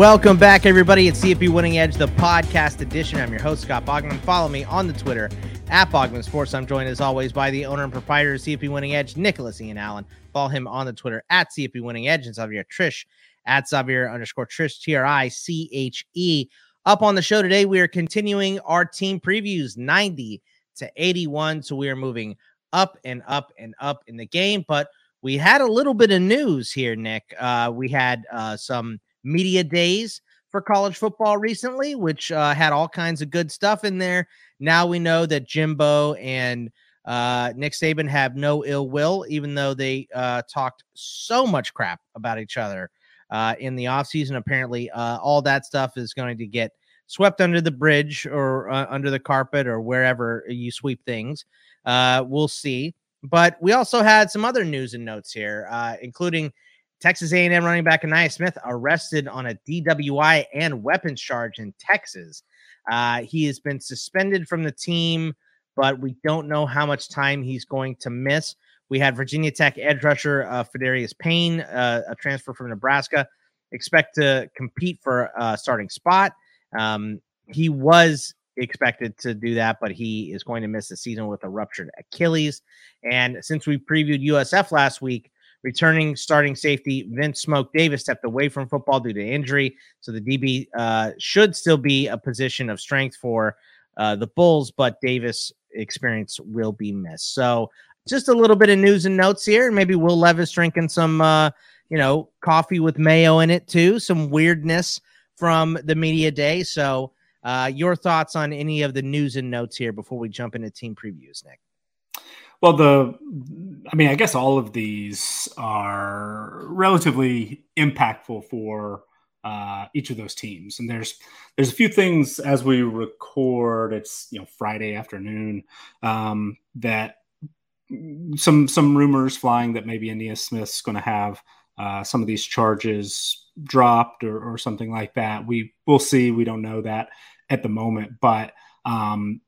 Welcome back, everybody. It's CFP Winning Edge, the podcast edition. I'm your host, Scott Bogman. Follow me on the Twitter at Bogman Sports. I'm joined, as always, by the owner and proprietor of CFP Winning Edge, Nicholas Ian Allen. Follow him on the Twitter at CFP Winning Edge and Xavier Triche at Xavier underscore Triche, T R I C H E. Up on the show today, we are continuing our team previews 90 to 81. So we are moving up and up and up in the game. But we had a little bit of news here, Nick. Uh, we had uh, some media days for college football recently, which uh, had all kinds of good stuff in there. Now we know that Jimbo and uh, Nick Saban have no ill will, even though they uh, talked so much crap about each other uh, in the offseason. Apparently, uh, all that stuff is going to get swept under the bridge or uh, under the carpet or wherever you sweep things. We'll see. But we also had some other news and notes here, including Texas A&M running back Ainias Smith arrested on a DWI and weapons charge in Texas. Uh, he has been suspended from the team, but we don't know how much time he's going to miss. We had Virginia Tech edge rusher uh, Pheldarius Payne, uh, a transfer from Nebraska, expect to compete for a starting spot. Um, he was expected to do that, but he is going to miss the season with a ruptured Achilles. And since we previewed USF last week, returning starting safety Vince Smoke Davis stepped away from football due to injury. So the DB uh, should still be a position of strength for uh, the Bulls, but Davis' experience will be missed. So just a little bit of news and notes here. Maybe Will Levis drinking some, uh, you know, coffee with mayo in it too. Some weirdness from the media day. So uh, your thoughts on any of the news and notes here before we jump into team previews, Nick? Well, the, I mean, I guess all of these are relatively impactful for uh, each of those teams, and there's there's a few things as we record. It's you know Friday afternoon um, that some some rumors flying that maybe Ainias Smith's going to have uh, some of these charges dropped or, or something like that. We will see. We don't know that at the moment, but um,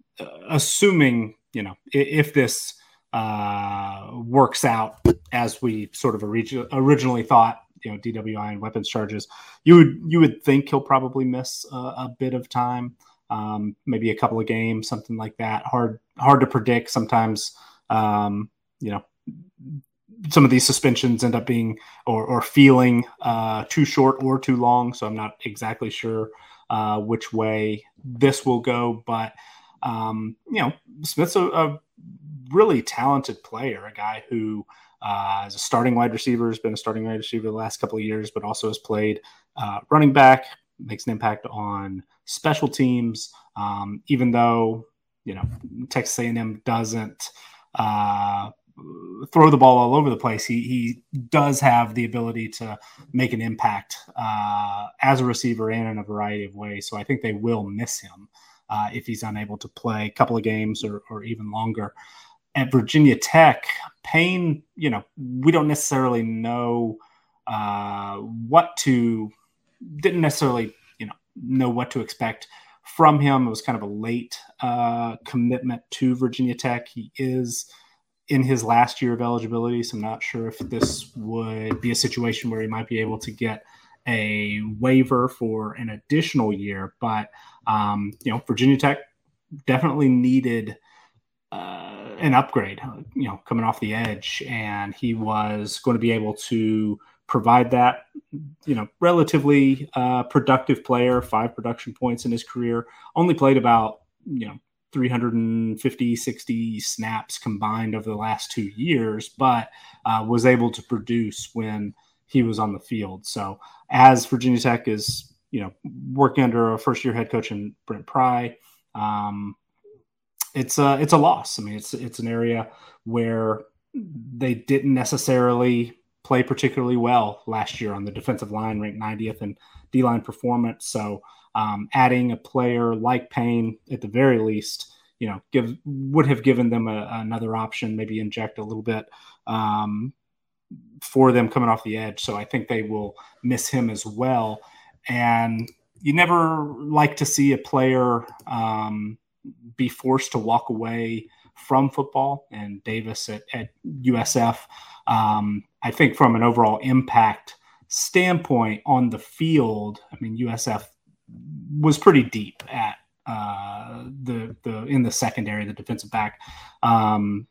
assuming you know if, if this uh, works out as we sort of orig- originally thought, you know, DWI and weapons charges, you would you would think he'll probably miss a, a bit of time, um, maybe a couple of games, something like that. Hard hard to predict. Sometimes, um, you know, some of these suspensions end up being or, or feeling uh, too short or too long. So I'm not exactly sure uh, which way this will go, but um, you know, Smith's a, a really talented player, a guy who uh, is a starting wide receiver, has been a starting wide receiver the last couple of years, but also has played uh, running back, makes an impact on special teams. Um, even though you know Texas A&M doesn't uh, throw the ball all over the place, he he does have the ability to make an impact uh, as a receiver and in a variety of ways. So I think they will miss him. Uh, if he's unable to play a couple of games or, or even longer at Virginia Tech, Payne, you know, we don't necessarily know uh, what to, didn't necessarily, you know, know what to expect from him. It was kind of a late uh, commitment to Virginia Tech. He is in his last year of eligibility, so I'm not sure if this would be a situation where he might be able to get a waiver for an additional year. But, um, you know, Virginia Tech definitely needed. Uh, an upgrade, you know, coming off the edge, and he was going to be able to provide that, you know, relatively uh, productive player, five production points in his career. Only played about, you know, 350, 60 snaps combined over the last two years, but uh, was able to produce when he was on the field. So as Virginia Tech is, you know, working under a first year head coach in Brent Pry, um, it's a it's a loss. I mean, it's it's an area where they didn't necessarily play particularly well last year on the defensive line, ranked 90th in D line performance. So um, adding a player like Payne at the very least, you know, give would have given them a, another option, maybe inject a little bit um, for them coming off the edge. So I think they will miss him as well. And you never like to see a player um, be forced to walk away from football. And Davis at, at USF, um, I think from an overall impact standpoint on the field, I mean, USF was pretty deep at uh, the the in the secondary, the defensive back um,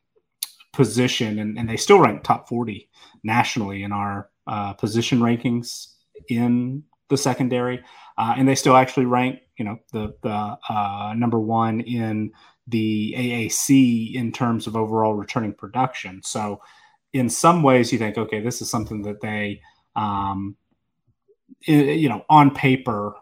position, and, and they still rank top forty nationally in our uh, position rankings in the secondary, uh, and they still actually rank, you know, the the uh, number one in the AAC in terms of overall returning production. So, in some ways, you think, okay, this is something that they, um, you know, on paper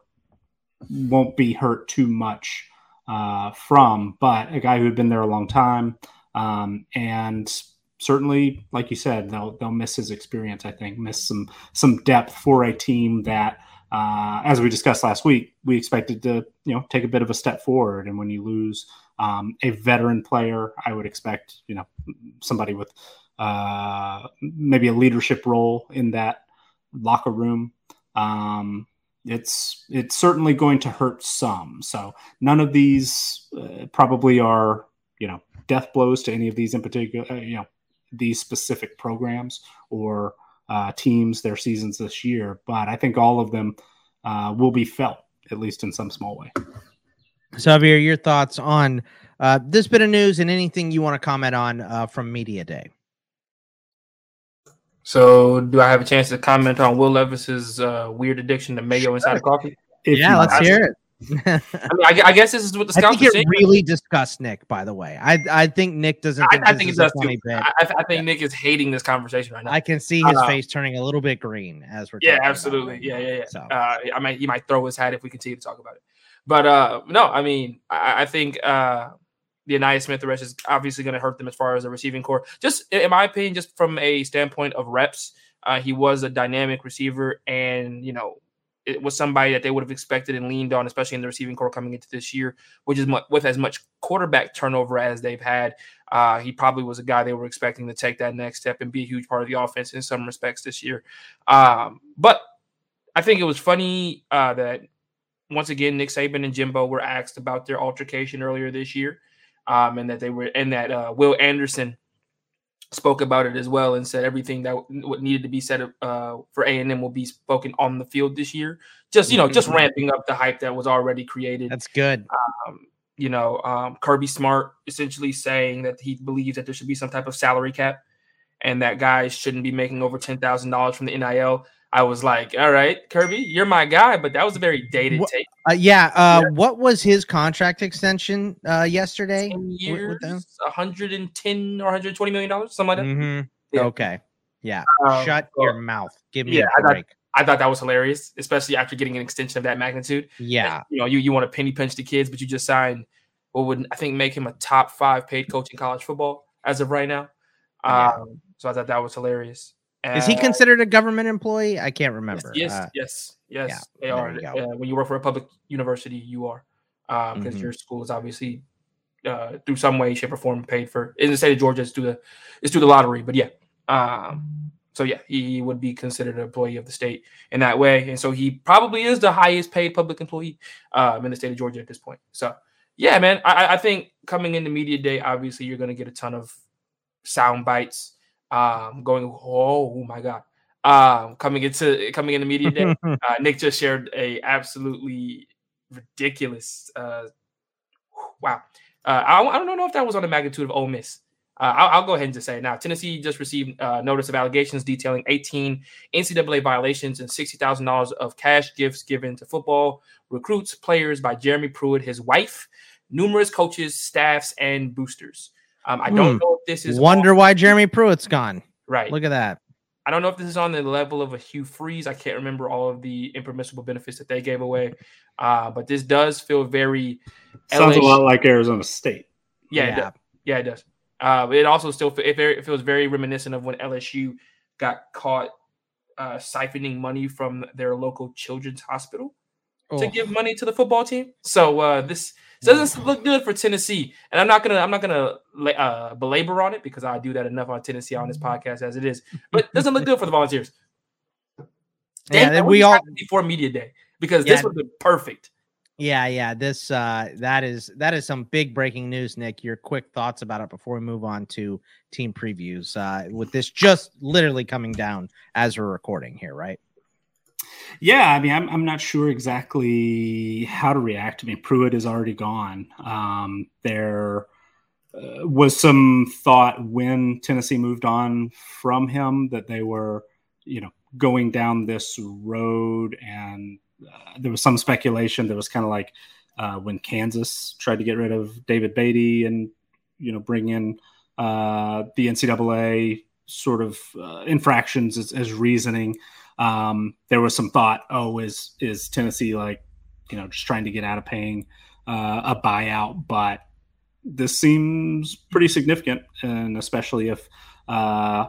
won't be hurt too much uh, from, but a guy who had been there a long time, um, and certainly, like you said, they'll they'll miss his experience. I think miss some some depth for a team that, uh, as we discussed last week, we expected to you know take a bit of a step forward. And when you lose um, a veteran player, I would expect you know somebody with uh, maybe a leadership role in that locker room. Um, it's it's certainly going to hurt some. So none of these uh, probably are you know death blows to any of these in particular. Uh, you know these specific programs or uh, teams their seasons this year, but I think all of them uh, will be felt at least in some small way. So, Javier, your thoughts on uh, this bit of news and anything you want to comment on uh, from Media Day? So, do I have a chance to comment on Will Levis's uh, weird addiction to mayo inside of coffee? If yeah, let's hear it. I, mean, I, I, guess this is what the scouts I think it really disgusts Nick. By the way, I I think Nick doesn't. Think I, I think it does too. I, I, think Nick is hating this conversation right now. I can see his uh, face turning a little bit green as we're. Yeah, absolutely. Yeah, yeah, yeah. So. Uh, I might he might throw his hat if we continue to talk about it. But uh, no, I mean, I, I think uh, the Ainias Smith arrest is obviously going to hurt them as far as the receiving corps. Just in my opinion, just from a standpoint of reps, uh, he was a dynamic receiver, and you know it was somebody that they would have expected and leaned on, especially in the receiving corps coming into this year, which is with as much quarterback turnover as they've had. Uh, he probably was a guy they were expecting to take that next step and be a huge part of the offense in some respects this year. Um, but I think it was funny uh, that once again Nick Saban and Jimbo were asked about their altercation earlier this year, um, and that they were and that uh, Will Anderson spoke about it as well and said everything that what needed to be said uh, for A and M will be spoken on the field this year. Just you know, just mm-hmm. ramping up the hype that was already created. That's good. Um, you know, um, Kirby Smart essentially saying that he believes that there should be some type of salary cap, and that guys shouldn't be making over ten thousand dollars from the NIL. I was like, all right, Kirby, you're my guy, but that was a very dated take. Uh, yeah, uh, yeah. What was his contract extension uh, yesterday? years, 110 or 120 million dollars, something like that. Mm-hmm. Yeah. Okay. Yeah. Um, Shut your mouth. Give me yeah, a break. I thought, I thought, that was hilarious, especially after getting an extension of that magnitude. Yeah. And, you know, you, you want to penny pinch the kids, but you just signed what would I think make him a top five paid coach in college football as of right now. Um, yeah. So I thought that was hilarious. Is he considered a government employee? I can't remember. Yes, uh, yes, yes, yeah, they are. You uh, when you work for a public university, you are because um, mm-hmm. your school is obviously uh, through some way, shape, or form paid for. In the state of Georgia, it's through the it's through the lottery. But yeah, um, so yeah, he would be considered an employee of the state in that way, and so he probably is the highest paid public employee um, in the state of Georgia at this point. So yeah, man, I, I think coming into media day, obviously you're going to get a ton of sound bites um, going, oh, my god, um, coming into coming into media day. uh, Nick just shared a absolutely ridiculous. Uh, wow, uh, I, I don't know if that was on the magnitude of Ole Miss. Uh, I'll, I'll, go ahead and just say it now. Tennessee just received uh, notice of allegations detailing 18 NCAA violations and $60,000 of cash gifts given to football recruits, players by Jeremy Pruitt, his wife, numerous coaches, staffs, and boosters. Um, I don't hmm. know if this is wonder why Jeremy Pruitt's gone. Right. Look at that. I don't know if this is on the level of a Hugh Freeze. I can't remember all of the impermissible benefits that they gave away, uh, but this does feel very sounds LSU. a lot like Arizona State. Yeah, yeah, it does. Yeah, it does. Uh, it also still it feels very reminiscent of when LSU got caught uh, siphoning money from their local children's hospital oh. to give money to the football team. So uh, this so it doesn't look good for Tennessee, and I'm not gonna I'm not gonna uh, belabor on it because I do that enough on Tennessee on this podcast as it is. But it doesn't look good for the Volunteers. yeah, we all before media day because yeah. this would be perfect. Yeah, yeah. This uh that is that is some big breaking news, Nick. Your quick thoughts about it before we move on to team previews. Uh with this just literally coming down as we're recording here, right? Yeah, I mean, I'm I'm not sure exactly how to react. I mean, Pruitt is already gone. Um, there uh, was some thought when Tennessee moved on from him that they were, you know, going down this road, and uh, there was some speculation that was kind of like uh, when Kansas tried to get rid of David Beatty and you know bring in uh, the NCAA sort of uh, infractions as, as reasoning. Um, there was some thought, oh, is is Tennessee like, you know, just trying to get out of paying uh, a buyout? But this seems pretty significant, and especially if uh,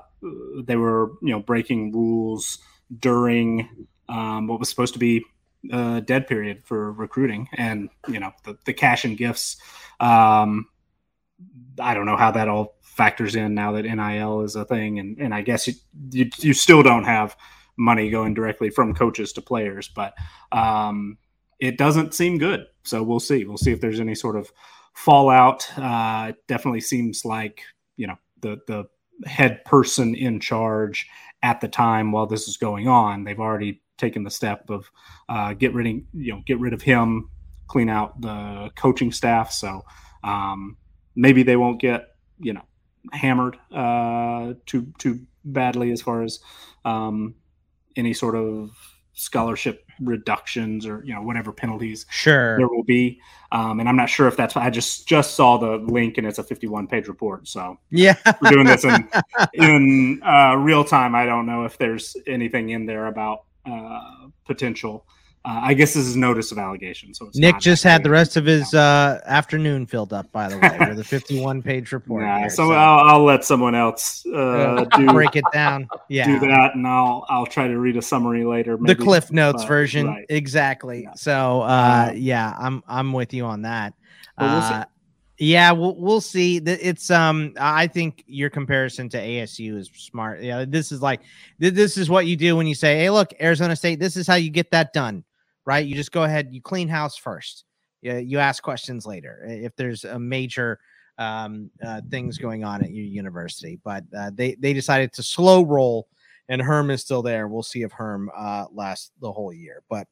they were, you know, breaking rules during um, what was supposed to be a dead period for recruiting, and you know, the, the cash and gifts. Um, I don't know how that all factors in now that NIL is a thing, and and I guess you, you, you still don't have money going directly from coaches to players, but um, it doesn't seem good. So we'll see. We'll see if there's any sort of fallout. Uh, definitely seems like you know the the head person in charge at the time while this is going on. They've already taken the step of uh, get rid of you know get rid of him, clean out the coaching staff. So um, maybe they won't get you know hammered uh, too too badly as far as um, any sort of scholarship reductions or you know whatever penalties sure. there will be. Um, and i'm not sure if that's i just just saw the link and it's a 51 page report. So yeah. we're doing this in in uh, real time. I don't know if there's anything in there about uh, potential uh, I guess this is notice of allegation. So Nick just had the rest of his uh, afternoon filled up, by the way, with a 51 page report. Nah, here, so, so. I'll, I'll, let someone else uh, do, break it down. Yeah, do that, and I'll I'll try to read a summary later. Maybe, the Cliff Notes version, right. exactly. Yeah. So uh, um, yeah, I'm I'm with you on that. We'll uh, yeah, we'll we'll see. It's um, I think your comparison to ASU is smart. Yeah, this is like this is what you do when you say, "Hey, look, Arizona State. This is how you get that done." Right? You just go ahead, you clean house first. You, ask questions later if there's a major um, uh, things going on at your university. But uh, they they decided to slow roll, and Herm is still there. We'll see if Herm uh, lasts the whole year. But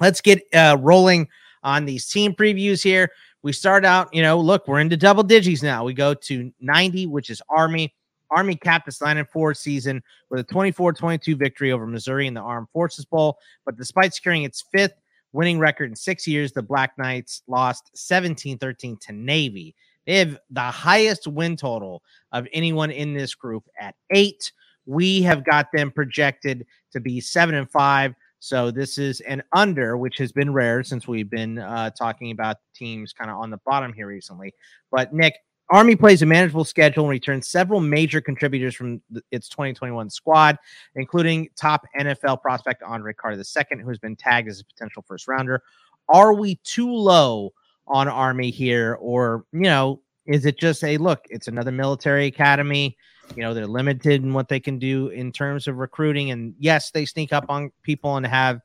let's get uh, rolling on these team previews here. We start out, you know, look, we're into double digits now. We go to 90, which is Army. Army capped its 9 and 4 season with a 24 22 victory over Missouri in the Armed Forces Bowl. But despite securing its fifth winning record in six years, the Black Knights lost 17 13 to Navy. They have the highest win total of anyone in this group at eight. We have got them projected to be seven and five. So this is an under, which has been rare since we've been uh, talking about teams kind of on the bottom here recently. But Nick, Army plays a manageable schedule and returns several major contributors from the, its 2021 squad, including top NFL prospect Andre Carter II, who has been tagged as a potential first rounder. Are we too low on Army here, or you know, is it just a look? It's another military academy. You know, they're limited in what they can do in terms of recruiting, and yes, they sneak up on people and have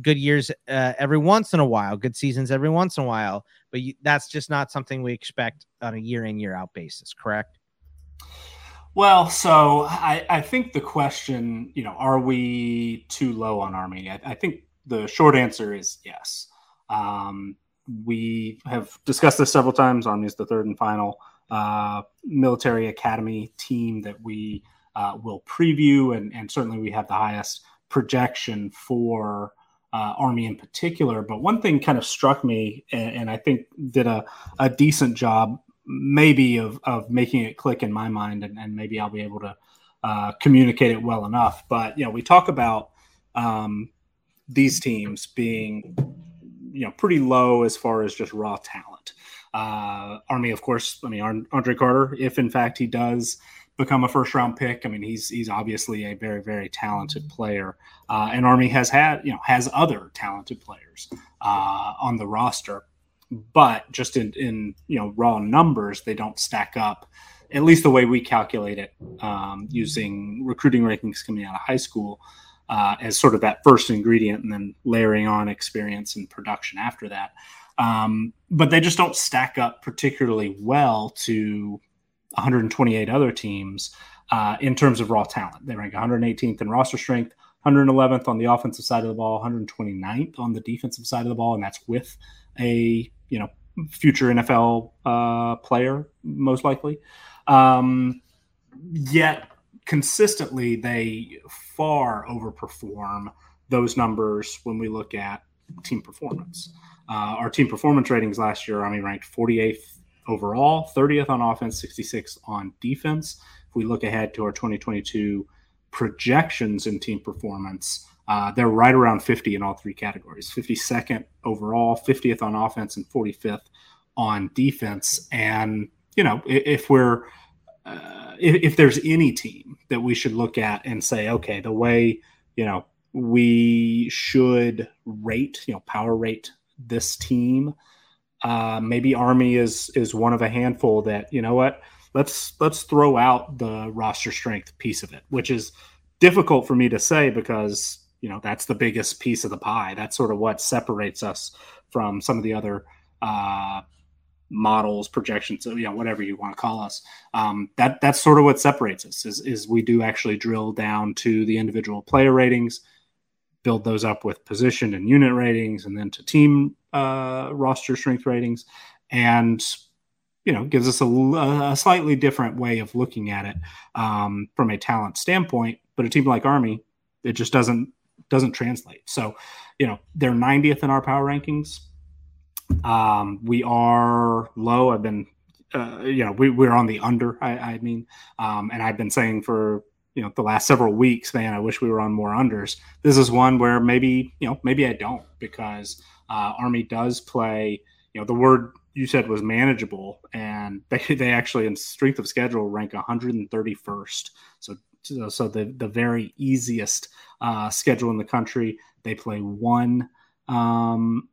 good years uh, every once in a while, good seasons every once in a while, but you, that's just not something we expect on a year in year out basis, correct? Well, so I, I think the question, you know, are we too low on Army? I, I think the short answer is yes. Um, we have discussed this several times. Army is the third and final uh, military academy team that we uh, will preview, and, and certainly we have the highest projection for uh, Army in particular. But one thing kind of struck me, and, and I think did a, a decent job, maybe of, of making it click in my mind, and, and maybe I'll be able to uh, communicate it well enough. But you know, we talk about um, these teams being you know pretty low as far as just raw talent. Uh, Army, of course, I mean Andre Carter, if in fact he does become a first round pick. I mean, he's he's obviously a very very talented player, uh, and Army has had you know has other talented players uh, on the roster, but just in in you know raw numbers, they don't stack up. At least the way we calculate it, um, using recruiting rankings coming out of high school uh, as sort of that first ingredient, and then layering on experience and production after that. Um, but they just don't stack up particularly well to 128 other teams uh, in terms of raw talent. They rank 118th in roster strength, 111th on the offensive side of the ball, 129th on the defensive side of the ball, and that's with a you know future NFL uh, player most likely. Um, yet consistently, they far overperform those numbers when we look at team performance. Uh, our team performance ratings last year, Army ranked 48th overall, 30th on offense, 66th on defense. If we look ahead to our 2022 projections in team performance, uh, they're right around 50 in all three categories 52nd overall, 50th on offense, and 45th on defense. And, you know, if, we're, uh, if, if, there's any team that we should look at and say, okay, the way, you know, we should rate, you know, power rate this team. Uh, maybe Army is is one of a handful that you know what let's let's throw out the roster strength piece of it, which is difficult for me to say because you know that's the biggest piece of the pie. That's sort of what separates us from some of the other uh, models, projections, you know, whatever you want to call us. Um, that that's sort of what separates us is is we do actually drill down to the individual player ratings build those up with position and unit ratings and then to team uh, roster strength ratings and you know gives us a, a, slightly different way of looking at it um, from a talent standpoint but a team like army it just doesn't doesn't translate. So you know they're 90th in our power rankings. Um, we are low. I've been uh, you know we, we're on the under i, I mean um, and i've been saying for you know the last several weeks man i wish we were on more unders. This is one where maybe you know maybe i don't because uh, army does play you know the word you said was manageable and they, they actually in strength of schedule rank 131st so so the the very easiest uh, schedule in the country. They play one um,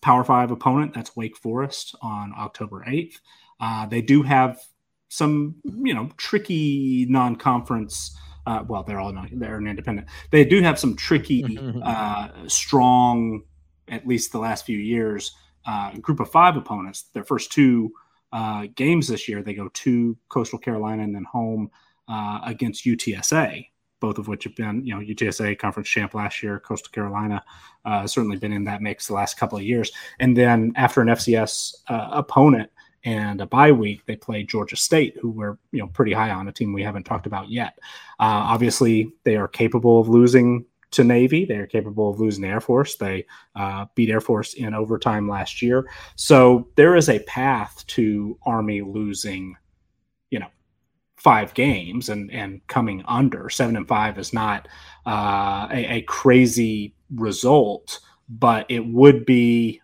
power five opponent that's wake forest on october 8th uh, they do have some you know tricky non-conference. Uh, well, they're all not, they're an independent. They do have some tricky, uh, strong, at least the last few years, uh, group of five opponents. Their first two uh, games this year, they go to Coastal Carolina and then home uh, against UTSA. Both of which have been, you know, UTSA conference champ last year. Coastal Carolina uh, certainly been in that mix the last couple of years. And then after an FCS opponent, and a bye week they play Georgia State, who we're you know pretty high on a team we haven't talked about yet. Uh, obviously, they are capable of losing to Navy. They are capable of losing Air Force. They uh, beat Air Force in overtime last year, so there is a path to Army losing, you know, five games and and coming under seven and five is not uh, a, a crazy result, but it would be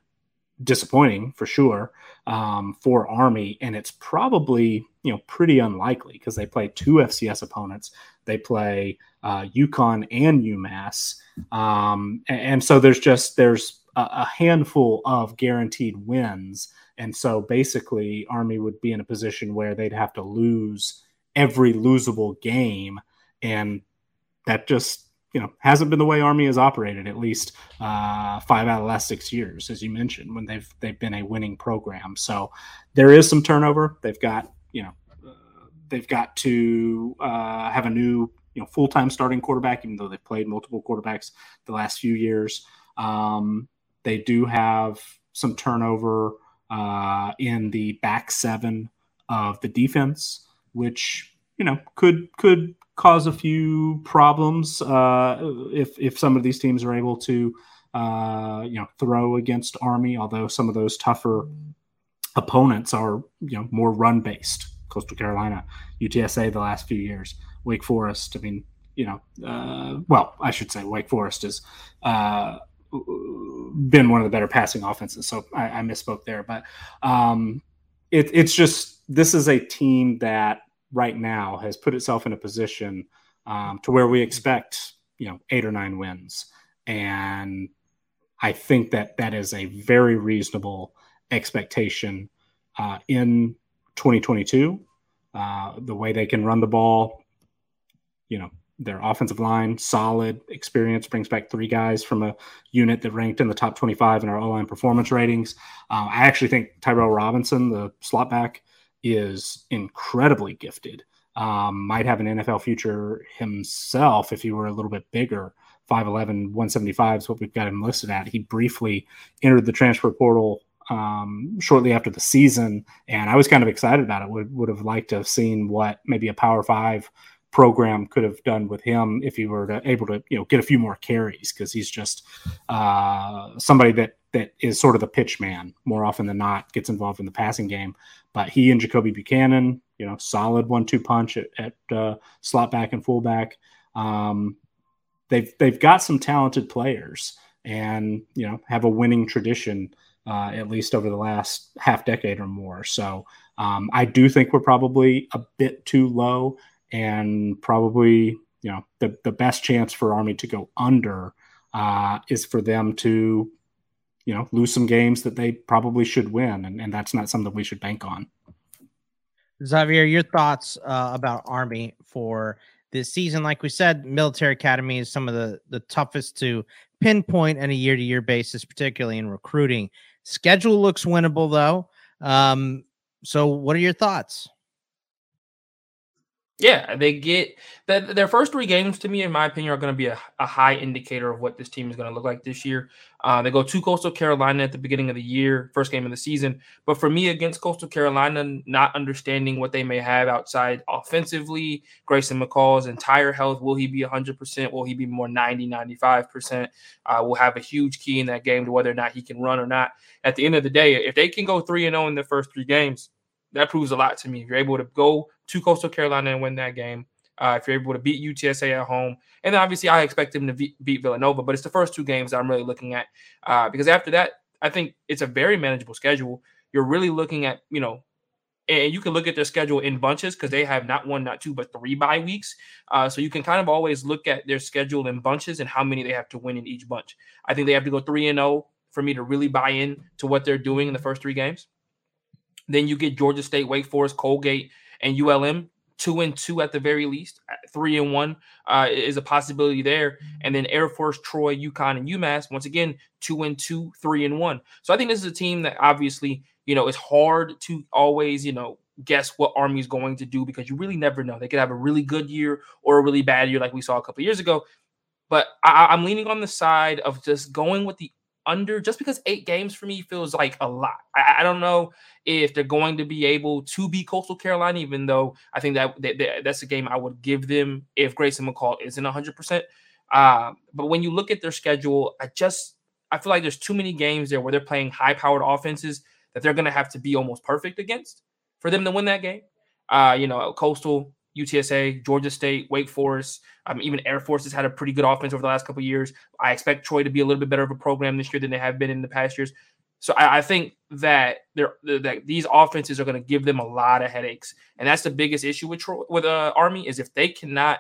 disappointing for sure um, for Army, and it's probably you know pretty unlikely because they play two FCS opponents. They play uh, UConn and UMass, um, and, and, so there's just there's a, a handful of guaranteed wins, and so basically Army would be in a position where they'd have to lose every losable game, and that just you know hasn't been the way Army has operated at least uh, five out of the last six years, as you mentioned, when they've they've been a winning program. So there is some turnover. They've got you know uh, they've got to uh, have a new you know full time starting quarterback, even though they've played multiple quarterbacks the last few years. Um, they do have some turnover uh, in the back seven of the defense, which you know could could cause a few problems uh, if if some of these teams are able to uh, you know throw against Army. Although some of those tougher opponents are you know more run based. Coastal Carolina, UTSA the last few years, Wake Forest. I mean, you know, uh, well, I should say Wake Forest has uh, been one of the better passing offenses. So I, I misspoke there, but um, it, it's just this is a team that right now has put itself in a position um, to where we expect you know eight or nine wins, and I think that that is a very reasonable expectation uh, in 2022. Uh, the way they can run the ball, you know, their offensive line solid experience brings back three guys from a unit that ranked in the top 25 in our O-line performance ratings. Uh, I actually think Tyrell Robinson, the slot back, is incredibly gifted. Um, might have an NFL future himself if he were a little bit bigger. 5'11, 175 is what we've got him listed at. He briefly entered the transfer portal um, shortly after the season, and I was kind of excited about it. Would would have liked to have seen what maybe a Power Five program could have done with him if he were to, able to you know get a few more carries because he's just uh, somebody that that is sort of the pitch man more often than not gets involved in the passing game. But he and Jakobi Buchanan, you know, solid one-two punch at, at uh, slot back and fullback. Um, they've they've got some talented players and you know have a winning tradition uh, at least over the last half decade or more. So um, I do think we're probably a bit too low, and probably you know the the best chance for Army to go under uh, is for them to you know lose some games that they probably should win, and, and that's not something we should bank on. Xavier, your thoughts uh, about Army for this season? Like we said, military academy is some of the the toughest to pinpoint on a year to year basis, particularly in recruiting. Schedule looks winnable though. Um, so, what are your thoughts? Yeah, they get that their first three games to me, in my opinion, are going to be a, a, high indicator of what this team is going to look like this year. Uh, they go to Coastal Carolina at the beginning of the year, first game of the season. But for me, against Coastal Carolina, not understanding what they may have outside offensively, Grayson McCall's entire health, will he be 100%? Will he be more 90, 95%? Uh, will have a huge key in that game to whether or not he can run or not. At the end of the day, if they can go 3 and 0 in the first three games, that proves a lot to me. If you're able to go to Coastal Carolina and win that game, uh, if you're able to beat UTSA at home, and then obviously I expect them to beat Villanova, but it's the first two games I'm really looking at uh, because after that, I think it's a very manageable schedule. You're really looking at, you know, and you can look at their schedule in bunches because they have not one, not two, but three bye weeks. Uh, so you can kind of always look at their schedule in bunches and how many they have to win in each bunch. I think they have to go three and zero oh for me to really buy in to what they're doing in the first three games. Then you get Georgia State, Wake Forest, Colgate, and ULM two and two at the very least. Three and one uh, is a possibility there. And then Air Force, Troy, UConn, and UMass once again two and two, three and one. So I think this is a team that obviously you know it's hard to always you know guess what Army is going to do because you really never know. They could have a really good year or a really bad year like we saw a couple years ago. But I, I'm leaning on the side of just going with the under just because eight games for me feels like a lot. I, I, don't know if they're going to be able to beat Coastal Carolina, even though I think that, that, that that's a game I would give them if Grayson McCall isn't 100%. Uh, but when you look at their schedule, I just I feel like there's too many games there where they're playing high powered offenses that they're going to have to be almost perfect against for them to win that game. Uh, you know, Coastal UTSA, Georgia State, Wake Forest, um, even Air Force has had a pretty good offense over the last couple years. I expect Troy to be a little bit better of a program this year than they have been in the past years. So I, I think that they're that these offenses are going to give them a lot of headaches, and that's the biggest issue with Troy, with uh, Army is if they cannot,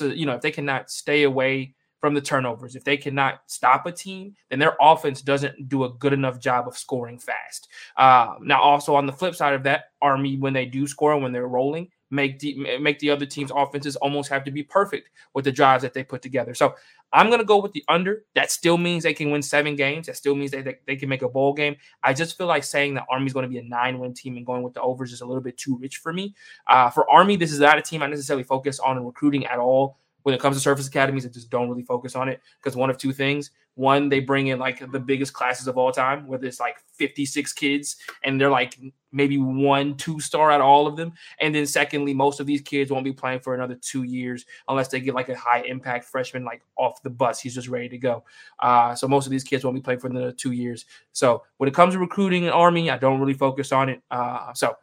you know, if they cannot stay away from the turnovers, if they cannot stop a team, then their offense doesn't do a good enough job of scoring fast. Uh, now, also on the flip side of that, Army when they do score when they're rolling, make the make the other team's offenses almost have to be perfect with the drives that they put together. So I'm going to go with the under. That still means they can win seven games. That still means they, they, they can make a bowl game. I just feel like saying that Army's going to be a nine win team and going with the overs is a little bit too rich for me. Uh, for Army, this is not a team I necessarily focus on in recruiting at all. When it comes to service academies, I just don't really focus on it because one of two things one, they bring in like the biggest classes of all time, where there's like 56 kids, and they're like maybe one, two star out of all of them. And then secondly, most of these kids won't be playing for another two years unless they get like a high impact freshman like off the bus. He's just ready to go. Uh, so most of these kids won't be playing for another two years. So when it comes to recruiting an army, I don't really focus on it. Uh, so.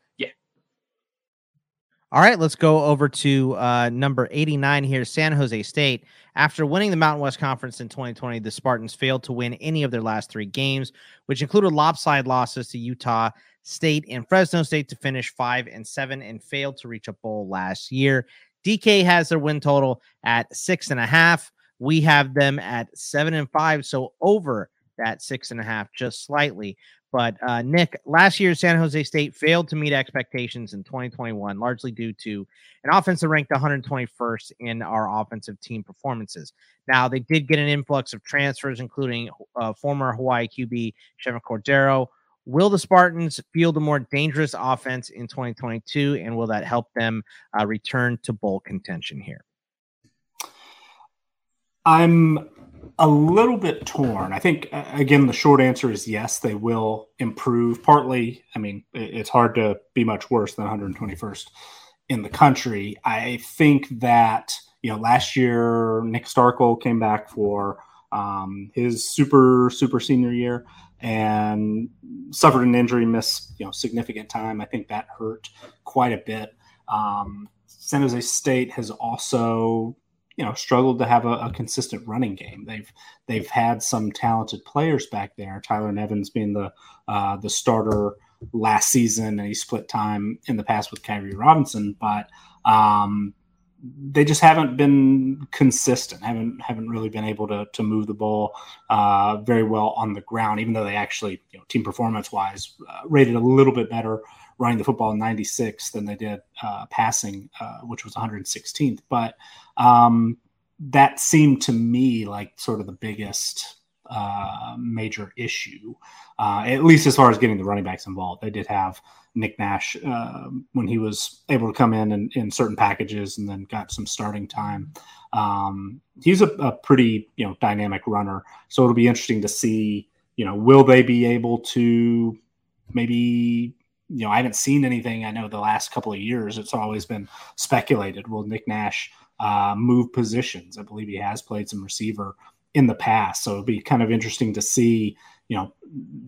All right, let's go over to uh, number 89 here, San Jose State. After winning the Mountain West Conference in 2020, the Spartans failed to win any of their last three games, which included lopsided losses to Utah State and Fresno State to finish five and seven and failed to reach a bowl last year. DK has their win total at six and a half. We have them at seven and five, so over that six and a half just slightly. But uh, Nick, last year San Jose State failed to meet expectations in 2021, largely due to an offense that ranked 121st in our offensive team performances. Now they did get an influx of transfers, including uh, former Hawaii QB Chevan Cordero. Will the Spartans field a more dangerous offense in 2022, and will that help them uh, return to bowl contention here? I'm a little bit torn. I think again the short answer is yes, they will improve. Partly, I mean, it's hard to be much worse than 121st in the country. I think that you know last year Nick Starkel came back for um, his super super senior year and suffered an injury, missed you know significant time. I think that hurt quite a bit. Um, San Jose State has also you know struggled to have a, a, consistent running game. They've they've had some talented players back there. Tyler Nevens being the uh, the starter last season, and he split time in the past with Kyrie Robinson, but um, they just haven't been consistent. haven't haven't really been able to to move the ball uh, very well on the ground. Even though they actually, you know, team performance wise, uh, rated a little bit better running the football in 96 than they did uh, passing, uh, which was 116th. But um, that seemed to me like sort of the biggest uh, major issue, uh, at least as far as getting the running backs involved. They did have Nick Nash uh, when he was able to come in and, in certain packages and then got some starting time. Um, he's a, a, pretty you know dynamic runner, so it'll be interesting to see. You know, will they be able to maybe you know, I haven't seen anything. I know the last couple of years, it's always been speculated. Will Nick Nash uh, move positions? I believe he has played some receiver in the past, so it'd be kind of interesting to see. You know,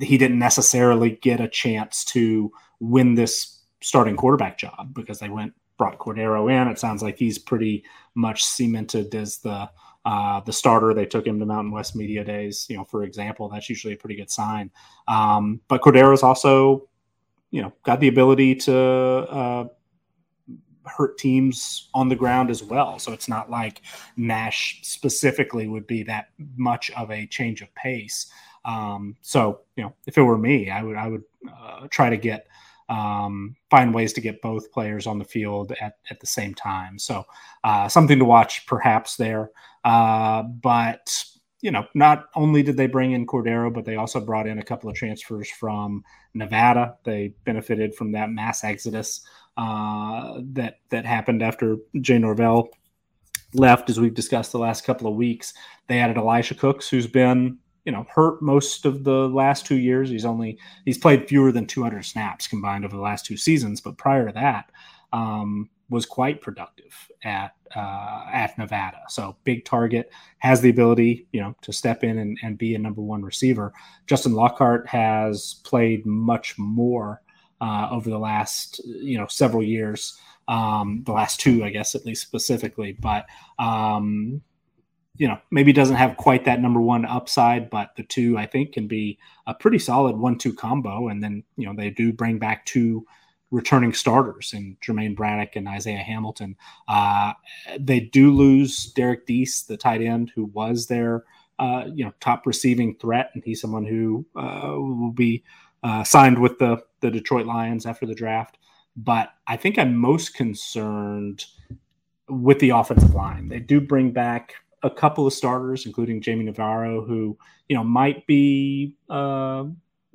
he didn't necessarily get a chance to win this starting quarterback job because they went brought Cordero in. It sounds like he's pretty much cemented as the uh, the starter. They took him to Mountain West Media Days, you know, for example. That's usually a pretty good sign. Um, but Cordero's also you know, got the ability to uh, hurt teams on the ground as well. So it's not like Nash specifically would be that much of a change of pace. Um, so you know, if it were me, I would I would uh, try to get um, find ways to get both players on the field at, at the same time. So uh, something to watch perhaps there. Uh, but you know, not only did they bring in Cordero, but they also brought in a couple of transfers from Nevada. They benefited from that mass exodus uh, that that happened after Jay Norvell left, as we've discussed the last couple of weeks. They added Elijah Cooks, who's been you know hurt most of the last two years. He's only he's played fewer than 200 snaps combined over the last two seasons, but prior to that, um, was quite productive at uh, at Nevada. So big target has the ability, you know, to step in and, and be a number one receiver. Justin Lockhart has played much more uh, over the last you know several years. Um, the last two, I guess, at least specifically, but um, you know, maybe doesn't have quite that number one upside, but the two I think can be a pretty solid one-two combo. And then you know they do bring back two returning starters in Jermaine Braddock and Isaiah Hamilton. Uh, they do lose Derek Deese, the tight end, who was their uh, you know top receiving threat, and he's someone who uh, will be uh, signed with the the Detroit Lions after the draft. But I think I'm most concerned with the offensive line. They do bring back a couple of starters, including Jamie Navarro, who you know might be uh,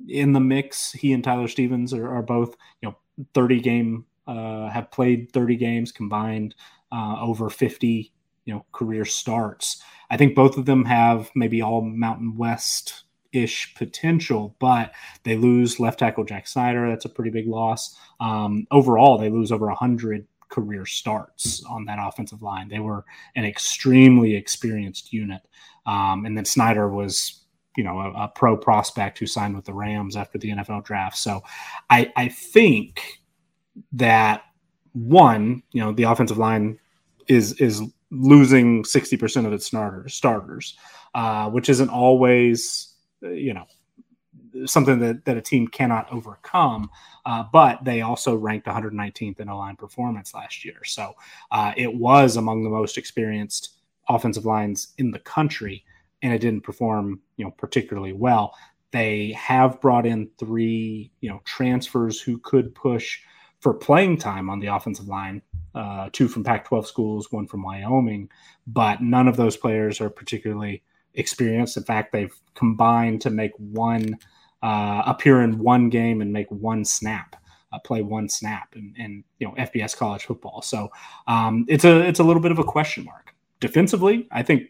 in the mix. He and Tyler Stevens are, are both you know 30 game uh, have played 30 games combined uh, over 50 you know career starts i think both of them have maybe all mountain west ish potential but they lose left tackle jack snyder. That's a pretty big loss. Um, overall they lose over 100 career starts on that offensive line. They were an extremely experienced unit. Um, and then snyder was you know a, a, pro prospect who signed with the Rams after the NFL draft. So I I think that one, you know, the offensive line is is losing 60% of its starters starters, uh, which isn't always you know something that, that a team cannot overcome. Uh, but they also ranked 119th in O-line performance last year. So uh, it was among the most experienced offensive lines in the country and it didn't perform, you know, particularly well. They have brought in three, you know, transfers who could push for playing time on the offensive line. Uh, two from Pac-12 schools, one from Wyoming, but none of those players are particularly experienced. In fact, they've combined to make one uh, appear in one game and make one snap. Uh, play one snap and, and you know FBS college football. So um, it's a it's a little bit of a question mark. Defensively, I think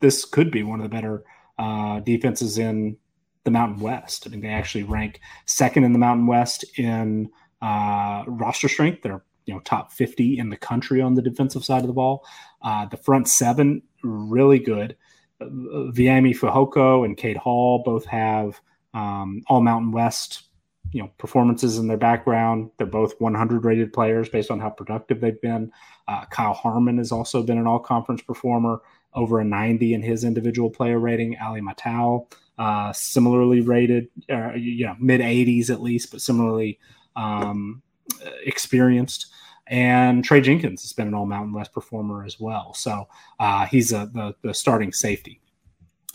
this could be one of the better uh, defenses in the Mountain West. I mean, they actually rank second in the Mountain West in uh, roster strength. They're you know top 50 in the country on the defensive side of the ball. Uh, the front seven really good. Viliami Fehoko and Cade Hall both have um, all Mountain West you know performances in their background. They're both 100 rated players based on how productive they've been. Uh, Kyle Harmon has also been an all conference performer, over a 90 in his individual player rating. Ali Matau, uh, similarly rated, uh, you know, mid 80s at least, but similarly um, experienced. And Trey Jenkins has been an All Mountain West performer as well. So uh, he's a, the, the starting safety.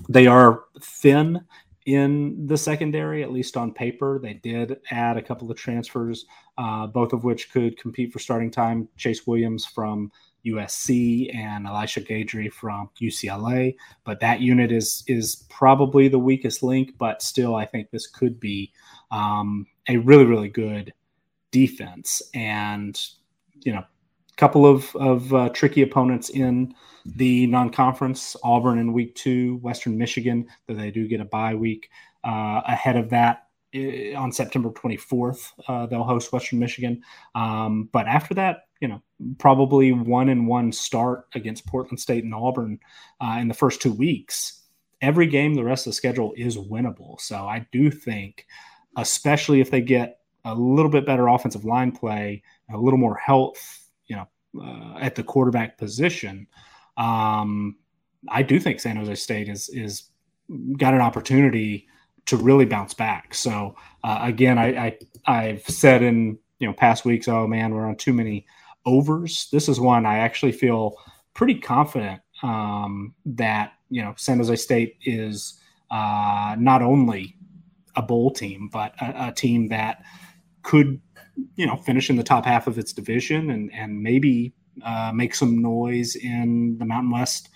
They are thin in the secondary, at least on paper. They did add a couple of transfers, uh, both of which could compete for starting time. Chase Williams from USC and Elisha Guidry from UCLA. But that unit is is probably the weakest link. But still, I think this could be um, a really really good defense. And you know, a couple of of uh, tricky opponents in the non-conference: Auburn in week two, Western Michigan. Though they do get a bye week uh, ahead of that eh, on September 24th. Uh, they'll host Western Michigan. Um, but after that, you know, probably one and one start against Portland State and Auburn uh, in the first two weeks. Every game, the rest of the schedule is winnable. So I do think, especially if they get a little bit better offensive line play, a little more health, you know, uh, at the quarterback position, um, I do think San Jose State is is got an opportunity to really bounce back. So uh, again, I, I I've said in you know past weeks, oh man, we're on too many overs. This is one I actually feel pretty confident um, that you know San Jose State is uh, not only a bowl team, but a, a, team that could you know finish in the top half of its division and and maybe uh, make some noise in the Mountain West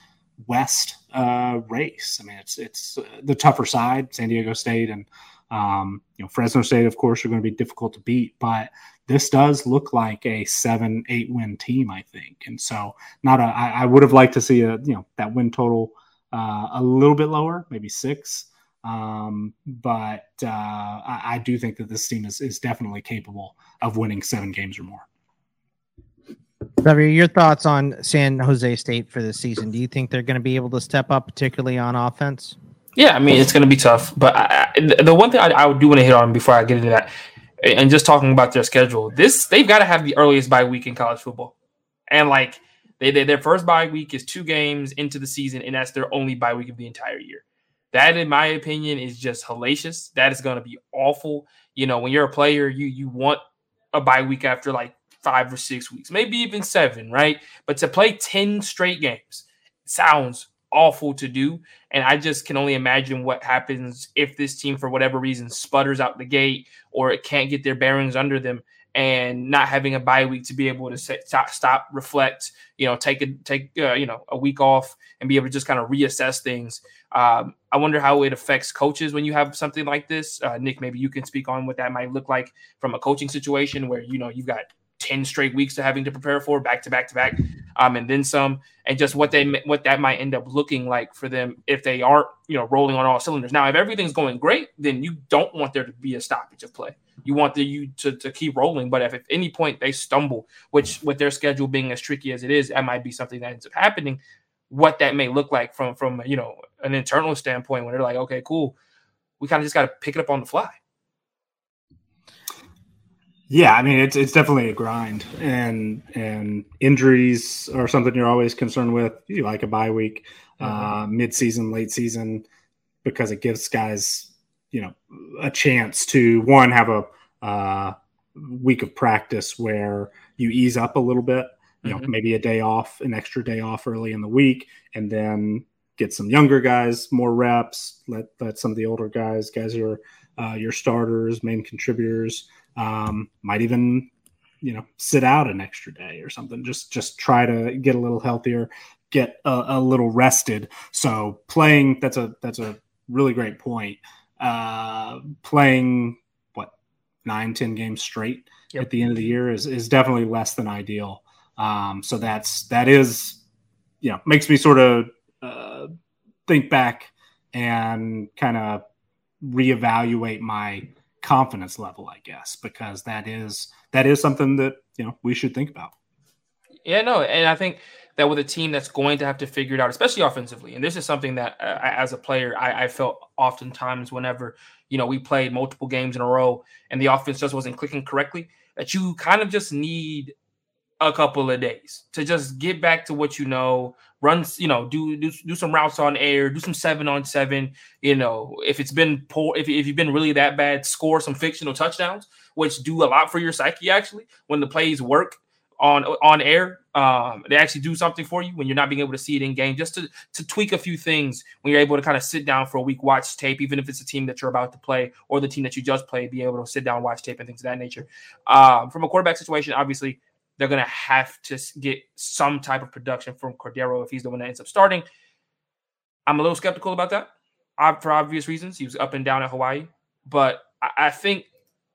West uh, race. I mean, it's it's the tougher side, San Diego State and um, you know Fresno State, of course, are going to be difficult to beat, but this does look like a seven, eight win team, I think. And so, not a. I, I would have liked to see a you know that win total uh, a little bit lower, maybe six. Um, but uh, I, I, do think that this team is is definitely capable of winning seven games or more. Xavier, your thoughts on San Jose State for this season? Do you think they're going to be able to step up, particularly on offense? Yeah, I mean it's going to be tough, but I, the one thing I, I do want to hit on before I get into that and just talking about their schedule, this they've got to have the earliest bye week in college football, and like they, they their first bye week is two games into the season, and that's their only bye week of the entire year. That, in my opinion, is just hellacious. That is going to be awful. You know, when you're a player, you you want a bye week after like five or six weeks, maybe even seven, right? But to play ten straight games sounds awful to do. And I just can only imagine what happens if this team, for whatever reason, sputters out the gate or it can't get their bearings under them and not having a bye week to be able to stop, stop, reflect, you know, take a take uh, you know a week off and be able to just kind of reassess things. Um, I wonder how it affects coaches when you have something like this. Uh, Nick, maybe you can speak on what that might look like from a coaching situation where you know you've got 10 straight weeks to having to prepare for back to back to back um, and then some and just what they what that might end up looking like for them if they aren't you know rolling on all cylinders. Now if everything's going great then you don't want there to be a stoppage of play. You want the you to, to keep rolling but if at any point they stumble which with their schedule being as tricky as it is that might be something that ends up happening. What that may look like from from you know an internal standpoint when they're like okay cool. We kind of just got to pick it up on the fly yeah, I mean it's it's definitely a grind, and and injuries are something you're always concerned with. You like a bye week, mm-hmm. uh, mid season, late season, because it gives guys you know a chance to one have a uh, week of practice where you ease up a little bit. You know, mm-hmm. maybe a day off, an extra day off early in the week, and then get some younger guys more reps. Let let some of the older guys, guys who are uh, your starters, main contributors um, might even, you know, sit out an extra day or something. Just just try to get a little healthier, get a, a little rested. So playing that's a that's a really great point. Uh, playing what nine ten games straight yep. at the end of the year is is definitely less than ideal. Um, so that's that is you know makes me sort of uh, think back and kind of reevaluate my confidence level, I guess, because that is that is something that you know we should think about. Yeah, no, and I think that with a team that's going to have to figure it out, especially offensively, and this is something that uh, as a player I, I, felt oftentimes whenever you know we played multiple games in a row and the offense just wasn't clicking correctly, that you kind of just need a couple of days to just get back to what you know run you know do do, do some routes on air do some seven on seven you know if it's been poor if, if you've been really that bad score some fictional touchdowns which do a lot for your psyche actually. When the plays work on on air um, they actually do something for you when you're not being able to see it in game just to to tweak a few things when you're able to kind of sit down for a week watch tape even if it's a team that you're about to play or the team that you just played be able to sit down watch tape and things of that nature. Um, from a quarterback situation obviously they're going to have to get some type of production from Cordeiro if he's the one that ends up starting. I'm a little skeptical about that for obvious reasons. He was up and down at Hawaii, but I think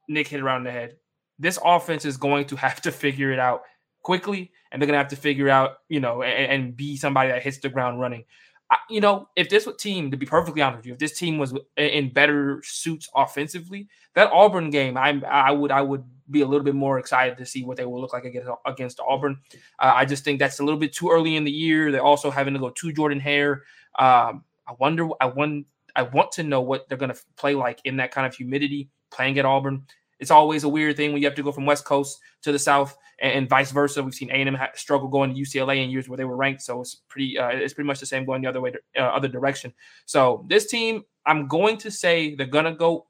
Nick hit around the head. This offense is going to have to figure it out quickly, and they're going to have to figure out, you know, and, and be somebody that hits the ground running. I, you know, if this team, to be perfectly honest with you, if this team was in better suits offensively, that Auburn game, I I would I would be a little bit more excited to see what they will look like against against Auburn. Uh, I just think that's a little bit too early in the year. They're also having to go to Jordan Hare. Um, I wonder. I want. I want to know what they're going to play like in that kind of humidity playing at Auburn. It's always a weird thing when you have to go from West Coast to the South and, and vice versa. We've seen A&M struggle going to UCLA in years where they were ranked, so it's pretty uh, it's pretty much the same going the other way, uh, other direction. So this team, I'm going to say they're gonna go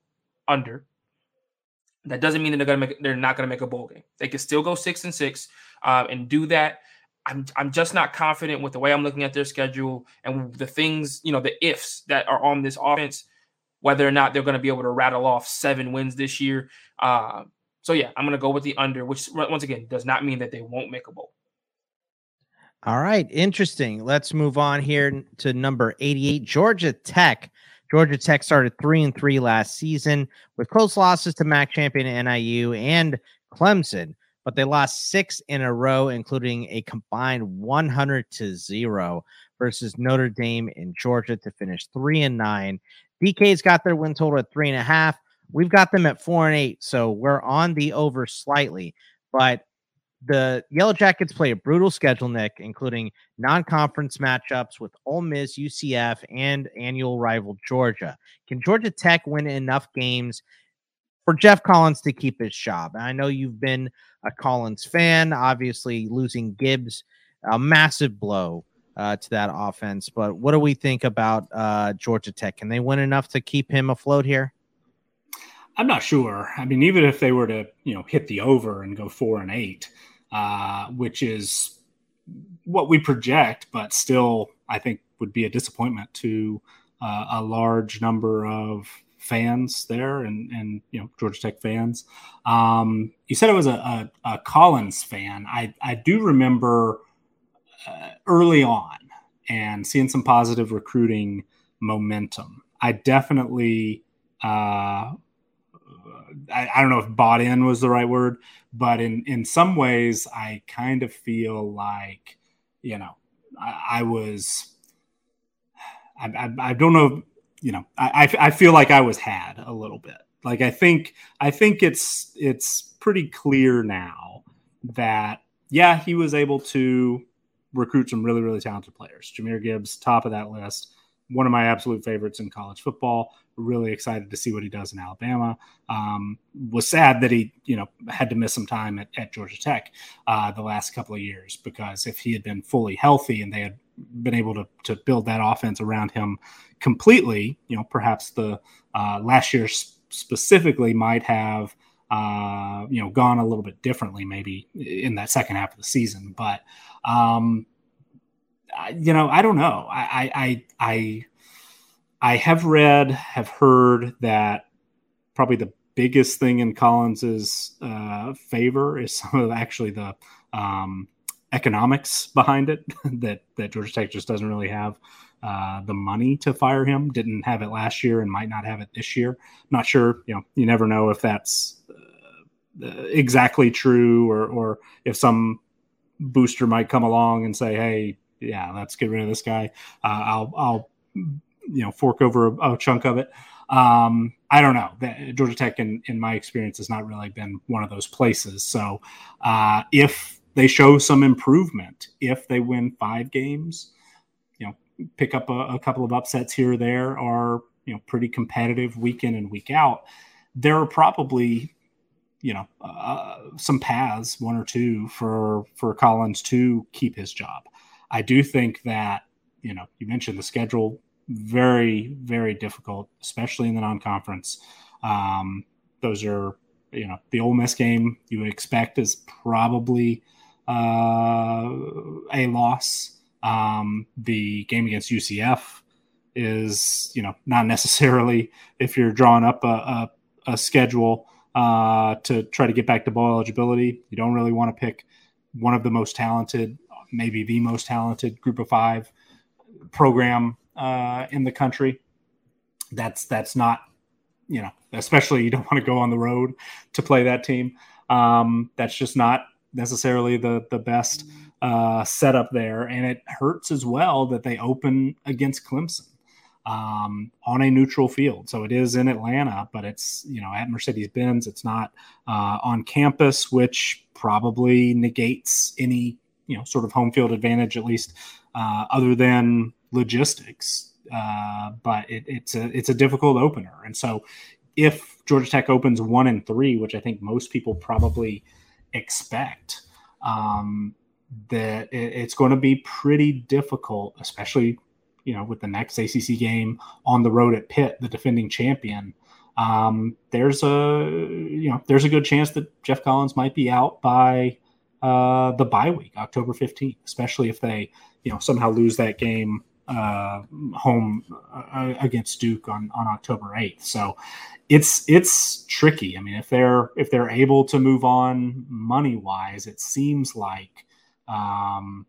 under. That doesn't mean that they're gonna make they're not gonna make a bowl game. They can still go six and six um, and do that. I'm I'm just not confident with the way I'm looking at their schedule and the things you know the ifs that are on this offense, whether or not they're going to be able to rattle off seven wins this year. Uh, so yeah, I'm going to go with the under, which once again does not mean that they won't make a bowl. All right, interesting. Let's move on here to number 88, Georgia Tech. Georgia Tech started three and three last season with close losses to MAC champion NIU and Clemson, but they lost six in a row, including a combined 100 to zero versus Notre Dame in Georgia to finish three and nine. DK's got their win total at three and a half. We've got them at four and eight, so we're on the over slightly. But the Yellow Jackets play a brutal schedule, Nick, including non-conference matchups with Ole Miss, UCF, and annual rival Georgia. Can Georgia Tech win enough games for Geoff Collins to keep his job? And I know you've been a Collins fan. Obviously, losing Gibbs, a massive blow uh, to that offense. But what do we think about uh, Georgia Tech? Can they win enough to keep him afloat here? I'm not sure. I mean, even if they were to, you know, hit the over and go four and eight, uh, which is what we project, but still, I think would be a disappointment to uh, a large number of fans there and and you know Georgia Tech fans. Um, you said it was a, a, a, Collins fan. I I do remember uh, early on and seeing some positive recruiting momentum. I definitely uh, Uh, I, I, don't know if bought in was the right word, but in in some ways, I kind of feel like you know I, I was I, I, I, don't know you know I, I feel like I was had a little bit. Like I think I think it's it's pretty clear now that yeah he was able to recruit some really really talented players. Jahmyr Gibbs top of that list one of my absolute favorites in college football. Really excited to see what he does in Alabama. Um, was sad that he, you know, had to miss some time at, at Georgia Tech uh, the last couple of years because if he had been fully healthy and they had been able to to build that offense around him completely, you know, perhaps the uh, last year specifically might have. Uh, you know, gone a little bit differently maybe in that second half of the season. But um, you know, I don't know. I, I, I, I have read, have heard that probably the biggest thing in Collins's uh, favor is some of actually the um, economics behind it. that that Georgia Tech just doesn't really have uh, the money to fire him. Didn't have it last year and might not have it this year. Not sure. You know, you never know if that's uh, exactly true or or if some booster might come along and say, "Hey, yeah, let's get rid of this guy. Uh, I'll I'll you know fork over a, a chunk of it. Um, I don't know. Georgia Tech, in, in my experience, has not really been one of those places. So uh, if they show some improvement, if they win five games, you know, pick up a, a couple of upsets here or there, are you know pretty competitive week in and week out, there are probably you know uh, some paths, one or two, for for Collins to keep his job. I do think that you know you mentioned the schedule very very difficult, especially in the non-conference. Um, those are you know the Ole Miss game you would expect is probably uh, a loss. Um, the game against UCF is you know not necessarily if you're drawing up a, a, a schedule uh, to try to get back to bowl eligibility. You don't really want to pick one of the most talented, maybe the most talented group of five program uh, in the country. That's that's not, you know, especially you don't want to go on the road to play that team. Um, that's just not necessarily the the best uh, setup there, and it hurts as well that they open against Clemson um, on a neutral field. So it is in Atlanta, but it's you know at Mercedes Benz. It's not uh, on campus, which probably negates any you know sort of home field advantage, at least uh, other than logistics. Uh, but it, it's a it's a difficult opener, and so if Georgia Tech opens one and three, which I think most people probably expect. Um, that it's going to be pretty difficult, especially you know, with the next ACC game on the road at Pitt, the defending champion, um, there's a you know there's a good chance that Geoff Collins might be out by uh, the bye week, October 15th, especially if they you know somehow lose that game uh, home uh, against Duke on on October 8th. So it's it's tricky. I mean, if they're if they're able to move on money wise, it seems like um,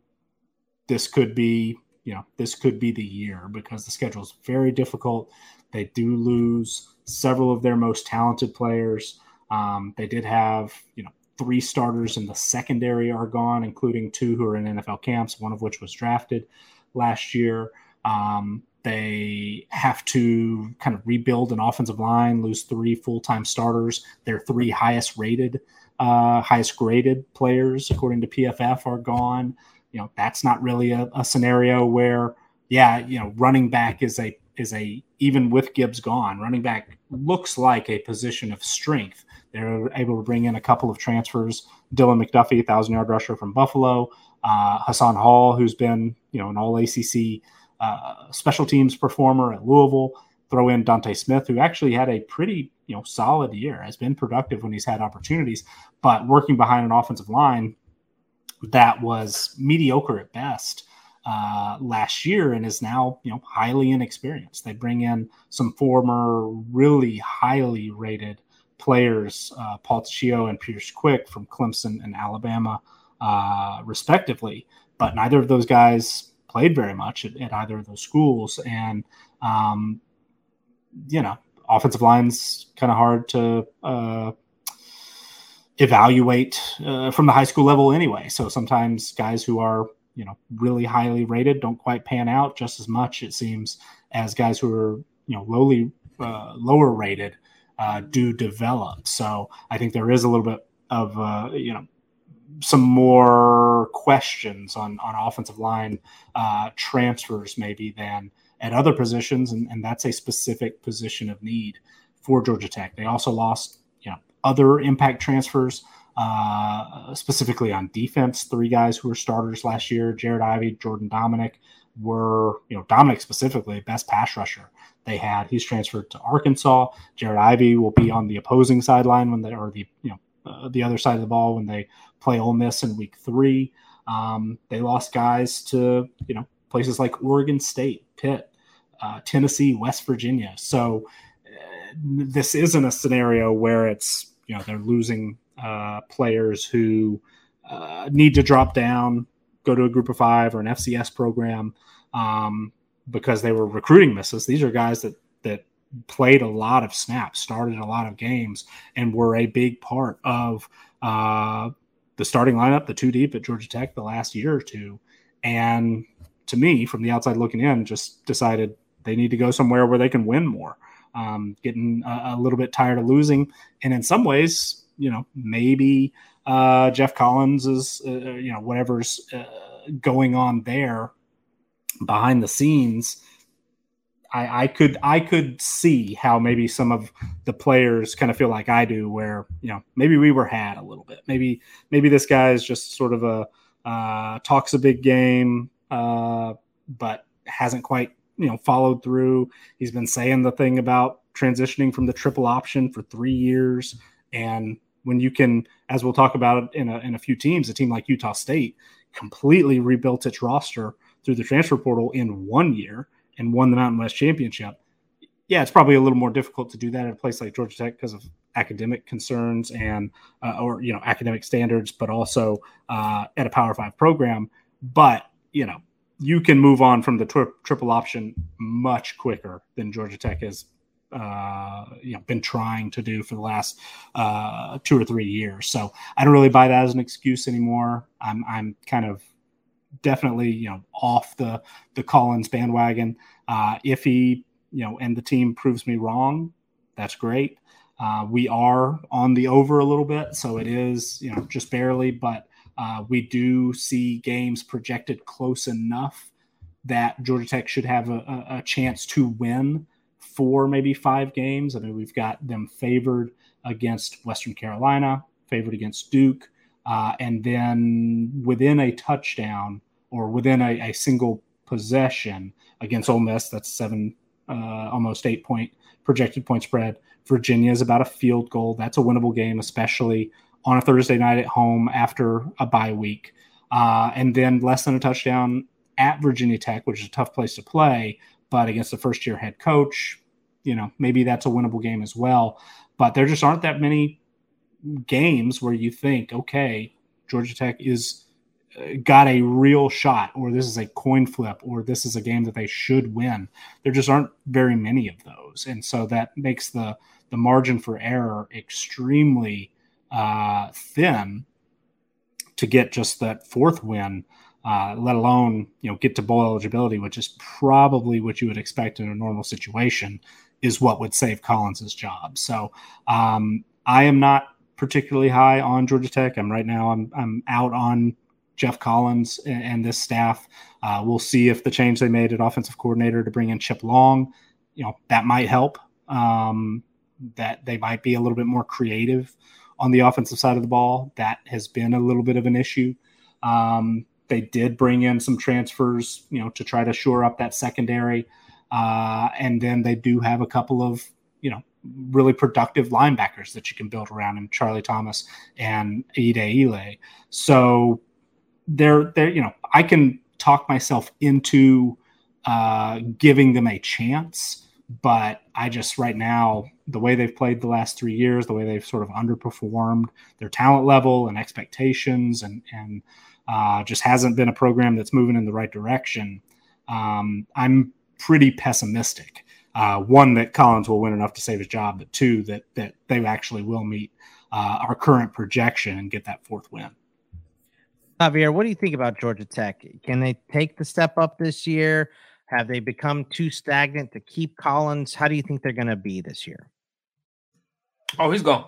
this could be you know this could be the year because the schedule is very difficult. They do lose several of their most talented players. Um, they did have you know three starters in the secondary are gone, including two who are in NFL camps, one of which was drafted last year. Um, they have to kind of rebuild an offensive line, lose three full time starters. Their three highest rated, uh, highest graded players, according to PFF, are gone you know that's not really a, a scenario where yeah you know running back is a is a even with Gibbs gone, running back looks like a position of strength. They're able to bring in a couple of transfers. Dylan McDuffie, thousand yard rusher from Buffalo. Uh, Hassan Hall, who's been you know an All ACC uh, special teams performer at Louisville. Throw in Dontae Smith, who actually had a pretty you know solid year, has been productive when he's had opportunities, but working behind an offensive line that was mediocre at best uh, last year and is now you know highly inexperienced. They bring in some former really highly rated players, uh, Paul Tchio and Pierce Quick from Clemson and Alabama, uh, respectively. But neither of those guys played very much at, at either of those schools, and um, you know, offensive line's kind of hard to uh, evaluate uh, from the high school level anyway. So sometimes guys who are you know really highly rated don't quite pan out just as much it seems as guys who are you know lowly uh, lower rated uh, do develop. So I think there is a little bit of uh, you know some more questions on on offensive line uh, transfers maybe than at other positions, and, and that's a specific position of need for Georgia Tech. They also lost you know other impact transfers, uh, specifically on defense. Three guys who were starters last year: Jared Ivey, Jordan Domineck, were you know Domineck specifically best pass rusher they had. He's transferred to Arkansas. Jared Ivey will be on the opposing sideline when they are the you know uh, the other side of the ball when they play Ole Miss in Week Three. Um, they lost guys to you know places like Oregon State, Pitt, uh, Tennessee, West Virginia. So uh, this isn't a scenario where it's you know they're losing uh, players who uh, need to drop down, go to a group of five or an FCS program um, because they were recruiting misses. These are guys that that played a lot of snaps, started a lot of games, and were a big part of uh, the starting lineup, the two deep at Georgia Tech the last year or two. And to me, from the outside looking in, just decided they need to go somewhere where they can win more. Um, getting a, a, little bit tired of losing, and in some ways, you know, maybe uh, Geoff Collins is, uh, you know, whatever's uh, going on there behind the scenes. I, I could I could see how maybe some of the players kind of feel like I do, where you know maybe we were had a little bit. Maybe maybe this guy is just sort of a uh, talks a big game, uh, but hasn't quite you know followed through. He's been saying the thing about transitioning from the triple option for three years, and when you can, as we'll talk about in a, in a few teams, a team like Utah State completely rebuilt its roster through the transfer portal in one year and won the Mountain West Championship. Yeah, it's probably a little more difficult to do that at a place like Georgia Tech because of academic concerns and uh, or you know academic standards, but also uh, at a Power Five program. But you know you can move on from the tri- triple option much quicker than Georgia Tech has uh, you know been trying to do for the last uh, two or three years. So I don't really buy that as an excuse anymore. I'm I'm kind of definitely you know off the the Collins bandwagon. Uh, if he you know and the team proves me wrong, that's great. Uh, we are on the over a little bit, so it is you know just barely, but uh, we do see games projected close enough that Georgia Tech should have a, a, chance to win four, maybe five games. I mean, we've got them favored against Western Carolina, favored against Duke, uh, and then within a touchdown or within a, a single possession against Ole Miss, that's seven, uh, almost eight point projected point spread. Virginia is about a field goal. That's a winnable game, especially on a Thursday night at home after a bye week. Uh, and then less than a touchdown at Virginia Tech, which is a tough place to play, but against the first year head coach, you know, maybe that's a winnable game as well. But there just aren't that many games where you think, okay, Georgia Tech is uh, got a real shot, or this is a coin flip, or this is a game that they should win. There just aren't very many of those, and so that makes the the margin for error extremely uh, thin to get just that fourth win, uh, let alone you know get to bowl eligibility, which is probably what you would expect in a normal situation, is what would save Collins's job. So um, I am not particularly high on Georgia Tech. I'm right now. I'm I'm out on Geoff Collins and, and this staff. Uh, we'll see if the change they made at offensive coordinator to bring in Chip Long, you know, that might help. Um, that they might be a little bit more creative on the offensive side of the ball. That has been a little bit of an issue. Um, they did bring in some transfers, you know, to try to shore up that secondary. Uh, and then they do have a couple of, you know, really productive linebackers that you can build around in Charlie Thomas and Ide Ile. So they're they're you know I can talk myself into uh, giving them a chance, but I just right now the way they've played the last three years, the way they've sort of underperformed their talent level and expectations, and and uh, just hasn't been a program that's moving in the right direction. Um, I'm pretty pessimistic. Uh, one that Collins will win enough to save his job, but two that that they actually will meet uh, our current projection and get that fourth win. Javier, what do you think about Georgia Tech? Can they take the step up this year? Have they become too stagnant to keep Collins? How do you think they're going to be this year? Oh, he's gone.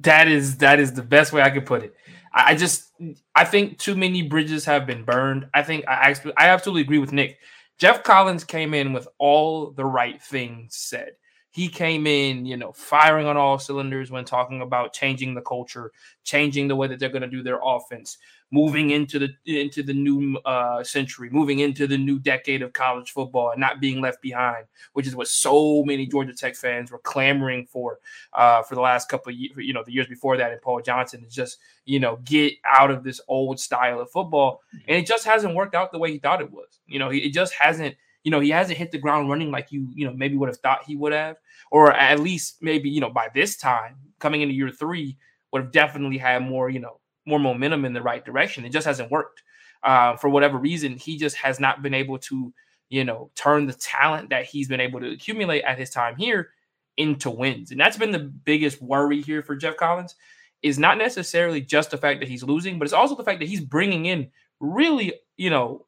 That is that is the best way I could put it. I just I think too many bridges have been burned. I think I I absolutely agree with Nick. Geoff Collins came in with all the right things said. He came in, you know, firing on all cylinders when talking about changing the culture, changing the way that they're going to do their offense, moving into the into the new uh, century, moving into the new decade of college football, and not being left behind, which is what so many Georgia Tech fans were clamoring for uh, for the last couple of years, you know, the years before that. And Paul Johnson is just, you know, get out of this old style of football, and it just hasn't worked out the way he thought it was. You know, it just hasn't you know, he hasn't hit the ground running like you, you know, maybe would have thought he would have, or at least maybe, you know, by this time coming into year three would have definitely had more, you know, more momentum in the right direction. It just hasn't worked. Uh, for whatever reason, he just has not been able to, you know, turn the talent that he's been able to accumulate at his time here into wins. And that's been the biggest worry here for Geoff Collins is not necessarily just the fact that he's losing, but it's also the fact that he's bringing in really, you know,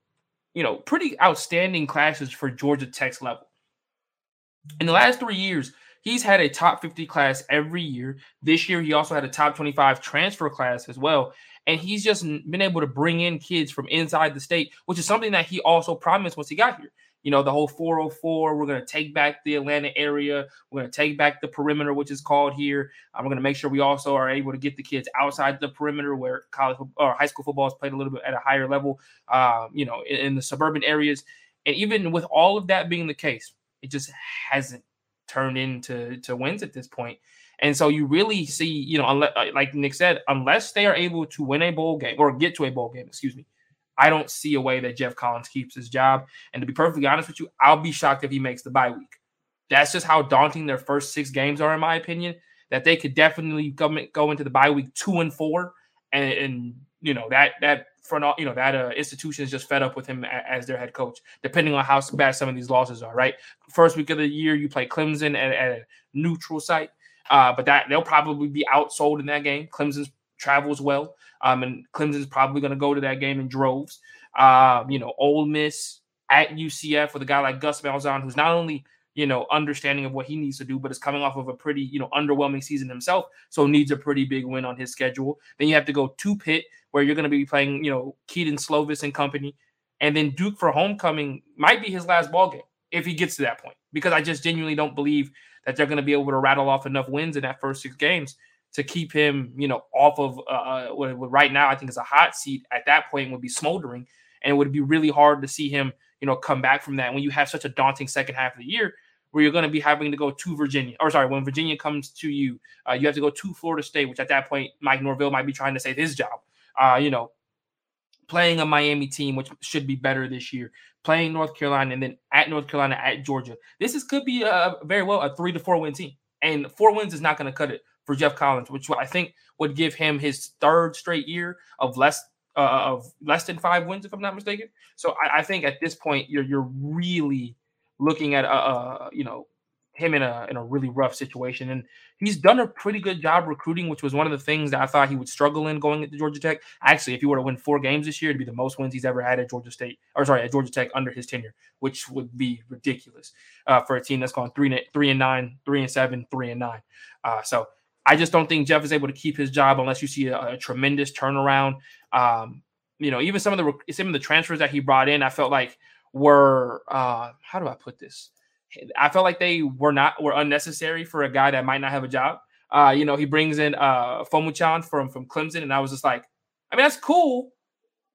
you know, pretty outstanding classes for Georgia Tech's level. in the last three years, he's had a top 50 class every year. This year, he also had a top 25 transfer class as well. And he's just been able to bring in kids from inside the state, which is something that he also promised once he got here you know, the whole 404. We're going to take back the Atlanta area. We're going to take back the perimeter, which is called here. I'm going to make sure we also are able to get the kids outside the perimeter where college or high school football is played a little bit at a higher level, um, you know, in, in the suburban areas. And even with all of that being the case, it just hasn't turned into to wins at this point. And so you really see, you know, unless, uh, like Nick said, unless they are able to win a bowl game or get to a bowl game, excuse me, I don't see a way that Geoff Collins keeps his job. And to be perfectly honest with you, I'll be shocked if he makes the bye week. That's just how daunting their first six games are, in my opinion. That they could definitely go, go into the bye week two and four, and, and you know that that front, you know that uh, institution is just fed up with him as their head coach. Depending on how bad some of these losses are, right? First week of the year, you play Clemson at, at a neutral site, uh, but that they'll probably be outsold in that game. Clemson travels well. Um, and Clemson's probably going to go to that game in droves. Um, you know, Ole Miss at UCF with a guy like Gus Malzahn, who's not only you know understanding of what he needs to do, but is coming off of a pretty you know underwhelming season himself, so needs a pretty big win on his schedule. Then you have to go to Pitt, where you're going to be playing you know Kedon Slovis and company, and then Duke for homecoming might be his last ball game if he gets to that point, because I just genuinely don't believe that they're going to be able to rattle off enough wins in that first six games to keep him, you know, off of uh, uh what, what right now I think is a hot seat at that point would be smoldering, and it would be really hard to see him, you know, come back from that when you have such a daunting second half of the year where you're going to be having to go to Virginia, or sorry, when Virginia comes to you, uh, you have to go to Florida State, which at that point Mike Norvell might be trying to save his job. Uh, you know, playing a Miami team, which should be better this year, playing North Carolina, and then at North Carolina, at Georgia. This is could be a, very well a three to four win team, and four wins is not going to cut it for Geoff Collins, which I think would give him his third straight year of less uh, of less than five wins, if I'm not mistaken. So I, I think at this point you're you're really looking at a, a you know him in a in a really rough situation. And he's done a pretty good job recruiting, which was one of the things that I thought he would struggle in going into Georgia Tech. Actually, if he were to win four games this year, it'd be the most wins he's ever had at Georgia State, or sorry, at Georgia Tech under his tenure, which would be ridiculous uh, for a team that's gone three and three and nine, three and seven, three and nine. Uh, so I just don't think Geoff is able to keep his job unless you see a, a tremendous turnaround. Um, you know, even some of the some of the transfers that he brought in, I felt like were uh, how do I put this? I felt like they were not were unnecessary for a guy that might not have a job. Uh, you know, he brings in uh Fomuchan from from Clemson, and I was just like, I mean, that's cool,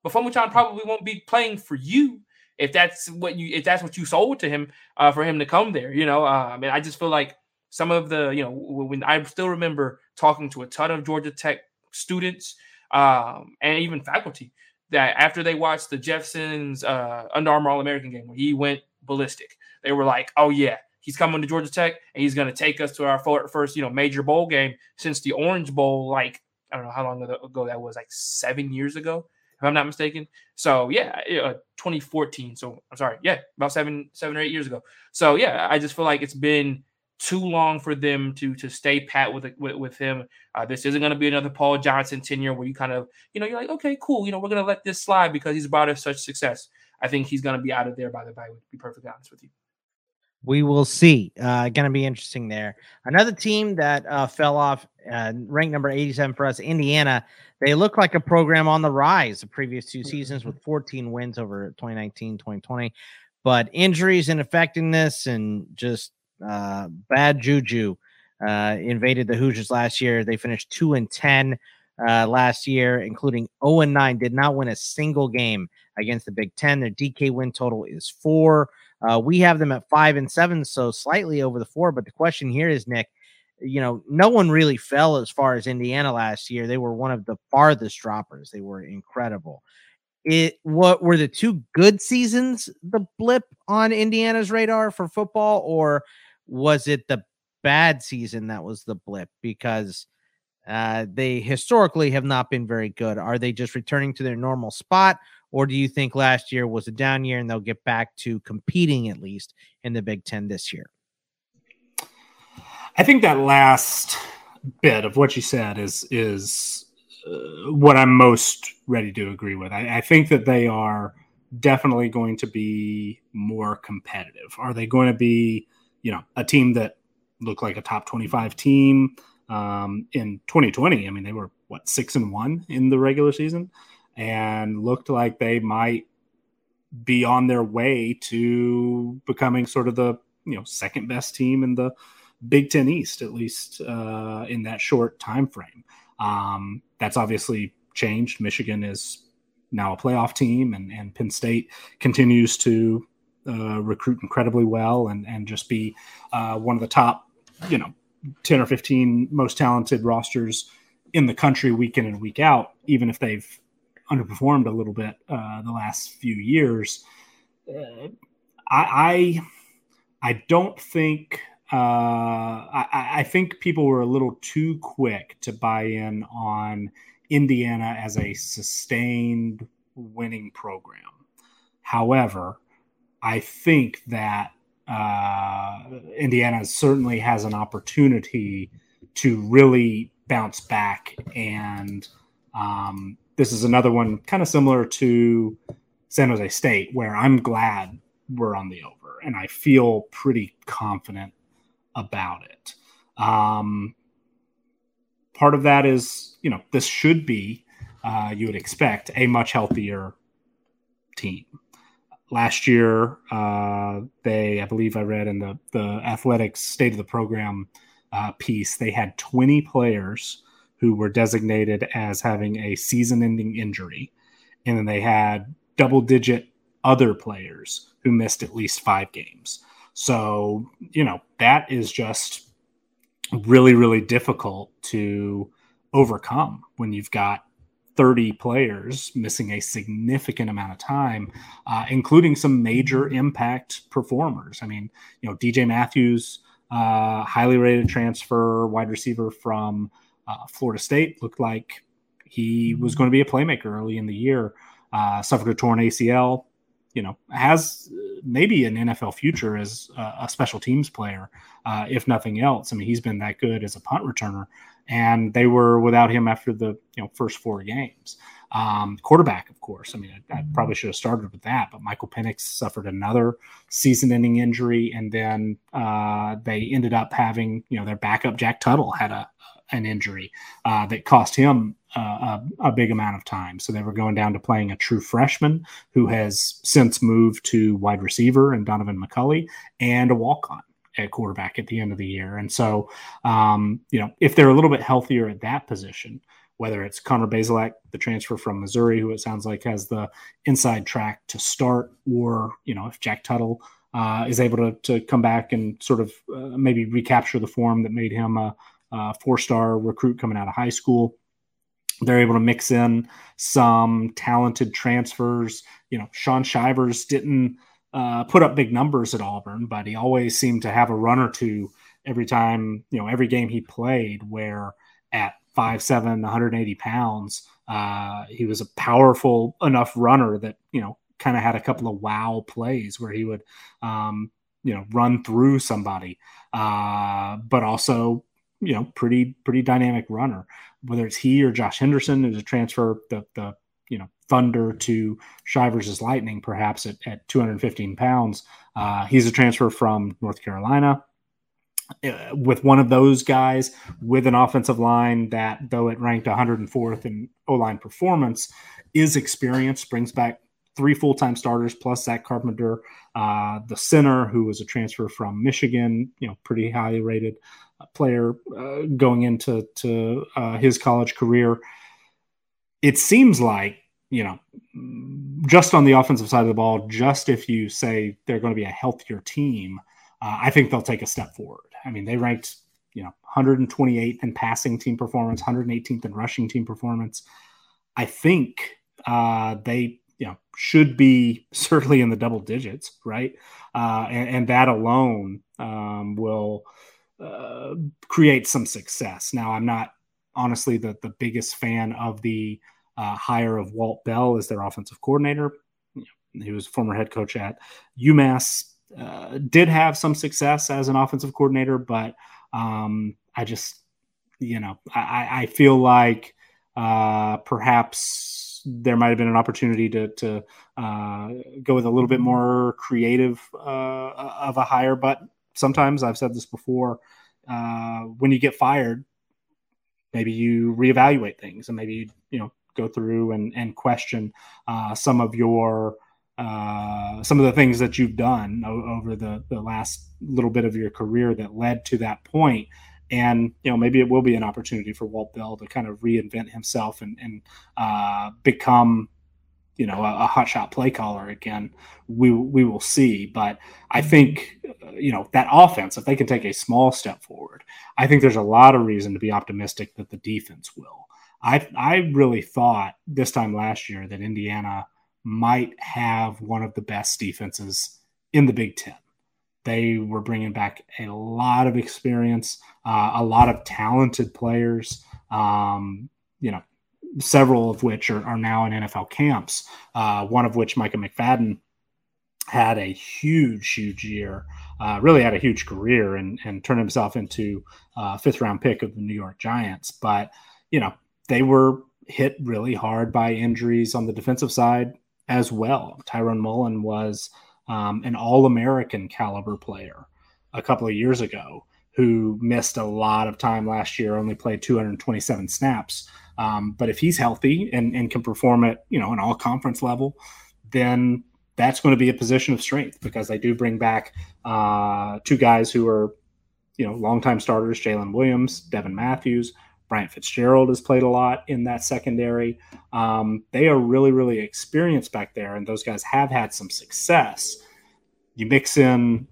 but Fomuchan probably won't be playing for you if that's what you if that's what you sold to him uh, for him to come there. You know, uh, I mean, I just feel like some of the, you know, when I still remember talking to a ton of Georgia Tech students um, and even faculty that after they watched the Jefferson's uh, Under Armour All American game where he went ballistic, they were like, oh, yeah, he's coming to Georgia Tech and he's going to take us to our first, you know, major bowl game since the Orange Bowl, like, I don't know how long ago that was, like seven years ago, if I'm not mistaken. So yeah, uh, 2014. So I'm sorry, yeah, about seven, seven or eight years ago. So yeah, I just feel like it's been too long for them to to stay pat with with, with him. Uh, this isn't going to be another Paul Johnson tenure where you kind of you know you're like okay cool you know we're going to let this slide because he's brought us such success. I think he's going to be out of there by the week. To be perfectly honest with you. We will see. Uh, going to be interesting there. Another team that uh, fell off, uh, ranked number 87 for us, Indiana. They look like a program on the rise the previous two seasons with 14 wins over 2019, 2020. But injuries and effectiveness and just uh, bad juju uh, invaded the Hoosiers last year. They finished two and ten uh, last year, including 0 and 9, Did not win a single game against the Big Ten. Their DK win total is four. Uh, we have them at five and seven, so slightly over the four. But the question here is, Nick, you know, no one really fell as far as Indiana last year. They were one of the farthest droppers. They were incredible. It what were the two good seasons the blip on Indiana's radar for football, or was it the bad season that was the blip? Because uh, they historically have not been very good. Are they just returning to their normal spot, or do you think last year was a down year and they'll get back to competing at least in the Big Ten this year? I think that last bit of what you said is is uh, what I'm most ready to agree with. I, I think that they are definitely going to be more competitive. Are they going to be you know, a team that looked like a top 25 team um, in 2020. I mean, they were what six and one in the regular season and looked like they might be on their way to becoming sort of the you know second best team in the Big Ten East, at least uh, in that short time frame. Um, that's obviously changed. Michigan is now a playoff team, and, and Penn State continues to uh, recruit incredibly well and and just be uh, one of the top, you know, ten or fifteen most talented rosters in the country week in and week out. Even if they've underperformed a little bit uh, the last few years, uh, I, I I don't think uh, I, I, think people were a little too quick to buy in on Indiana as a sustained winning program. However, I think that uh, Indiana certainly has an opportunity to really bounce back. And um, this is another one kind of similar to San Jose State, where I'm glad we're on the over and I feel pretty confident about it. Um, part of that is, you know, this should be, uh, you would expect, a much healthier team. Last year, uh, they, I believe I read in the, the athletics state of the program uh, piece, they had 20 players who were designated as having a season ending injury. And then they had double digit other players who missed at least five games. So, you know, that is just really, really difficult to overcome when you've got 30 players missing a significant amount of time, uh, including some major impact performers. I mean, you know, DJ Matthews, uh, highly rated transfer wide receiver from uh, Florida State, looked like he was going to be a playmaker early in the year. Uh, suffered a torn ACL, you know, has maybe an NFL future as a, a special teams player, uh, if nothing else. I mean, he's been that good as a punt returner, and they were without him after the you know first four games. Um, quarterback, of course. I mean, I, I, probably should have started with that, but Michael Penix suffered another season-ending injury, and then uh, they ended up having you know their backup Jack Tuttle had a an injury uh, that cost him uh, a, a, big amount of time. So they were going down to playing a true freshman who has since moved to wide receiver and Donovan McCulley and a walk on at quarterback at the end of the year. And so, um, you know, if they're a little bit healthier at that position, whether it's Connor Bazelak, the transfer from Missouri, who it sounds like has the inside track to start, or, you know, if Jack Tuttle uh, is able to, to come back and sort of uh, maybe recapture the form that made him a, a four star recruit coming out of high school. They're able to mix in some talented transfers. You know, Shaun Shivers didn't uh, put up big numbers at Auburn, but he always seemed to have a run or two every time, you know, every game he played where at 5'7, 180 pounds, uh, he was a powerful enough runner that, you know, kind of had a couple of wow plays where he would, um, you know, run through somebody, uh, but also you know pretty pretty dynamic runner. Whether it's he or Josh Henderson, who's a transfer the the you know Thunder to Shivers' Lightning, perhaps at, at 215 pounds. Uh, he's a transfer from North Carolina. Uh, with one of those guys with an offensive line that, though it ranked 104th in O line performance, is experienced, brings back three full time starters plus Zach Carpenter, uh, the center who was a transfer from Michigan, you know, pretty highly rated player uh, going into to uh, his college career. It seems like you know, just on the offensive side of the ball, just if you say they're going to be a healthier team, uh, I think they'll take a step forward. I mean, they ranked you know 128th in passing team performance, 118th in rushing team performance. I think uh, they you know should be certainly in the double digits, right? Uh, and, and, that alone um, will uh, create some success. Now, I'm not honestly the, the biggest fan of the uh, hire of Walt Bell as their offensive coordinator. He was former head coach at UMass. Uh, did have some success as an offensive coordinator, but um, I just, you know, I, I feel like uh, perhaps there might have been an opportunity to, to uh, go with a little bit more creative uh, of a hire, but sometimes I've said this before. Uh, when you get fired, maybe you reevaluate things and maybe you you know go through and and question uh, some of your uh, some of the things that you've done o- over the the last little bit of your career that led to that point and you know maybe it will be an opportunity for Walt Bell to kind of reinvent himself and, and uh, become you know a, a hotshot play caller again. We we will see, but I think you know that offense if they can take a small step forward, I think there's a lot of reason to be optimistic that the defense will. I I really thought this time last year that Indiana might have one of the best defenses in the Big Ten. They were bringing back a lot of experience, uh, a lot of talented players. Um, you know, several of which are, are now in NFL camps. Uh, one of which, Micah McFadden, had a huge, huge year. Uh, really had a huge career and and turned himself into a fifth round pick of the New York Giants. But you know, they were hit really hard by injuries on the defensive side as well. Tiawan Mullen was um, an All American caliber player a couple of years ago who missed a lot of time last year, only played 227 snaps. Um, but if he's healthy and, and can perform at you know an all conference level, then that's going to be a position of strength because they do bring back uh, two guys who are you know longtime starters: Jaylin Williams, Devon Matthews. Bryant Fitzgerald has played a lot in that secondary. Um, they are really, really experienced back there, and those guys have had some success. You mix in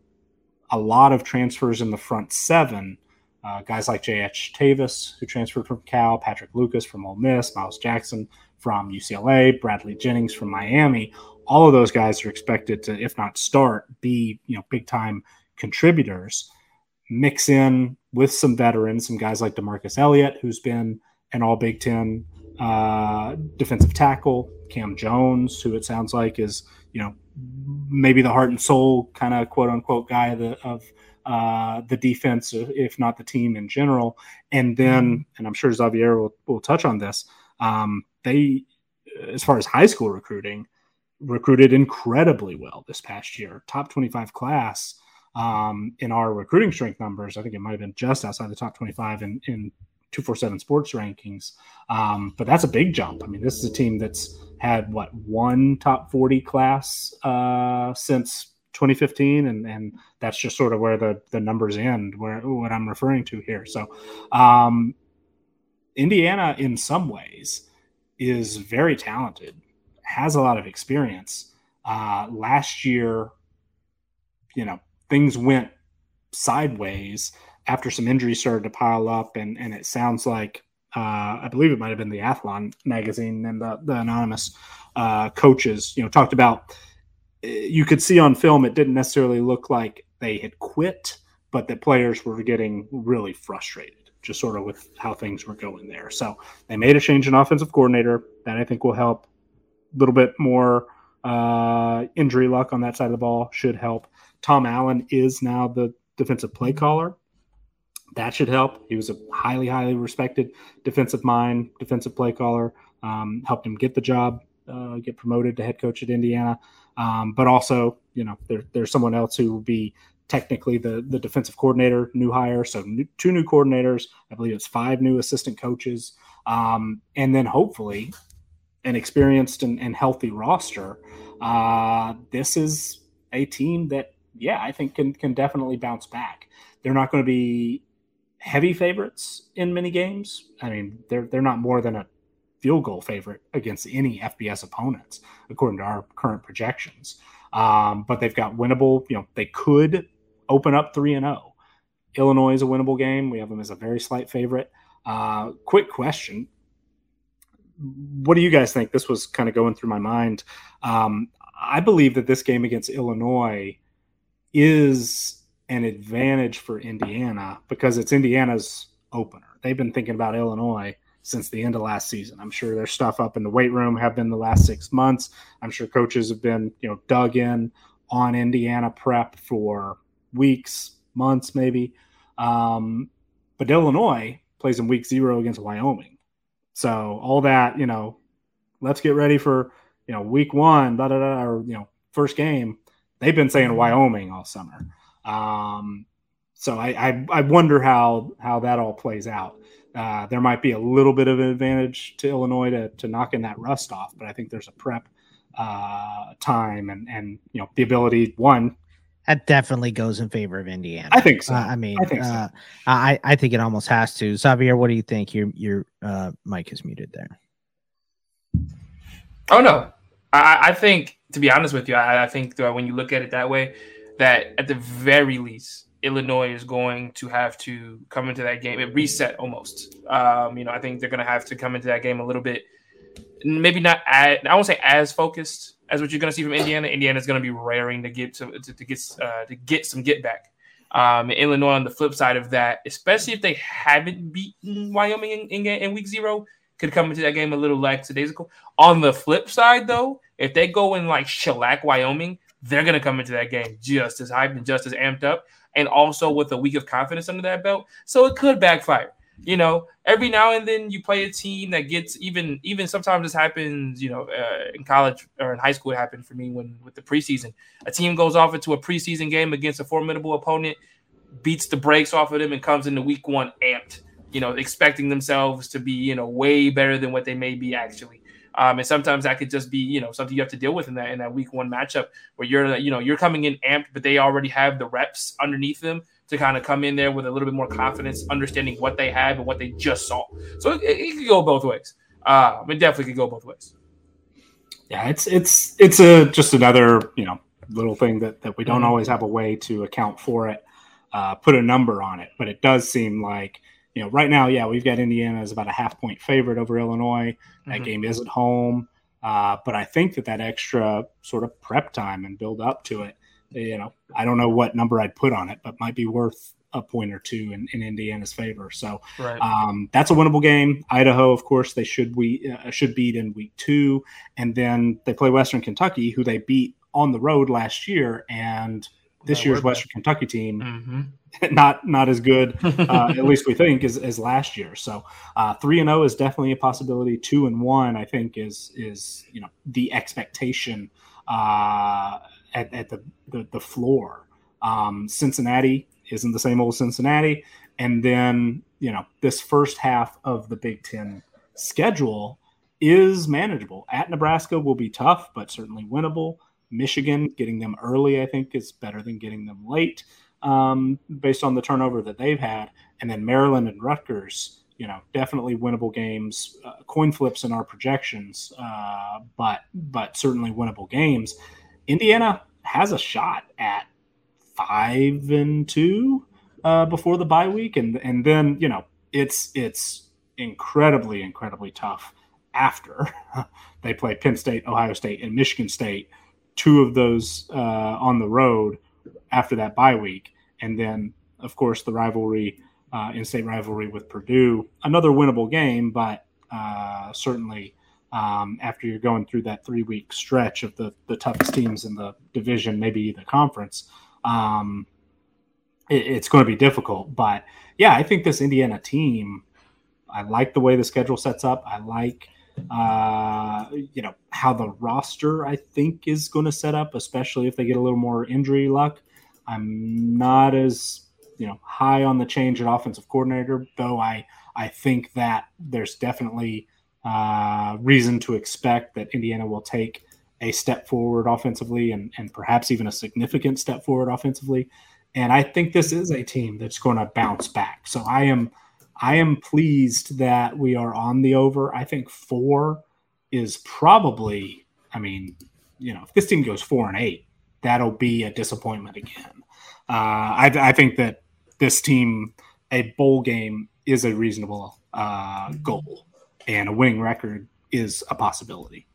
a lot of transfers in the front seven. Uh, guys like J.H. Tevis, who transferred from Cal, Patrick Lucas from Ole Miss, Miles Jackson from UCLA, Bradley Jennings from Miami. All of those guys are expected to, if not start, be you know big time contributors. Mix in with some veterans, some guys like Demarcus Elliott, who's been an All Big Ten uh, defensive tackle, Cam Jones, who it sounds like is you know maybe the heart and soul kind of quote unquote guy of the, of uh, the defense, if not the team in general. And then, and I'm sure Xavier will, will touch on this. Um, they, as far as high school recruiting, recruited incredibly well this past year. Top 25 class um, in our recruiting strength numbers. I think it might have been just outside the top 25 in, in 247 sports rankings. Um, but that's a big jump. I mean, this is a team that's had what one top 40 class uh, since 2015 and and that's just sort of where the the numbers end where what i'm referring to here so um, indiana in some ways is very talented has a lot of experience uh, last year you know things went sideways after some injuries started to pile up and and it sounds like uh, I believe it might have been the Athlon magazine and the, the anonymous uh, coaches, you know, talked about. Eh, you could see on film it didn't necessarily look like they had quit, but the players were getting really frustrated, just sort of with how things were going there. So they made a change in offensive coordinator that I think will help. A little bit more uh, injury luck on that side of the ball should help. Tom Allen is now the defensive play caller that should help. He was a highly, highly respected defensive mind, defensive play caller. Um, helped him get the job, uh, get promoted to head coach at Indiana. Um, but also, you know, there, there's someone else who will be technically the the defensive coordinator, new hire. So new, two new coordinators. I believe it's five new assistant coaches, um, and then hopefully an experienced and, and healthy roster. Uh, this is a team that, yeah, I think can can definitely bounce back. They're not going to be heavy favorites in many games. I mean, they're they're not more than a field goal favorite against any FBS opponents, according to our current projections. Um, but they've got winnable. You know, they could open up three and zero. Oh. Illinois is a winnable game. We have them as a very slight favorite. Uh, quick question: What do you guys think? This was kind of going through my mind. Um, I believe that this game against Illinois is an advantage for Indiana because it's Indiana's opener. They've been thinking about Illinois since the end of last season. I'm sure there's stuff up in the weight room have been the last six months. I'm sure coaches have been, you know, dug in on Indiana prep for weeks, months, maybe. Um, but Illinois plays in week zero against Wyoming. So all that, you know, let's get ready for, you know, week one, blah, blah, blah, or, you know, first game. They've been saying Wyoming all summer. Um, so I, I, I wonder how how that all plays out. Uh, there might be a little bit of an advantage to Illinois to to knocking that rust off, but I think there's a prep uh, time and and you know the ability one that definitely goes in favor of Indiana. I think so. Uh, I mean, I think, so. uh, I, I think it almost has to. Xavier, what do you think? Your your uh, mic is muted there. Oh no, I, I think to be honest with you, I, I think when you look at it that way, that at the very least, Illinois is going to have to come into that game, it reset almost. Um, you know, I think they're going to have to come into that game a little bit, maybe not. I won't say as focused as what you're going to see from Indiana. Indiana is going to be raring to get to, to, to get uh, to get some get back. Um, Illinois on the flip side of that, especially if they haven't beaten Wyoming in, in, in week zero, could come into that game a little lackadaisical. On the flip side, though, if they go and like shellac Wyoming, they're going to come into that game just as hyped and just as amped up, and also with a week of confidence under that belt. So it could backfire you know, every now and then you play a team that gets even even sometimes this happens, you know, uh, in college or in high school it happened for me when with the preseason. A team goes off into a preseason game against a formidable opponent, beats the brakes off of them and comes into week 1 amped, you know, expecting themselves to be, you know, way better than what they may be actually. Um, and sometimes that could just be, you know, something you have to deal with in that in that week one matchup where you're, you know, you're coming in amped, but they already have the reps underneath them to kind of come in there with a little bit more confidence, understanding what they have and what they just saw. So it, it could go both ways. Uh, it definitely could go both ways. Yeah, it's it's it's a just another you know little thing that that we don't mm-hmm. always have a way to account for it, uh, put a number on it. But it does seem like you know right now, yeah, we've got Indiana as about a half point favorite over Illinois. That mm-hmm. game is at home, uh, but I think that that extra sort of prep time and build up to it you know, I don't know what number I'd put on it, but might be worth a point or two in, in Indiana's favor. So right. um, that's a winnable game. Idaho, of course, they should we uh, should beat in week two, and then they play Western Kentucky, who they beat on the road last year, and this year's Western Kentucky team mm-hmm. not not as good, uh, at least we think, as, as last year. So uh, three and zero oh is definitely a possibility. Two and one, I think, is is you know the expectation. Uh, at, at the, the, the floor. Um, Cincinnati isn't the same old Cincinnati. And then, you know, this first half of the Big Ten schedule is manageable. At Nebraska will be tough, but certainly winnable. Michigan, getting them early, I think, is better than getting them late um, based on the turnover that they've had. And then Maryland and Rutgers, you know, definitely winnable games. Uh, coin flips in our projections, uh, but but certainly winnable games. Indiana has a shot at five and two uh, before the bye week, and and then you know it's it's incredibly incredibly tough after they play Penn State, Ohio State, and Michigan State, two of those uh, on the road after that bye week, and then of course the rivalry, uh, in-state rivalry with Purdue, another winnable game, but uh, certainly um, after you're going through that three week stretch of the, the toughest teams in the division, maybe the conference. Um, it, it's going to be difficult. But yeah, I think this Indiana team, I like the way the schedule sets up. I like, uh, you know, how the roster I think is going to set up, especially if they get a little more injury luck. I'm not as you know high on the change at offensive coordinator, though I I think that there's definitely uh, reason to expect that Indiana will take a step forward offensively and, and perhaps even a significant step forward offensively. And I think this is a team that's going to bounce back. So I am I am pleased that we are on the over. I think four is probably, I mean, you know, if this team goes four and eight, that'll be a disappointment again. Uh, I, I think that this team, a bowl game, is a reasonable uh, goal and a winning record is a possibility.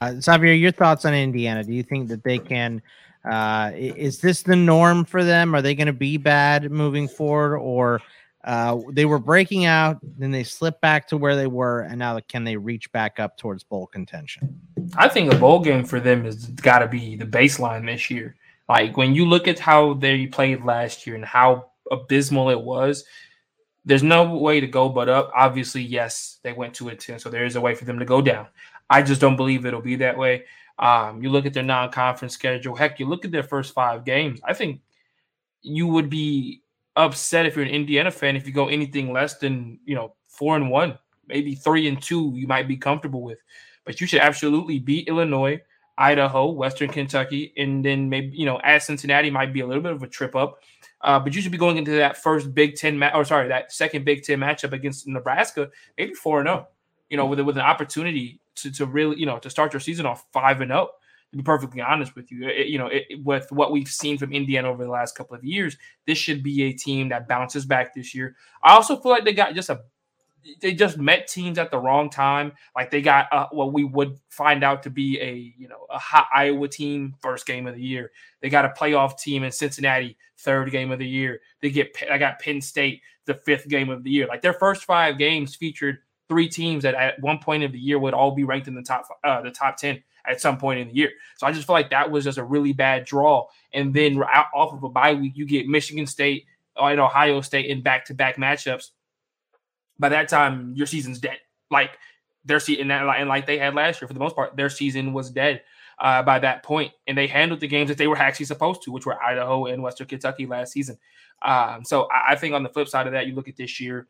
Uh, Xavier, your thoughts on Indiana? Do you think that they can? Uh, is this the norm for them? Are they going to be bad moving forward, or uh, they were breaking out, then they slipped back to where they were, and now can they reach back up towards bowl contention? I think a bowl game for them has got to be the baseline this year. Like when you look at how they played last year and how abysmal it was, there's no way to go but up. Obviously, yes, they went to a 10, so there is a way for them to go down. I just don't believe it'll be that way. Um, you look at their non-conference schedule. Heck, you look at their first five games. I think you would be upset if you're an Indiana fan if you go anything less than you know four and one, maybe three and two. You might be comfortable with, but you should absolutely beat Illinois, Idaho, Western Kentucky, and then maybe you know at Cincinnati might be a little bit of a trip up. Uh, but you should be going into that first Big Ten match, or sorry, that second Big Ten matchup against Nebraska, maybe four and zero. Oh, you know, with with an opportunity to to really you know to start your season off five and zero. To be perfectly honest with you. It, you know, it, with what we've seen from Indiana over the last couple of years, this should be a team that bounces back this year. I also feel like they got just a they just met teams at the wrong time. Like they got uh, what we would find out to be a you know a hot Iowa team first game of the year. They got a playoff team in Cincinnati third game of the year. They get I got Penn State the fifth game of the year. Like their first five games featured three teams that at one point of the year would all be ranked in the top uh, the top ten at some point in the year. So I just feel like that was just a really bad draw. And then off of a bye week, you get Michigan State and Ohio State in back to back matchups. By that time, your season's dead. Like their season, and like they had last year, for the most part, their season was dead uh, by that point, and they handled the games that they were actually supposed to, which were Idaho and Western Kentucky last season. Um, so I, I think on the flip side of that, you look at this year,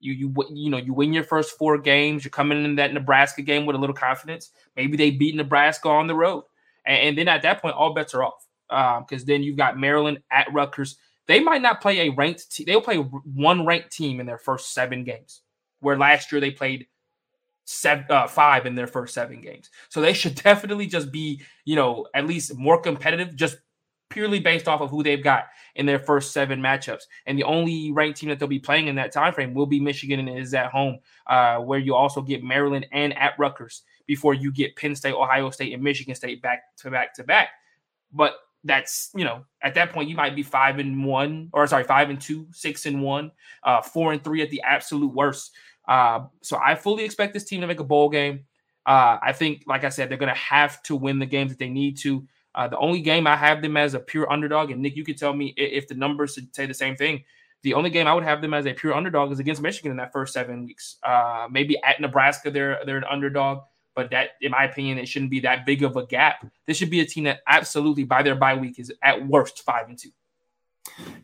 you you you know you win your first four games. You're coming in that Nebraska game with a little confidence. Maybe they beat Nebraska on the road, and, and then at that point, all bets are off. Because um, then you've got Maryland at Rutgers. They might not play a ranked. team. they'll play one ranked team in their first seven games. Where last year they played seven, uh, five in their first seven games. So they should definitely just be, you know, at least more competitive, just purely based off of who they've got in their first seven matchups. And the only ranked team that they'll be playing in that time frame will be Michigan and is at home, uh, where you also get Maryland and at Rutgers before you get Penn State, Ohio State, and Michigan State back to back to back. But that's you know at that point you might be five and one or sorry five and two six and one uh four and three at the absolute worst uh so i fully expect this team to make a bowl game uh i think like i said they're gonna have to win the games that they need to uh, the only game I have them as a pure underdog, and Nick, you could tell me if the numbers say the same thing. The only game I would have them as a pure underdog is against Michigan in that first seven weeks. Uh, maybe at Nebraska, they're they're an underdog, but that, in my opinion, it shouldn't be that big of a gap. This should be a team that absolutely, by their bye week, is at worst five and two.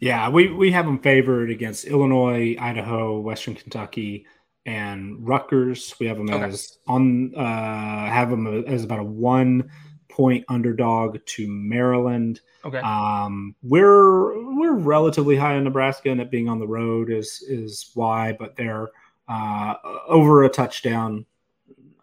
Yeah, we we have them favored against Illinois, Idaho, Western Kentucky, and Rutgers. We have them okay. as on uh, have them as about a one point underdog to Maryland. Okay. Um, we're we're relatively high in Nebraska, and it being on the road is is why, but they're uh, over a touchdown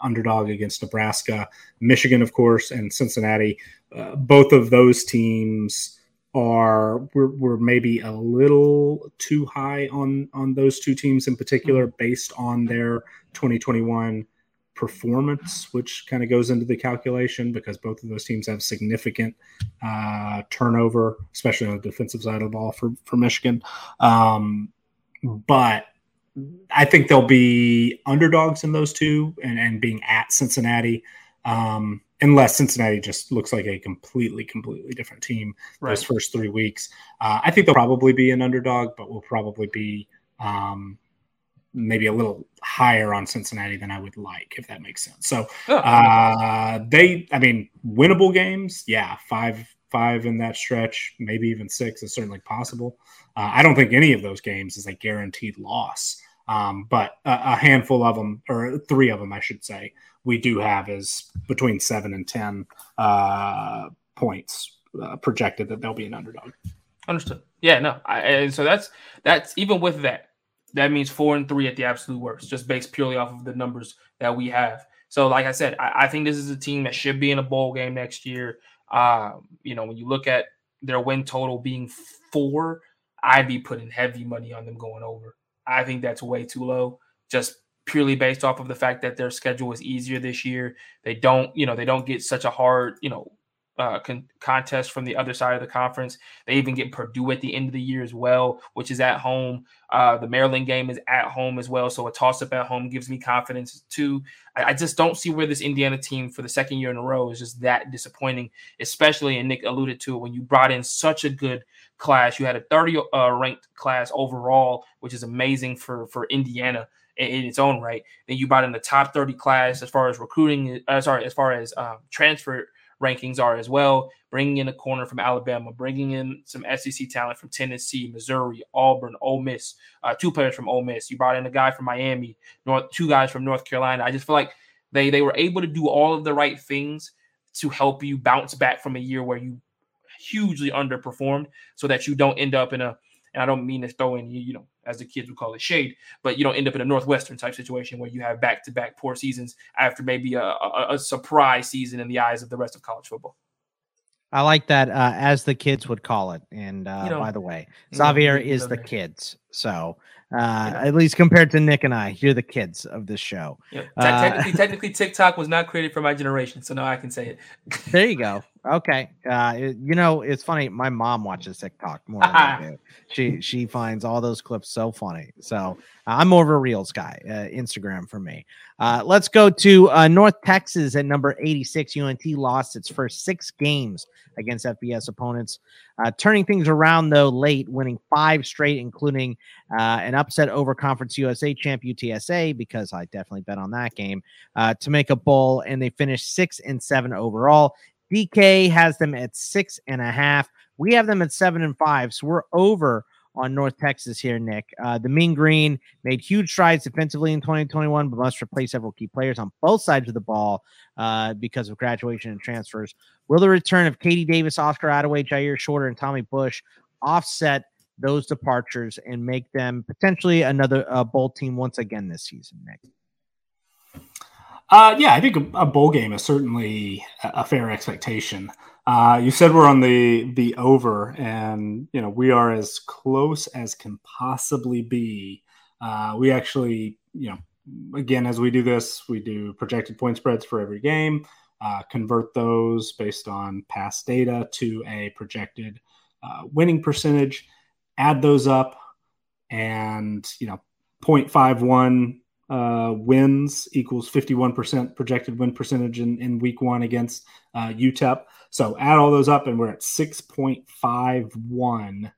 underdog against Nebraska, Michigan, of course, and Cincinnati. Uh, both of those teams are we're, we're maybe a little too high on on those two teams in particular mm-hmm. based on their 2021 performance, which kind of goes into the calculation because both of those teams have significant uh, turnover, especially on the defensive side of the ball for, for Michigan. Um, but I think they'll be underdogs in those two and, and being at Cincinnati. Um, unless Cincinnati just looks like a completely, completely different team right. those first three weeks. Uh, I think they'll probably be an underdog, but we'll probably be um, maybe a little higher on Cincinnati than I would like, if that makes sense. So uh, they, I mean, winnable games, yeah, five five in that stretch, maybe even six is certainly possible. Uh, I don't think any of those games is a guaranteed loss, um, but a, a, handful of them, or three of them, I should say, we do have is between seven and ten uh, points uh, projected that they'll be an underdog. Understood. Yeah, no, I, and so that's that's even with that that means four and three at the absolute worst, just based purely off of the numbers that we have. So, like I said, I, I think this is a team that should be in a bowl game next year. Um, you know, when you look at their win total being four, I'd be putting heavy money on them going over. I think that's way too low, just purely based off of the fact that their schedule is easier this year. They don't, you know, they don't get such a hard, you know, uh, con- contest from the other side of the conference. They even get Purdue at the end of the year as well, which is at home. Uh, the Maryland game is at home as well, so a toss up at home gives me confidence too. I, I, just don't see where this Indiana team for the second year in a row is just that disappointing, especially and Nick alluded to it when you brought in such a good class. You had a 30 uh, ranked class overall, which is amazing for for Indiana in, its own right. Then you brought in the top 30 class as far as recruiting, uh, sorry, as far as um, transfer rankings are as well. Bringing in a corner from Alabama, bringing in some SEC talent from Tennessee, Missouri, Auburn, Ole Miss, uh, two players from Ole Miss. You brought in a guy from Miami, North, two guys from North Carolina. I just feel like they they were able to do all of the right things to help you bounce back from a year where you hugely underperformed, so that you don't end up in a and I don't mean to throw in, you know, as the kids would call it, shade, but you don't end up in a Northwestern type situation where you have back to back poor seasons after maybe a, a, a, surprise season in the eyes of the rest of college football. I like that, uh, as the kids would call it. And uh, you know, by the way, Xavier is the kids. So uh, at least compared to Nick and I, you're the kids of this show. Yeah. Uh, technically, technically, TikTok was not created for my generation, so now I can say it. there you go. Okay. Uh, it, you know, it's funny. My mom watches TikTok more than I do. She she finds all those clips so funny. So I'm more of a Reels guy. Uh, Instagram for me. Uh, let's go to uh, North Texas at number 86. UNT lost its first six games against FBS opponents, uh, turning things around though late, winning five straight, including uh, an upset over Conference USA champ UTSA because I definitely bet on that game uh, to make a bowl, and they finished six and seven overall. DK has them at six and a half. We have them at seven and five, so we're over on North Texas here, Nick. Uh, the Mean Green made huge strides defensively in 2021, but must replace several key players on both sides of the ball uh, because of graduation and transfers. Will the return of KD Davis, Oscar Adaway, Jyaire Shorter, and Tommy Bush offset those departures and make them potentially another uh, bowl team once again this season, Nick? Uh, yeah, I think a, a, bowl game is certainly a, fair expectation. Uh, you said we're on the the over, and you know we are as close as can possibly be. Uh, we actually, you know, again as we do this, we do projected point spreads for every game, uh, convert those based on past data to a projected uh, winning percentage, add those up, and you know, 0.51 uh, wins equals 51% projected win percentage in, in week one against uh, UTEP. So add all those up, and we're at 6.51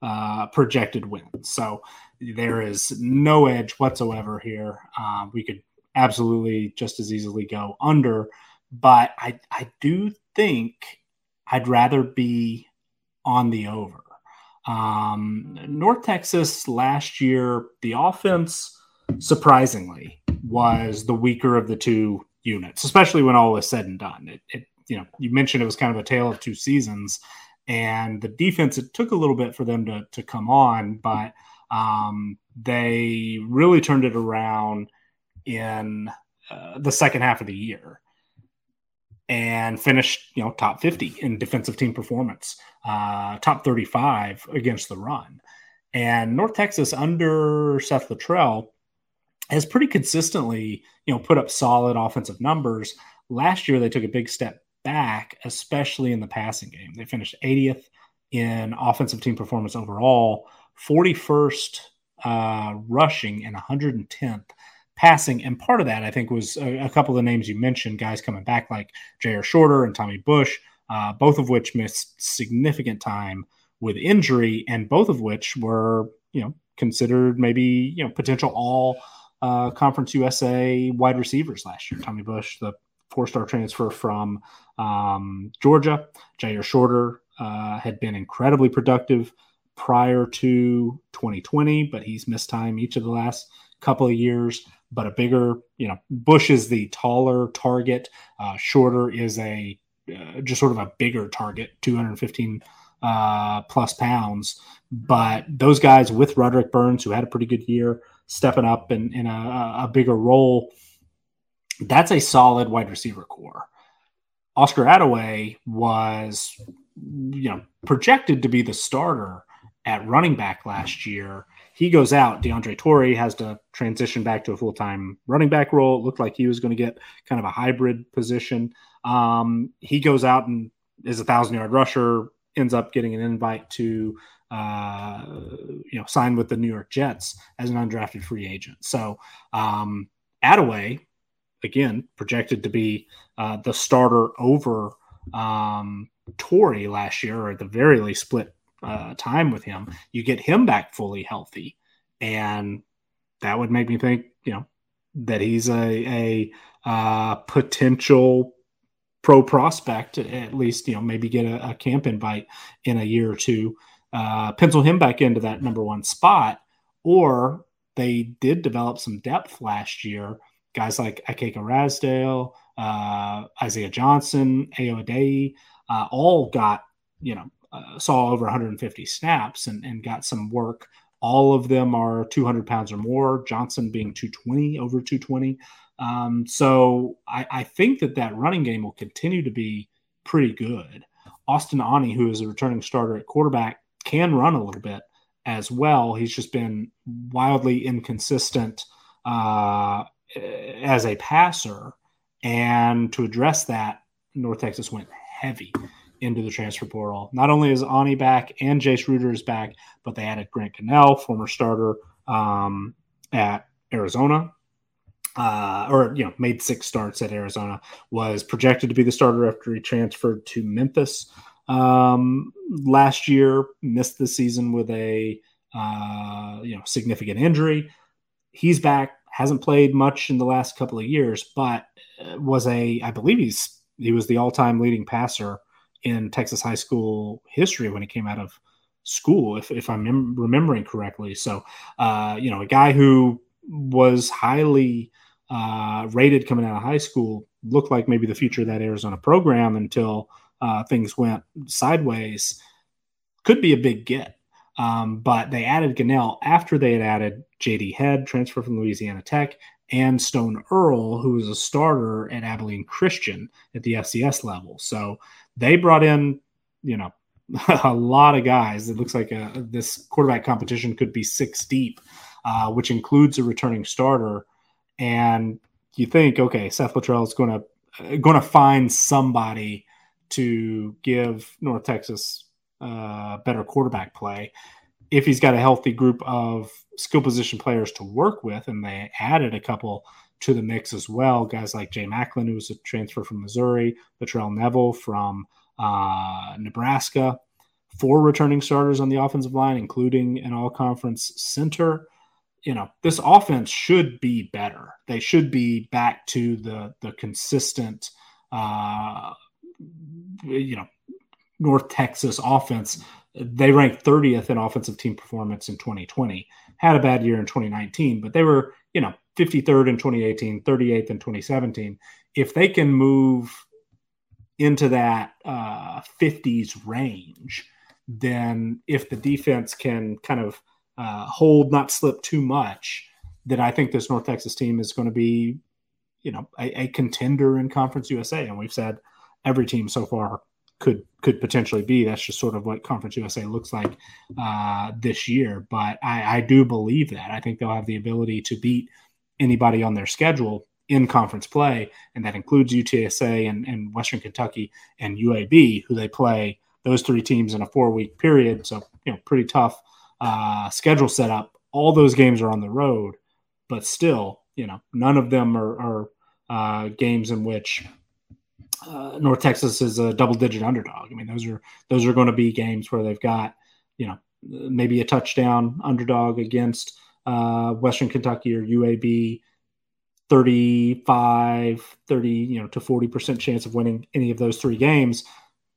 uh, projected wins. So there is no edge whatsoever here. Uh, we could absolutely just as easily go under, but I, I do think I'd rather be on the over. Um, North Texas last year, the offense surprisingly, was the weaker of the two units, especially when all was said and done. It, it, you know, you mentioned it was kind of a tale of two seasons, and the defense it took a little bit for them to to come on, but um, they really turned it around in uh, the second half of the year and finished you know top 50 in defensive team performance uh, top 35 against the run and north texas under seth littrell has pretty consistently, you know, put up solid offensive numbers. Last year, they took a big step back, especially in the passing game. They finished 80th in offensive team performance overall, 41st uh, rushing, and 110th passing. And part of that, I think, was a, a, couple of the names you mentioned, guys coming back like Jyaire Shorter and Tommy Bush, uh, both of which missed significant time with injury, and both of which were, you know, considered maybe, you know, potential all uh, Conference USA wide receivers last year. Tommy Bush, the four star transfer from um, Georgia. Jyaire Shorter uh, had been incredibly productive prior to 2020, but he's missed time each of the last couple of years. But a bigger, you know, Bush is the taller target. Uh, Shorter is a uh, just sort of a bigger target, 215 uh, plus pounds. But those guys with Roderic Burns, who had a pretty good year, stepping up in, in a, a bigger role, that's a solid wide receiver corps. Oscar Adaway was, you know, projected to be the starter at running back last year. He goes out. DeAndre Torrey has to transition back to a full time running back role. It looked like he was going to get kind of a hybrid position. Um, he goes out and is a thousand yard rusher, ends up getting an invite to uh, you know, signed with the New York Jets as an undrafted free agent. So um, Adaway, again, projected to be uh, the starter over um, last year, or at the very least split uh, time with him. You get him back fully healthy, and that would make me think, you know, that he's a, a uh, potential pro prospect, at least, you know, maybe get a, a camp invite in a year or two, uh, pencil him back into that number one spot. Or they did develop some depth last year. Guys like Ikaika Ragsdale, uh, Isaiah Johnson, Ayo uh, all got, you know, uh, saw over 150 snaps and, and got some work. All of them are 200 pounds or more, Johnson being 220, over 220. Um, so I, I, think that that running game will continue to be pretty good. Austin Aune, who is a returning starter at quarterback, can run a little bit as well. He's just been wildly inconsistent uh, as a passer. And to address that, North Texas went heavy into the transfer portal. Not only is Aune back and Jace Ruder is back, but they added Grant Gunnell, former starter um, at Arizona, uh, or you know, made six starts at Arizona. Was projected to be the starter after he transferred to Memphis um, last year. Missed the season with a uh, you know significant injury. He's back. Hasn't played much in the last couple of years, but was a I believe he's he was the all-time leading passer in Texas high school history when he came out of school, if, if I'm mem- remembering correctly. So, uh, you know, a guy who was highly uh, rated coming out of high school looked like maybe the future of that Arizona program until uh, things went sideways. Could be a big get. Um, but they added Gunnell after they had added JD Head, transfer from Louisiana Tech, and Stone Earle, who was a starter at Abilene Christian at the FCS level. So they brought in, you know, a lot of guys. It looks like a, uh, this quarterback competition could be six deep, uh, which includes a returning starter. And you think, okay, Seth Littrell is going to going to find somebody to give North Texas uh, better quarterback play if he's got a healthy group of skill position players to work with, and they added a couple to the mix as well. Guys like Jay Maclin, who was a transfer from Missouri, Latrell Neville from uh, Nebraska, four returning starters on the offensive line, including an all conference center. You know, this offense should be better. They should be back to the the consistent, uh, you know, North Texas offense they ranked 30th in offensive team performance in 2020. Had a bad year in 2019, but they were, you know, 53rd in 2018, 38th in 2017. If they can move into that uh, 50s range, then if the defense can kind of uh, hold, not slip too much, then I think this North Texas team is going to be, you know, a, a contender in Conference USA. And we've said every team so far could could potentially be. That's just sort of what Conference USA looks like uh, this year. But I, I do believe that. I think they'll have the ability to beat anybody on their schedule in conference play, and that includes UTSA and, and Western Kentucky and UAB, who they play those three teams in a four week period. So you know, pretty tough uh, schedule setup. All those games are on the road, but still, you know, none of them are, are uh, games in which uh, North Texas is a double digit underdog. I mean, those are those are going to be games where they've got you know maybe a touchdown underdog against uh, Western Kentucky or UAB. 35 30 you know to 40% chance of winning any of those three games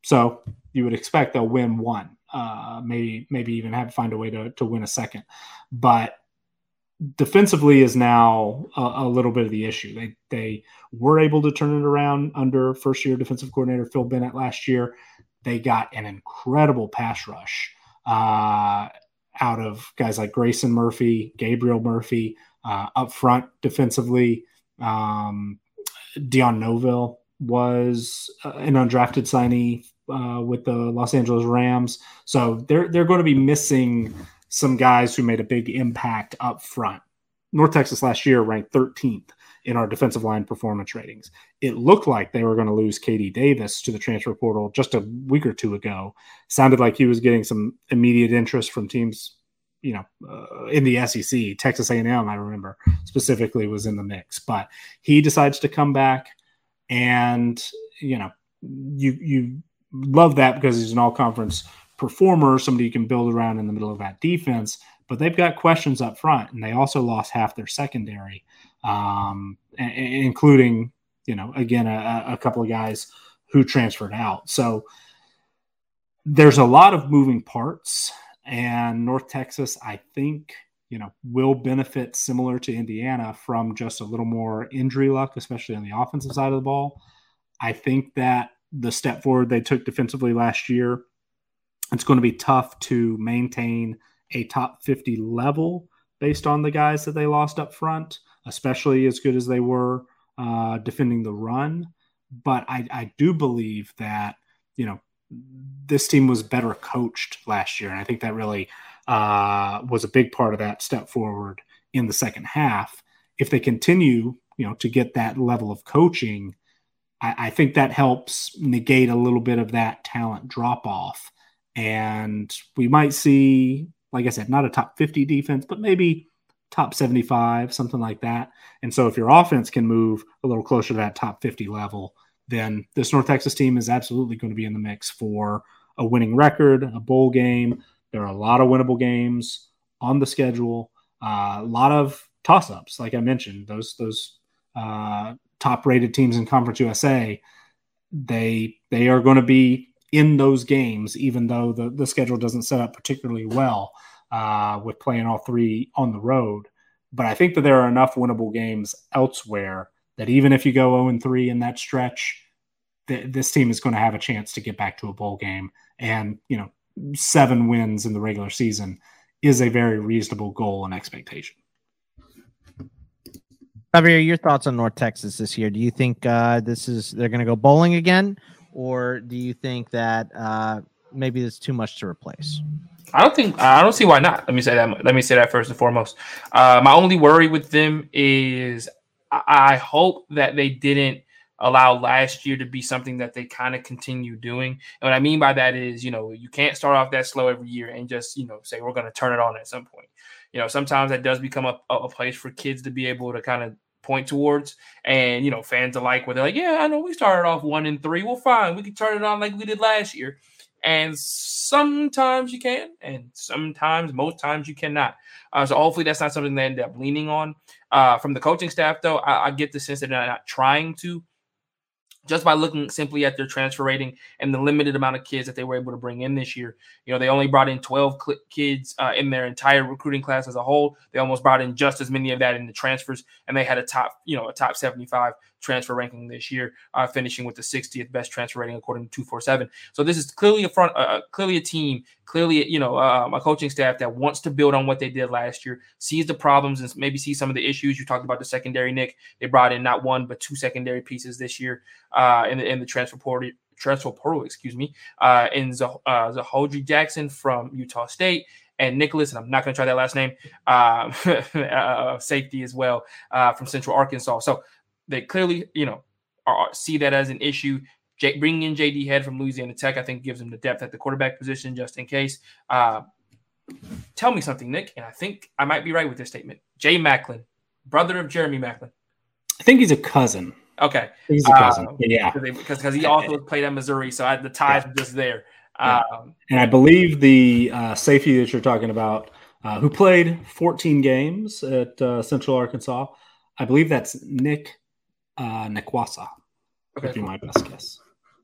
so you would expect they'll win one uh, maybe maybe even have find a way to, to win a second but defensively is now a, a, little bit of the issue. They they were able to turn it around under first year defensive coordinator Phil Bennett last year. They got an incredible pass rush uh, out of guys like Grayson Murphy, Gabriel Murphy uh, up front defensively. Um, Dion Novil was uh, an undrafted signee uh, with the Los Angeles Rams, so they're they're going to be missing some guys who made a big impact up front. North Texas last year ranked 13th in our defensive line performance ratings. It looked like they were going to lose Katie Davis to the transfer portal just a week or two ago. Sounded like he was getting some immediate interest from teams, you know, uh, in the SEC. Texas A&M, I remember specifically, was in the mix, but he decides to come back, and you know, you you love that because he's an all conference performer, somebody you can build around in the middle of that defense. But they've got questions up front, and they also lost half their secondary, um, including you know again a, a couple of guys who transferred out. So there's a lot of moving parts, and North Texas, I think, you know, will benefit similar to Indiana from just a little more injury luck, especially on the offensive side of the ball. I think that the step forward they took defensively last year, it's going to be tough to maintain a top 50 level based on the guys that they lost up front, especially as good as they were uh, defending the run. But I, I do believe that, you know, this team was better coached last year. And I think that really uh, was a big part of that step forward in the second half. If they continue, you know, to get that level of coaching, I, I think that helps negate a little bit of that talent drop off. And we might see, like I said, not a top 50 defense, but maybe top 75, something like that. And so if your offense can move a little closer to that top 50 level, then this North Texas team is absolutely going to be in the mix for a winning record, a bowl game. There are a lot of winnable games on the schedule, uh, a lot of toss ups, like I mentioned. Those those uh, top rated teams in Conference USA, they they are going to be in those games, even though the, the schedule doesn't set up particularly well uh, with playing all three on the road. But I think that there are enough winnable games elsewhere that even if you go 0 3 in that stretch, th- this team is going to have a chance to get back to a bowl game. And, you know, seven wins in the regular season is a very reasonable goal and expectation. Xavier, your thoughts on North Texas this year? Do you think uh, this is they're going to go bowling again, or do you think that uh, maybe it's too much to replace? I don't think I don't see why not. Let me say that. Let me say that first and foremost. Uh, my only worry with them is I hope that they didn't allow last year to be something that they kind of continue doing. And what I mean by that is, you know, you can't start off that slow every year and just, you know, say we're going to turn it on at some point. You know, sometimes that does become a, a place for kids to be able to kind of point towards and, you know, fans alike where they're like, yeah, I know we started off one and three. Well, fine. We can turn it on like we did last year. And sometimes you can, and sometimes, most times you cannot. Uh, so hopefully that's not something they end up leaning on. Uh, from the coaching staff, though, I, I get the sense that they're not trying to just by looking simply at their transfer rating and the limited amount of kids that they were able to bring in this year. You know, they only brought in 12 cl- kids uh, in their entire recruiting class as a whole. They almost brought in just as many of that in the transfers, and they had a top, you know, a top 75 transfer ranking this year, uh, finishing with the 60th best transfer rating according to 247. So this is clearly a front, uh, clearly a team, clearly you know um, a coaching staff that wants to build on what they did last year, sees the problems and maybe see some of the issues. You talked about the secondary, Nick. They brought in not one but two secondary pieces this year uh, in the in the transfer portal. Transfer portal, excuse me, uh, in Zah- uh, Jackson from Utah State, and Nicholas, and I'm not going to try that last name, uh, uh, safety as well uh, from Central Arkansas. So they clearly, you know, are, see that as an issue. J- bringing in JD Head from Louisiana Tech, I think, gives them the depth at the quarterback position just in case. Uh, tell me something, Nick, and I think I might be right with this statement. Jay Maclin, brother of Jeremy Maclin. I think he's a cousin. Okay, he's a cousin. Uh, yeah, because because he also played at Missouri, so I, the ties yeah. just there. Yeah. Um, and I believe the uh, safety that you're talking about, uh, who played 14 games at uh, Central Arkansas, I believe that's Nick uh, Nekwasa. Okay, cool. my best guess.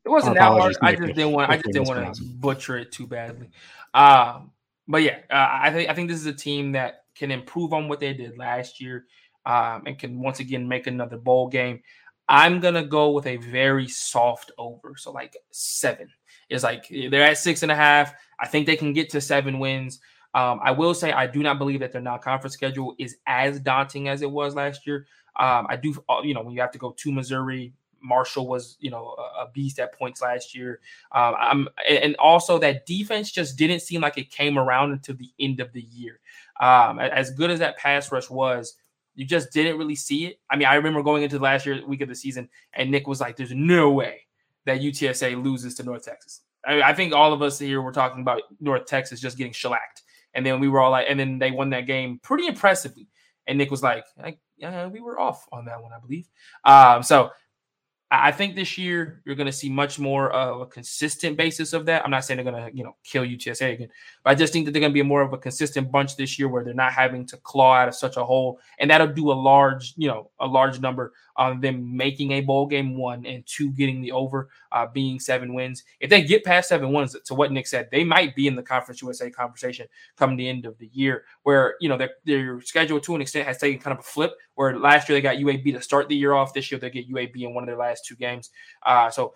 It wasn't that hard. I just didn't want. I just didn't want to butcher it too badly. Um, but yeah, uh, I think I think this is a team that can improve on what they did last year, um, and can once again make another bowl game. I'm gonna go with a very soft over, so like seven. Is like they're at six and a half. I think they can get to seven wins. Um, I will say I do not believe that their non-conference schedule is as daunting as it was last year. Um, I do, uh, you know, when you have to go to Missouri, Marshall was, you know, a, beast at points last year. Um, I'm, and also that defense just didn't seem like it came around until the end of the year. Um, as good as that pass rush was, you just didn't really see it. I mean, I remember going into the last year week of the season, and Nick was like, "There's no way that UTSA loses to North Texas." I, mean, I think all of us here were talking about North Texas just getting shellacked, and then we were all like, and then they won that game pretty impressively. And Nick was like, yeah, we were off on that one, I believe. Um, so I think this year you're going to see much more of a consistent basis of that. I'm not saying they're going to, you know, kill UTSA again, but I just think that they're going to be more of a consistent bunch this year where they're not having to claw out of such a hole, and that'll do a large, you know, a large number on them making a bowl game one and two getting the over, uh, being seven wins. If they get past seven wins, to what Nick said, they might be in the Conference USA conversation come the end of the year, where you know their, their schedule to an extent has taken kind of a flip. Where last year they got UAB to start the year off, this year they get UAB in one of their last two games. Uh, so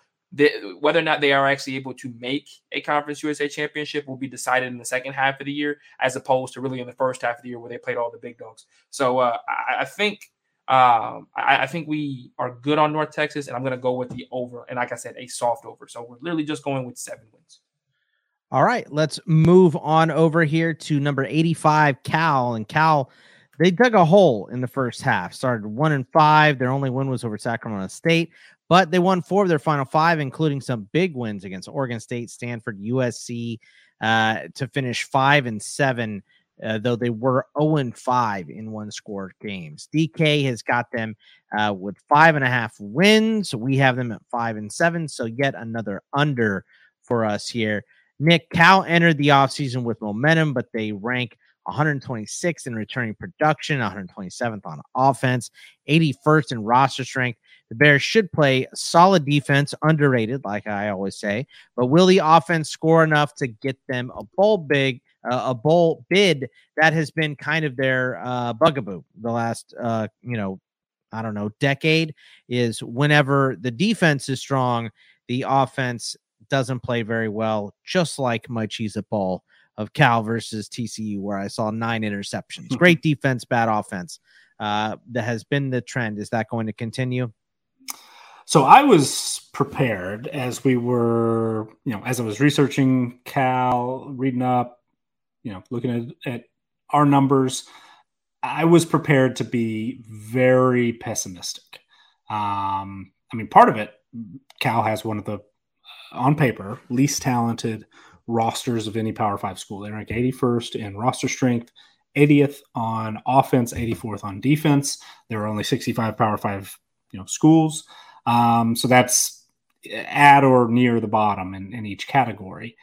whether or not they are actually able to make a Conference USA championship will be decided in the second half of the year, as opposed to really in the first half of the year where they played all the big dogs. So uh, I, I, think um, I, I, think we are good on North Texas, and I'm going to go with the over. And like I said, a soft over. So we're literally just going with seven wins. All right, let's move on over here to number 85, Cal. And Cal, they dug a hole in the first half. Started one and five. Their only win was over Sacramento State, but they won four of their final five, including some big wins against Oregon State, Stanford, USC, uh, to finish five and seven. Uh, though they were 0 and 5 in one score games. DK has got them uh, with five and a half wins. We have them at five and seven. So, yet another under for us here. Nick Cal entered the offseason with momentum, but they rank 126th in returning production, 127th on offense, 81st in roster strength. The Bears should play solid defense, underrated, like I always say. But will the offense score enough to get them a bowl big, uh, a bowl bid? That has been kind of their uh, bugaboo the last, uh, you know, I don't know, decade. Is whenever the defense is strong, the offense doesn't play very well, just like my Cheez-It Bowl of Cal versus TCU, where I saw nine interceptions. Great defense, bad offense. Uh, that has been the trend. Is that going to continue? So I was prepared as we were, you know, as I was researching Cal, reading up, you know, looking at, at our numbers. I was prepared to be very pessimistic. Um, I mean, part of it, Cal has one of the on paper, least talented rosters of any Power Five school. They rank 81st in roster strength, 80th on offense, 84th on defense. There are only 65 Power Five, you know, schools. Um, so that's at or near the bottom in, in each category.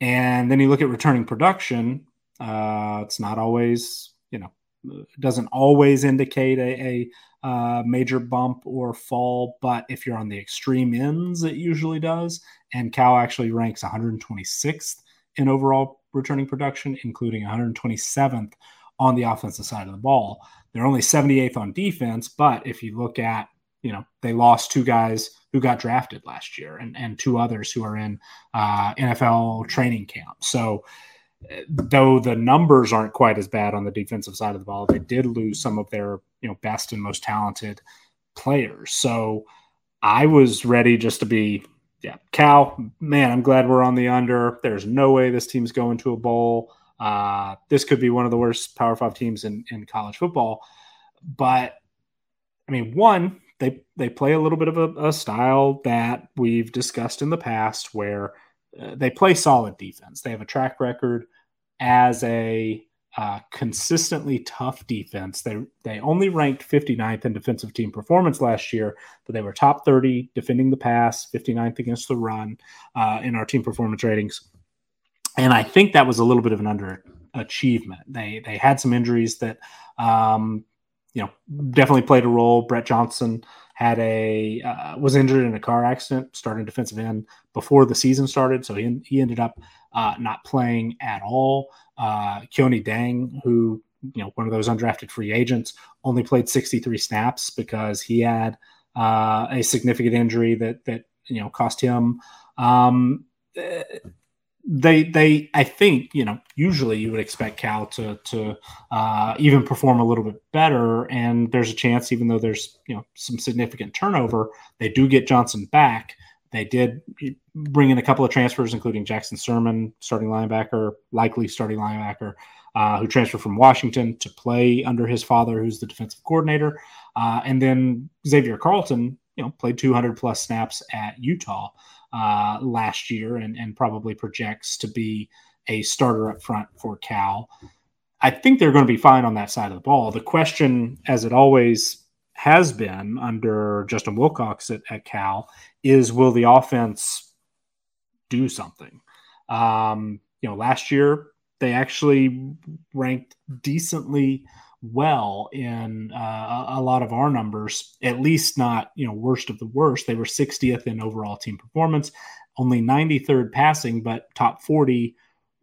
And then you look at returning production. Uh, it's not always, you know, doesn't always indicate a, a uh, major bump or fall, but if you're on the extreme ends, it usually does. And Cal actually ranks 126th in overall returning production, including 127th on the offensive side of the ball. They're only 78th on defense, but if you look at, you know, they lost two guys who got drafted last year and, and two others who are in uh, NFL training camp. So, though the numbers aren't quite as bad on the defensive side of the ball, they did lose some of their you know best and most talented players. So I was ready just to be yeah, Cal. Man, I'm glad we're on the under. There's no way this team's going to a bowl. Uh, this could be one of the worst Power Five teams in in college football. But I mean, one they they play a little bit of a, a style that we've discussed in the past where uh, they play solid defense. They have a track record as a uh, consistently tough defense. They they only ranked 59th in defensive team performance last year, but they were top 30 defending the pass, 59th against the run uh, in our team performance ratings. And I think that was a little bit of an underachievement. They they had some injuries that um, you know definitely played a role. Brett Johnson had a uh, was injured in a car accident starting defensive end before the season started, so he he ended up uh, not playing at all. Uh, Kuony Deng, who you know one of those undrafted free agents, only played 63 snaps because he had uh, a significant injury that that you know cost him. Um, they they I think you know usually you would expect Cal to to uh, even perform a little bit better, and there's a chance even though there's you know some significant turnover, they do get Johnson back. They did bring in a couple of transfers, including Jackson Sirmon, starting linebacker, likely starting linebacker, uh, who transferred from Washington to play under his father, who's the defensive coordinator, uh, and then Xavier Carlton, you know, played 200 plus snaps at Utah uh, last year and, and probably projects to be a starter up front for Cal. I think they're going to be fine on that side of the ball. The question, as it always has been under Justin Wilcox at, at Cal is will the offense do something? Um, you know, last year they actually ranked decently well in uh, a lot of our numbers, at least not, you know, worst of the worst. They were 60th in overall team performance, only 93rd passing, but top 40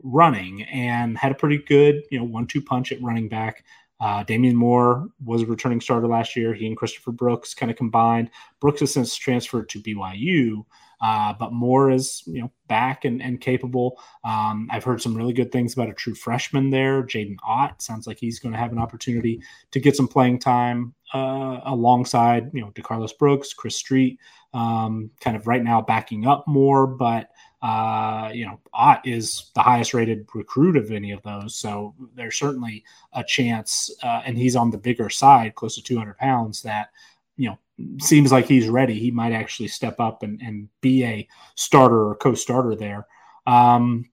running, and had a pretty good, you know, one two punch at running back. Uh, Damien Moore was a returning starter last year. He and Christopher Brooks kind of combined. Brooks has since transferred to BYU, uh, but Moore is you know back and, and capable. Um, I've heard some really good things about a true freshman there, Jaydn Ott. Sounds like he's going to have an opportunity to get some playing time uh, alongside you know DeCarlos Brooks, Chris Street, um, kind of right now backing up more, but. Uh, you know, Ott is the highest rated recruit of any of those. So there's certainly a chance, uh, and he's on the bigger side, close to 200 pounds, that, you know, seems like he's ready. He might actually step up and, and be a starter or co-starter there. Um,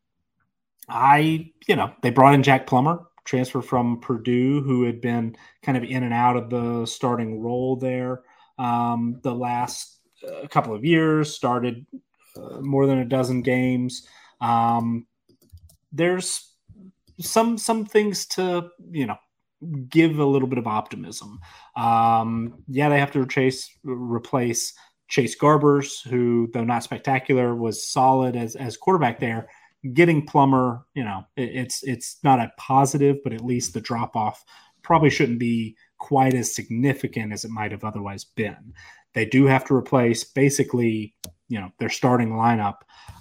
I, you know, they brought in Jack Plummer, transfer from Purdue, who had been kind of in and out of the starting role there um, the last uh, couple of years. Started uh, more than a dozen games. Um, there's some some things to you know give a little bit of optimism. Um, yeah, they have to chase replace Chase Garbers, who though not spectacular, was solid as as quarterback there. Getting Plummer, you know, it, it's it's not a positive, but at least the drop off probably shouldn't be quite as significant as it might have otherwise been. They do have to replace basically, you know, their starting lineup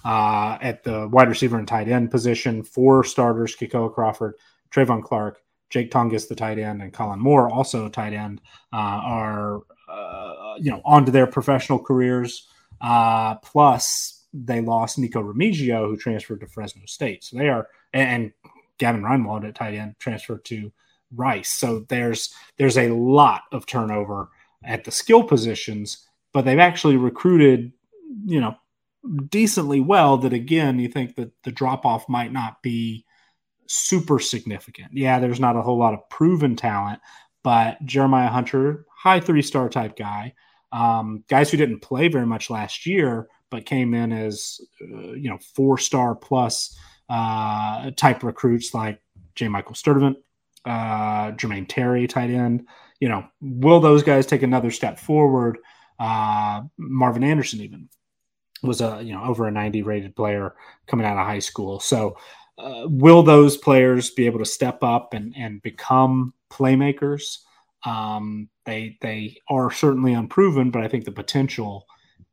uh, at the wide receiver and tight end position. Four starters: Kekoa Crawford, Trevon Clark, Jake Tonges, the tight end, and Colin Moore, also tight end, uh, are uh, you know onto their professional careers. Uh, plus, they lost Nico Remigio, who transferred to Fresno State. So they are and Gavin Reinwald at tight end transferred to Rice. So there's there's a lot of turnover at the skill positions, but they've actually recruited, you know, decently well. That again, you think that the drop off might not be super significant. Yeah, there's not a whole lot of proven talent, but Jeremiah Hunter, high three star type guy, um, guys who didn't play very much last year, but came in as uh, you know four star plus uh, type recruits like J. Michael Sturdivant, uh, Jermaine Terry, tight end. You know, will those guys take another step forward? Uh, Marvin Anderson even was a you know over a 90 rated player coming out of high school. So uh, will those players be able to step up and, and become playmakers? Um, they they are certainly unproven, but I think the potential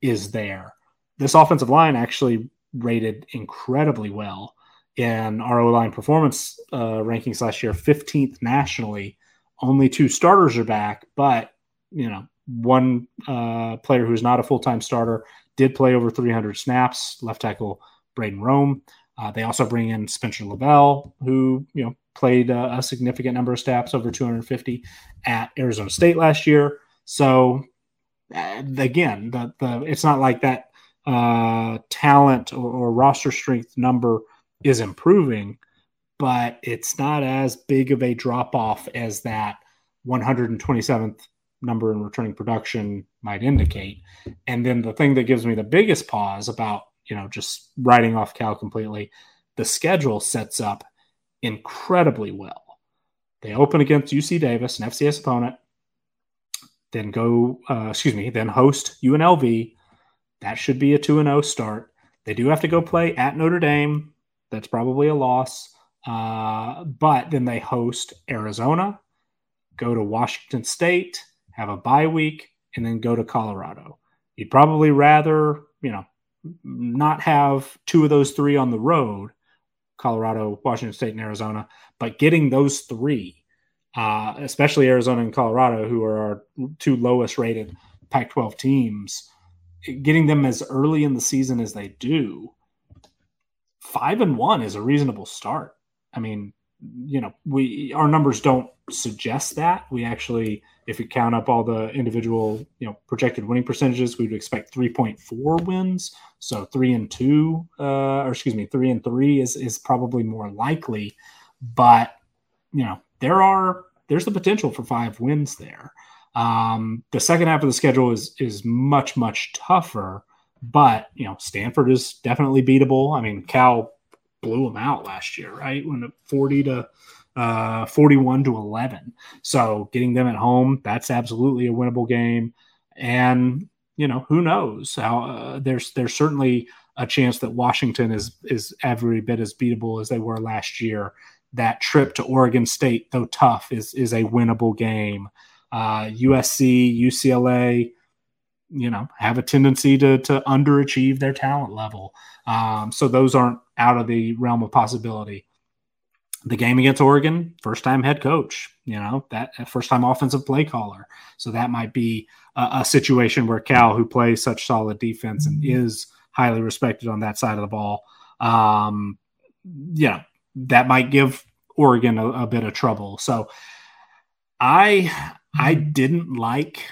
is there. This offensive line actually rated incredibly well in our O line performance uh, rankings last year, 15th nationally. Only two starters are back, but you know one uh, player who's not a full time starter did play over 300 snaps. Left tackle Brayden Rohme. Uh, they also bring in Spencer Lovell, who you know played a, a, significant number of snaps, over 250 at Arizona State last year. So uh, again, the, the it's not like that uh, talent or, or, roster strength number is improving, but it's not as big of a drop off as that 127th number in returning production might indicate. And then the thing that gives me the biggest pause about you know, just writing off Cal completely. The schedule sets up incredibly well. They open against UC Davis, an FCS opponent, then go, uh, excuse me, then host UNLV. That should be a 2 0 start. They do have to go play at Notre Dame. That's probably a loss. Uh, but then they host Arizona, go to Washington State, have a bye week, and then go to Colorado. You'd probably rather, you know, not have two of those three on the road Colorado, Washington State, and Arizona, but getting those three, uh, especially Arizona and Colorado, who are our two lowest rated Pac 12 teams, getting them as early in the season as they do, five and one is a reasonable start. I mean, you know, we our numbers don't suggest that. We actually, if we count up all the individual, you know, projected winning percentages, we would expect 3.4 wins. So three and two, uh, or excuse me, three and three is is probably more likely. But you know, there are there's the potential for five wins there. Um, the second half of the schedule is is much much tougher, but you know Stanford is definitely beatable. I mean, Cal blew them out last year, right? When forty to uh, 41 to 11. So getting them at home, that's absolutely a winnable game. And you know, who knows? How uh, there's there's certainly a chance that Washington is is every bit as beatable as they were last year. That trip to Oregon State, though tough, is is a winnable game. Uh, USC, UCLA, you know, have a tendency to to underachieve their talent level. Um, so those aren't out of the realm of possibility. The game against Oregon, first time head coach, you know, that first time offensive play caller. So that might be a, a situation where Cal, who plays such solid defense and is highly respected on that side of the ball, um, you know, that might give Oregon a, a bit of trouble. So I I didn't like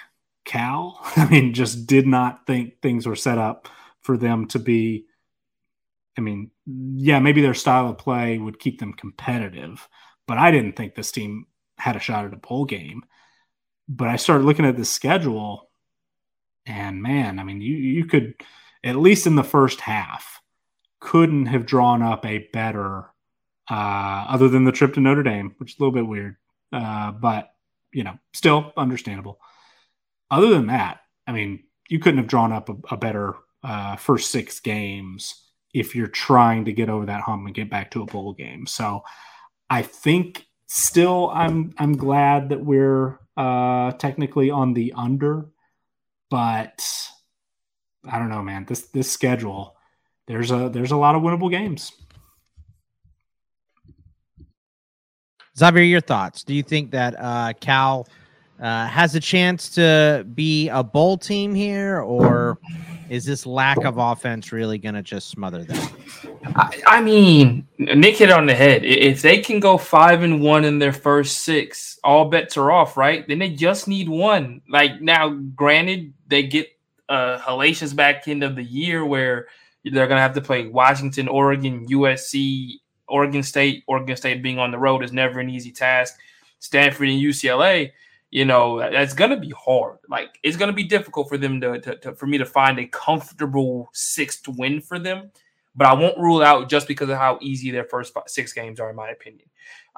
Cal. I mean, just did not think things were set up for them to be. I mean, yeah, maybe their style of play would keep them competitive, but I didn't think this team had a shot at a bowl game. But I started looking at the schedule, and man, I mean, you you could at least in the first half couldn't have drawn up a better, uh, other than the trip to Notre Dame, which is a little bit weird, uh, but you know, still understandable. Other than that, I mean, you couldn't have drawn up a, a better uh, first six games if you're trying to get over that hump and get back to a bowl game. So I think still I'm I'm glad that we're uh, technically on the under, but I don't know, man. This this schedule, there's a there's a lot of winnable games. Xavier, your thoughts? Do you think that uh, Cal uh, has a chance to be a bowl team here, or is this lack of offense really going to just smother them? I, I, mean, Nick hit on the head. If they can go five and one in their first six, all bets are off, right? Then they just need one. Like now, granted, they get a hellacious back end of the year where they're going to have to play Washington, Oregon, USC, Oregon State, Oregon State being on the road is never an easy task. Stanford and UCLA, you know, that's going to be hard. Like it's going to be difficult for them to, to, to, for me to find a comfortable sixth win for them. But I won't rule out just because of how easy their first five, six games are, in my opinion.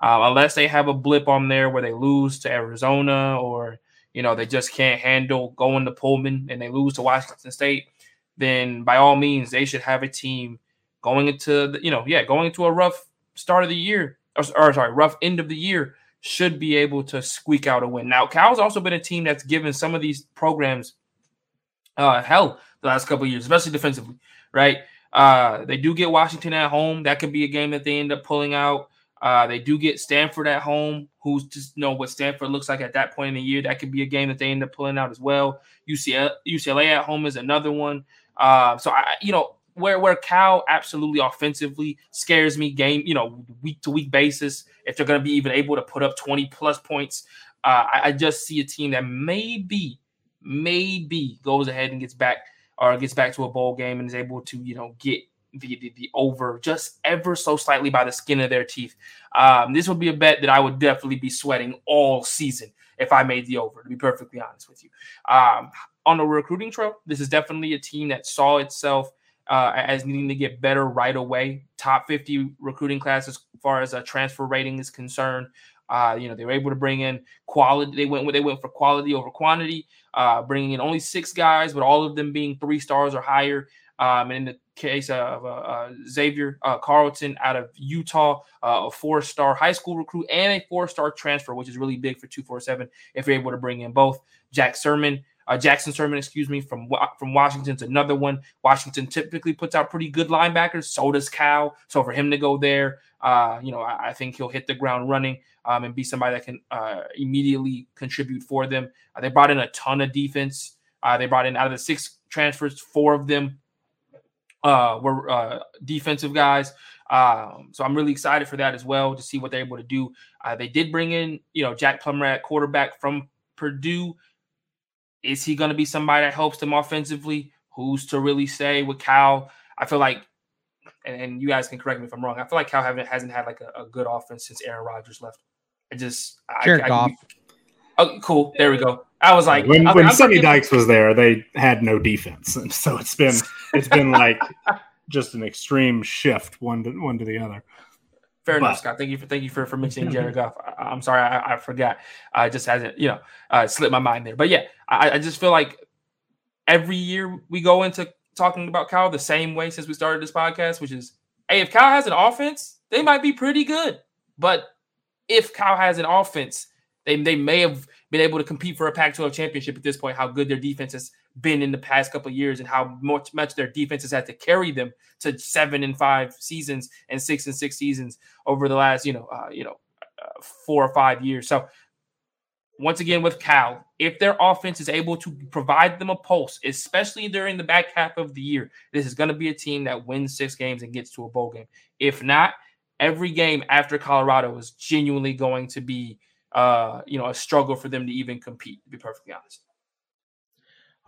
Uh, unless they have a blip on there where they lose to Arizona or you know they just can't handle going to Pullman and they lose to Washington State, then by all means they should have a team going into the, you know, yeah, going into a rough start of the year, or, or, sorry, rough end of the year, should be able to squeak out a win. Now, Cal's also been a team that's given some of these programs uh, hell the last couple years, especially defensively, right? Uh, they do get Washington at home. That could be a game that they end up pulling out. Uh, they do get Stanford at home, who's just know what Stanford looks like at that point in the year. That could be a game that they end up pulling out as well. UCLA, UCLA at home is another one. Uh, so I, you know, where where Cal absolutely offensively scares me game, you know, week to week basis. If they're going to be even able to put up 20 plus points, uh, I, I, just see a team that maybe, maybe goes ahead and gets back or gets back to a bowl game and is able to, you know, get the, the, the over just ever so slightly by the skin of their teeth. Um, this would be a bet that I would definitely be sweating all season if I made the over, to be perfectly honest with you. Um, on the recruiting trail, this is definitely a team that saw itself uh, as needing to get better right away. Top 50 recruiting class as far as a transfer rating is concerned. Uh, you know, they were able to bring in quality. They went they went for quality over quantity, uh, bringing in only six guys, but all of them being three stars or higher. Um, and in the case of uh, uh Xavier uh, Carlton out of Utah, uh, a four-star high school recruit and a four-star transfer, which is really big for two four seven. If you're able to bring in both Jack Sirmon, uh, Jackson Sirmon, excuse me, from from Washington's another one. Washington typically puts out pretty good linebackers. So does Cal. So for him to go there, uh, you know, I, I, think he'll hit the ground running um, and be somebody that can uh, immediately contribute for them. Uh, they brought in a ton of defense. Uh, they brought in out of the six transfers, four of them uh, were defensive guys. Um, so I'm really excited for that as well to see what they're able to do. they did bring in, you know, Jack Plummer at quarterback from Purdue. Is he going to be somebody that helps them offensively? Who's to really say with Cal? I feel like, and, and you guys can correct me if I'm wrong. I feel like Cal haven't hasn't had like a, a good offense since Aaron Rodgers left. I just Jared I, Goff. Oh, cool. There we go. I was like, when, I when Sonny Dykes was there, they had no defense, and so it's been it's been like just an extreme shift one to one to the other. Fair but, enough, Scott. Thank you for thank you for, for mentioning Jared Goff. I, am sorry, I, I, forgot. I just hasn't you know uh, slipped my mind there. But yeah, I, I just feel like every year we go into talking about Cal the same way since we started this podcast, which is, hey, if Cal has an offense, they might be pretty good. But if Cal has an offense, they, they may have been able to compete for a Pac-12 championship at this point. How good their defense has been in the past couple years, and how much much their defense has had to carry them to seven and five seasons and six and six seasons over the last you know uh, you know uh, four or five years. So once again with Cal, if their offense is able to provide them a pulse, especially during the back half of the year, this is going to be a team that wins six games and gets to a bowl game. If not, every game after Colorado is genuinely going to be, uh, you know, a struggle for them to even compete. To be perfectly honest.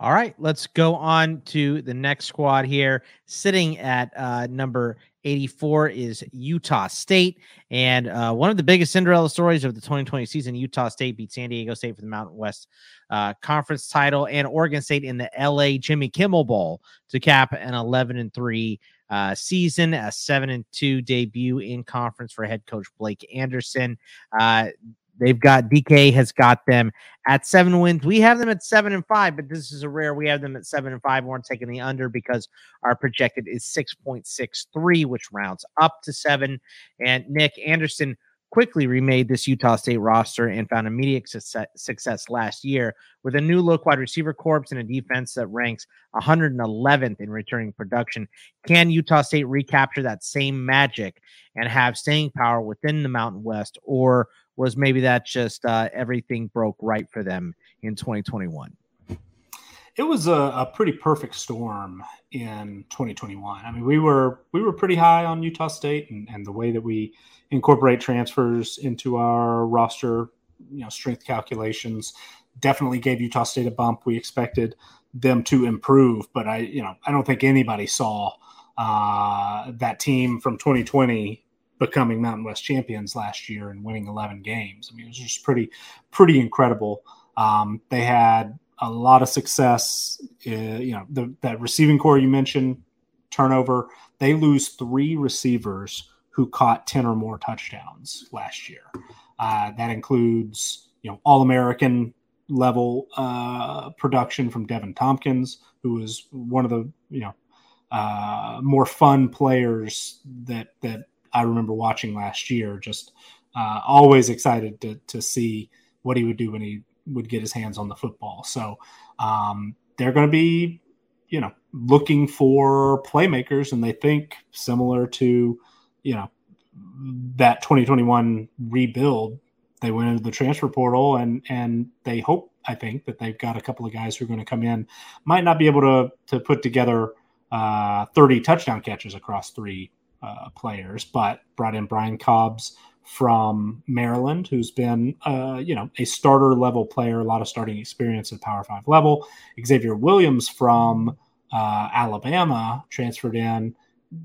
All right, let's go on to the next squad here. Sitting at uh, number 84 is Utah State. And uh, one of the biggest Cinderella stories of the 2020 season, Utah State beat San Diego State for the Mountain West uh, Conference title and Oregon State in the LA Jimmy Kimmel Bowl to cap an 11 and 3 uh, season, a 7 and 2 debut in conference for head coach Blake Anderson. Uh, They've got DK has got them at seven wins. We have them at seven and five, but this is a rare. We have them at seven and five. We're taking the under because our projected is 6.63, which rounds up to seven. And Nick Anderson quickly remade this Utah State roster and found immediate success last year with a new look wide receiver corps and a defense that ranks 111th in returning production. Can Utah State recapture that same magic and have staying power within the Mountain West, or was maybe that just uh, everything broke right for them in 2021? It was a, a, pretty perfect storm in 2021. I mean, we were we were pretty high on Utah State and, and the way that we incorporate transfers into our roster, you know, strength calculations definitely gave Utah State a bump. We expected them to improve, but I, you know, I don't think anybody saw uh, that team from 2020 becoming Mountain West champions last year and winning 11 games. I mean, it was just pretty, pretty incredible. Um, they had a lot of success. Uh, you know, the, that receiving core you mentioned, turnover. They lose three receivers who caught 10 or more touchdowns last year. Uh, that includes, you know, All American level uh, production from Deven Thompkins, who was one of the, you know, uh, more fun players that that I remember watching last year. Just uh, always excited to to see what he would do when he would get his hands on the football. So um, they're going to be, you know, looking for playmakers, and they think similar to, you know, that 2021 rebuild. They went into the transfer portal, and and they hope, I think, that they've got a couple of guys who are going to come in. Might not be able to to put together uh, 30 touchdown catches across three uh, players, but brought in Brian Cobbs from Maryland, who's been, uh, you know, a starter level player, a lot of starting experience at Power Five level. Xavier Williams from uh, Alabama transferred in,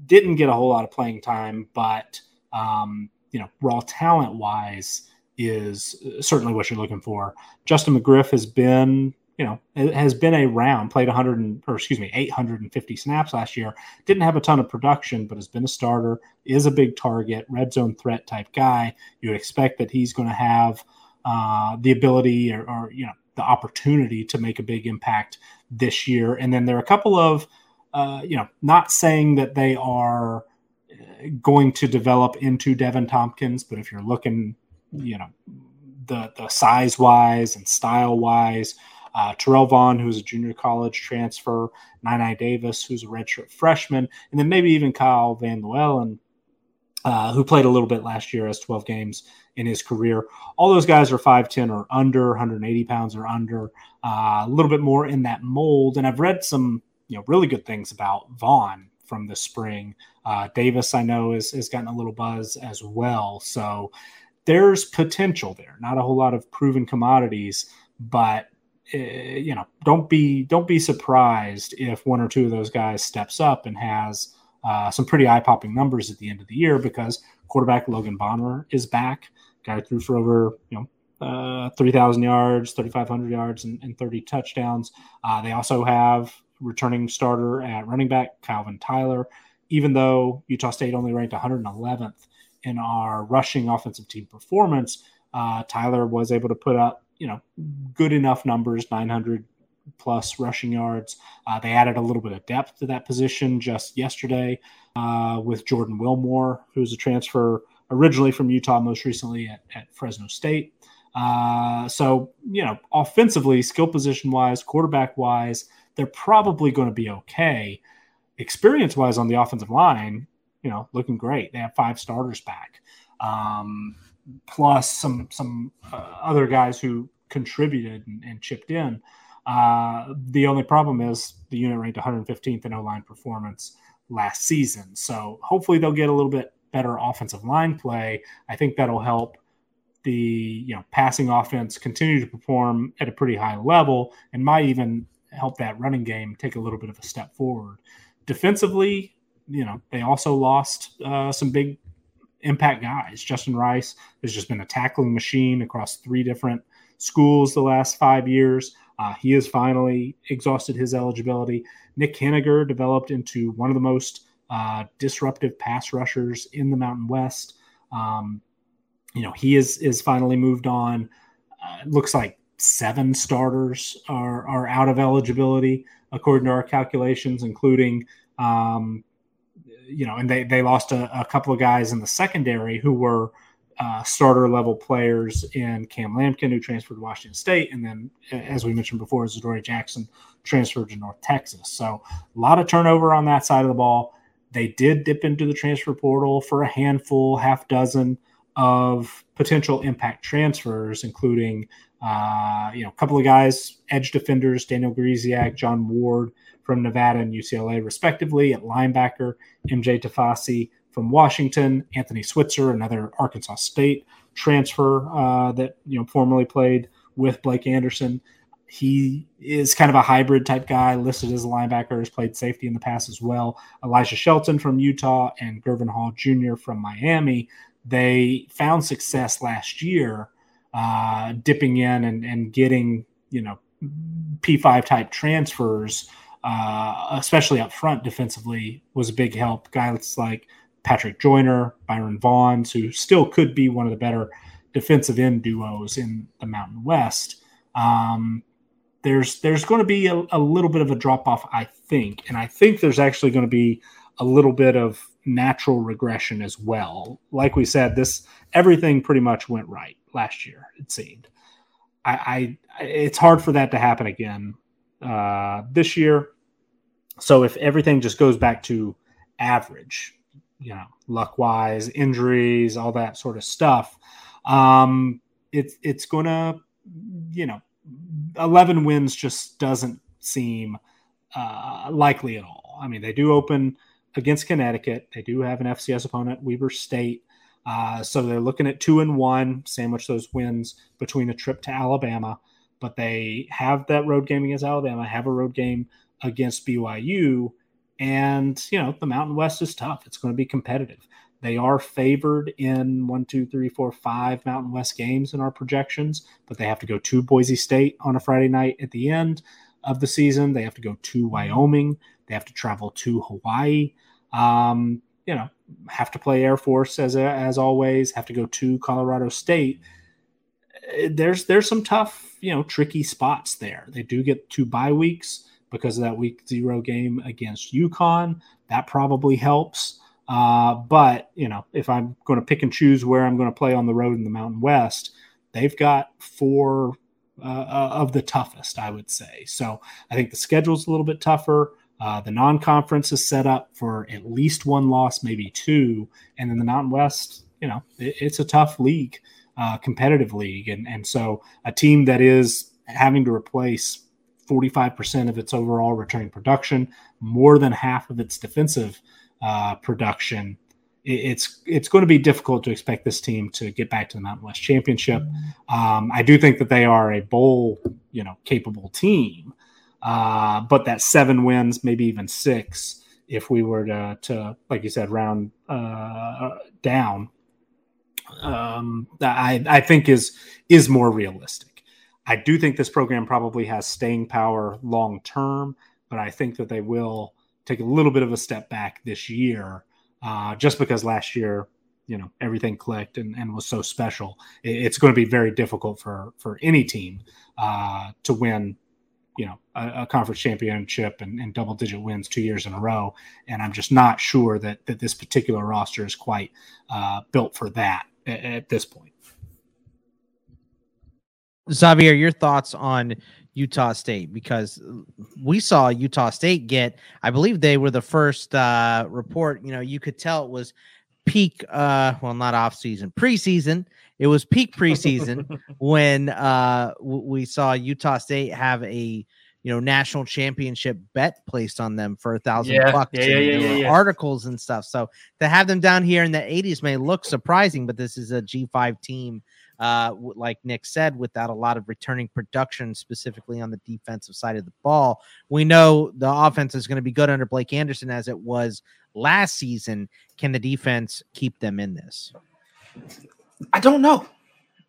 didn't get a whole lot of playing time, but um, you know, raw talent wise is certainly what you're looking for. Justin McGriff has been you know, it has been around, played 100 and, or excuse me, 850 snaps last year. Didn't have a ton of production, but has been a starter. Is a big target, red zone threat type guy. You would expect that he's going to have uh, the ability or, or, you know the opportunity to make a big impact this year. And then there are a couple of, uh, you know, not saying that they are uh, going to develop into Deven Thompkins, but if you're looking, you know, the the size wise and style wise uh, Terrell Vaughn, who's a junior college transfer, Nine Davis, who's a redshirt freshman, and then maybe even Kyle Van Leeuwen, uh, who played a little bit last year as 12 games in his career. All those guys are 5'10 or under, 180 pounds or under, uh, a little bit more in that mold. And I've read some you know really good things about Vaughn from the spring. Uh, Davis, I know, is has gotten a little buzz as well. So there's potential there. Not a whole lot of proven commodities, but you know, don't be don't be surprised if one or two of those guys steps up and has uh, some pretty eye popping numbers at the end of the year because quarterback Logan Bonner is back. Guy threw for over you know uh, 3,000 yards, 3,500 yards, and, and 30 touchdowns. Uh, they also have returning starter at running back Calvin Tyler. Even though Utah State only ranked 111th in our rushing offensive team performance, uh, Tyler was able to put up you know good enough numbers, 900 plus rushing yards. Uh, they added a little bit of depth to that position just yesterday uh, with Jordan Wilmore, who's a transfer originally from Utah, most recently at, at Fresno State. Uh, so, you know, offensively, skill position wise, quarterback wise, they're probably going to be okay. Experience wise on the offensive line, you know, looking great. They have five starters back, um, plus some some uh, other guys who contributed and, and chipped in. Uh, the only problem is the unit ranked 115th in O line performance last season. So hopefully they'll get a little bit better offensive line play. I think that'll help the you know passing offense continue to perform at a pretty high level and might even help that running game take a little bit of a step forward. Defensively, you know, they also lost uh, some big impact guys. Justin Rice has just been a tackling machine across three different schools the last five years. Uh, he has finally exhausted his eligibility. Nick Heninger developed into one of the most uh, disruptive pass rushers in the Mountain West. Um, you know, he is is finally moved on. Uh, looks like seven starters are are out of eligibility according to our calculations, including um, you know, and they they lost a, a couple of guys in the secondary who were uh, starter level players in Cam Lampkin, who transferred to Washington State, and then, as we mentioned before, Zadorri Jackson transferred to North Texas. So a lot of turnover on that side of the ball. They did dip into the transfer portal for a handful, half dozen of potential impact transfers, including uh, you know a couple of guys, edge defenders, Daniel Grzesiak, John Ward from Nevada and UCLA, respectively, at linebacker, MJ Tafisi from Washington, Anthony Switzer, another Arkansas State transfer uh, that you know formerly played with Blake Anderson. He is kind of a hybrid type guy, listed as a linebacker, has played safety in the past as well. Elijah Shelton from Utah and Gurvan Hall Jr. from Miami. They found success last year, uh, dipping in and, and getting you know P5 type transfers, uh, especially up front defensively, was a big help. Guys like Patrick Joyner, Byron Vaughns, who still could be one of the better defensive end duos in the Mountain West. Um, there's there's going to be a, a little bit of a drop off, I think, and I think there's actually going to be a little bit of natural regression as well. Like we said, this everything pretty much went right last year. It seemed. I, I it's hard for that to happen again uh, this year. So if everything just goes back to average, you know, luck wise, injuries, all that sort of stuff. Um, it's it's gonna, you know, eleven wins just doesn't seem uh, likely at all. I mean, they do open against Connecticut. They do have an FCS opponent, Weber State. Uh, so they're looking at two and one, sandwich those wins between a trip to Alabama. But they have that road game against Alabama, have a road game against BYU, and, you know, the Mountain West is tough. It's going to be competitive. They are favored in one, two, three, four, five Mountain West games in our projections, but they have to go to Boise State on a Friday night at the end of the season. They have to go to Wyoming. They have to travel to Hawaii. Um, you know, have to play Air Force as a, as always. Have to go to Colorado State. There's there's some tough, you know, tricky spots there. They do get two bye weeks because of that week zero game against UConn. That probably helps. Uh, but you know, if I'm going to pick and choose where I'm going to play on the road in the Mountain West, they've got four uh, uh, of the toughest, I would say. So I think the schedule's a little bit tougher. Uh, the non-conference is set up for at least one loss, maybe two, and then the Mountain West. You know, it, it's a tough league, uh, competitive league, and and so a team that is having to replace 45% of its overall returning production, more than half of its defensive uh, production. It's it's going to be difficult to expect this team to get back to the Mountain West Championship. Um, I do think that they are a bowl, you know, capable team, uh, but that seven wins, maybe even six, if we were to, to like you said, round uh, down, um, I, I think is is more realistic. I do think this program probably has staying power long term, but I think that they will take a little bit of a step back this year, uh, just because last year, you know, everything clicked and, and was so special. It's going to be very difficult for for any team uh, to win you know a, a conference championship and, and, double digit wins two years in a row and i'm just not sure that that this particular roster is quite uh, built for that at, at, this point. Xavier your thoughts on utah state? Because we saw utah state get i believe they were the first uh, report you know you could tell it was peak uh well not off season preseason. It was peak preseason when uh we saw Utah State have a you know national championship bet placed on them for a thousand yeah, bucks. Yeah, yeah, yeah, yeah, articles and stuff. So to have them down here in the 80s may look surprising, but this is a G5 team. Uh, like Nick said, without a lot of returning production, specifically on the defensive side of the ball, we know the offense is going to be good under Blake Anderson as it was last season. Can the defense keep them in this? I don't know.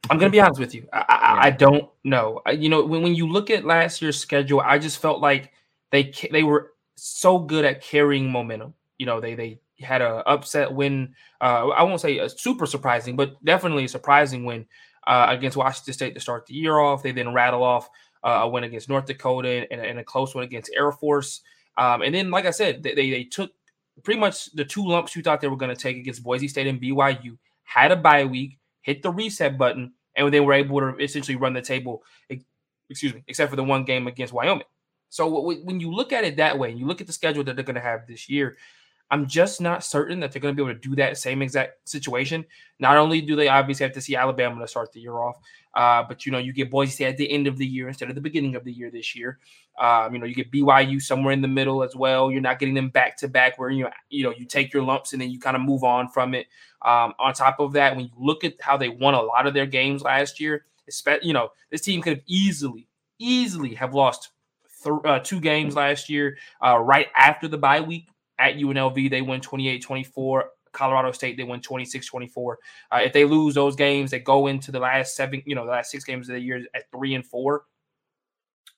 I'm gonna be honest with you. I, I, I don't know. I, you know, when, when you look at last year's schedule, I just felt like they they were so good at carrying momentum. You know, they they had a upset win. Uh, I won't say a super surprising, but definitely a surprising win uh, against Washington State to start the year off. They then rattle off uh, a win against North Dakota and, and, a close one against Air Force. Um, and then, like I said, they, they, they took pretty much the two lumps you thought they were going to take against Boise State and BYU. Had a bye week hit the reset button, and they were able to essentially run the table. Excuse me, except for the one game against Wyoming. So when you look at it that way, and you look at the schedule that they're going to have this year. I'm just not certain that they're going to be able to do that same exact situation. Not only do they obviously have to see Alabama to start the year off, uh, but you know you get Boise State at the end of the year instead of the beginning of the year this year. Um, you know you get BYU somewhere in the middle as well. You're not getting them back to back where you you know you take your lumps and then you kind of move on from it. Um, on top of that, when you look at how they won a lot of their games last year, you know this team could have easily easily have lost th- uh, two games last year uh, right after the bye week at UNLV, they win 28 24. Colorado State, they win 26 24. Uh, if they lose those games, they go into the last seven, you know, the last six games of the year at three and four.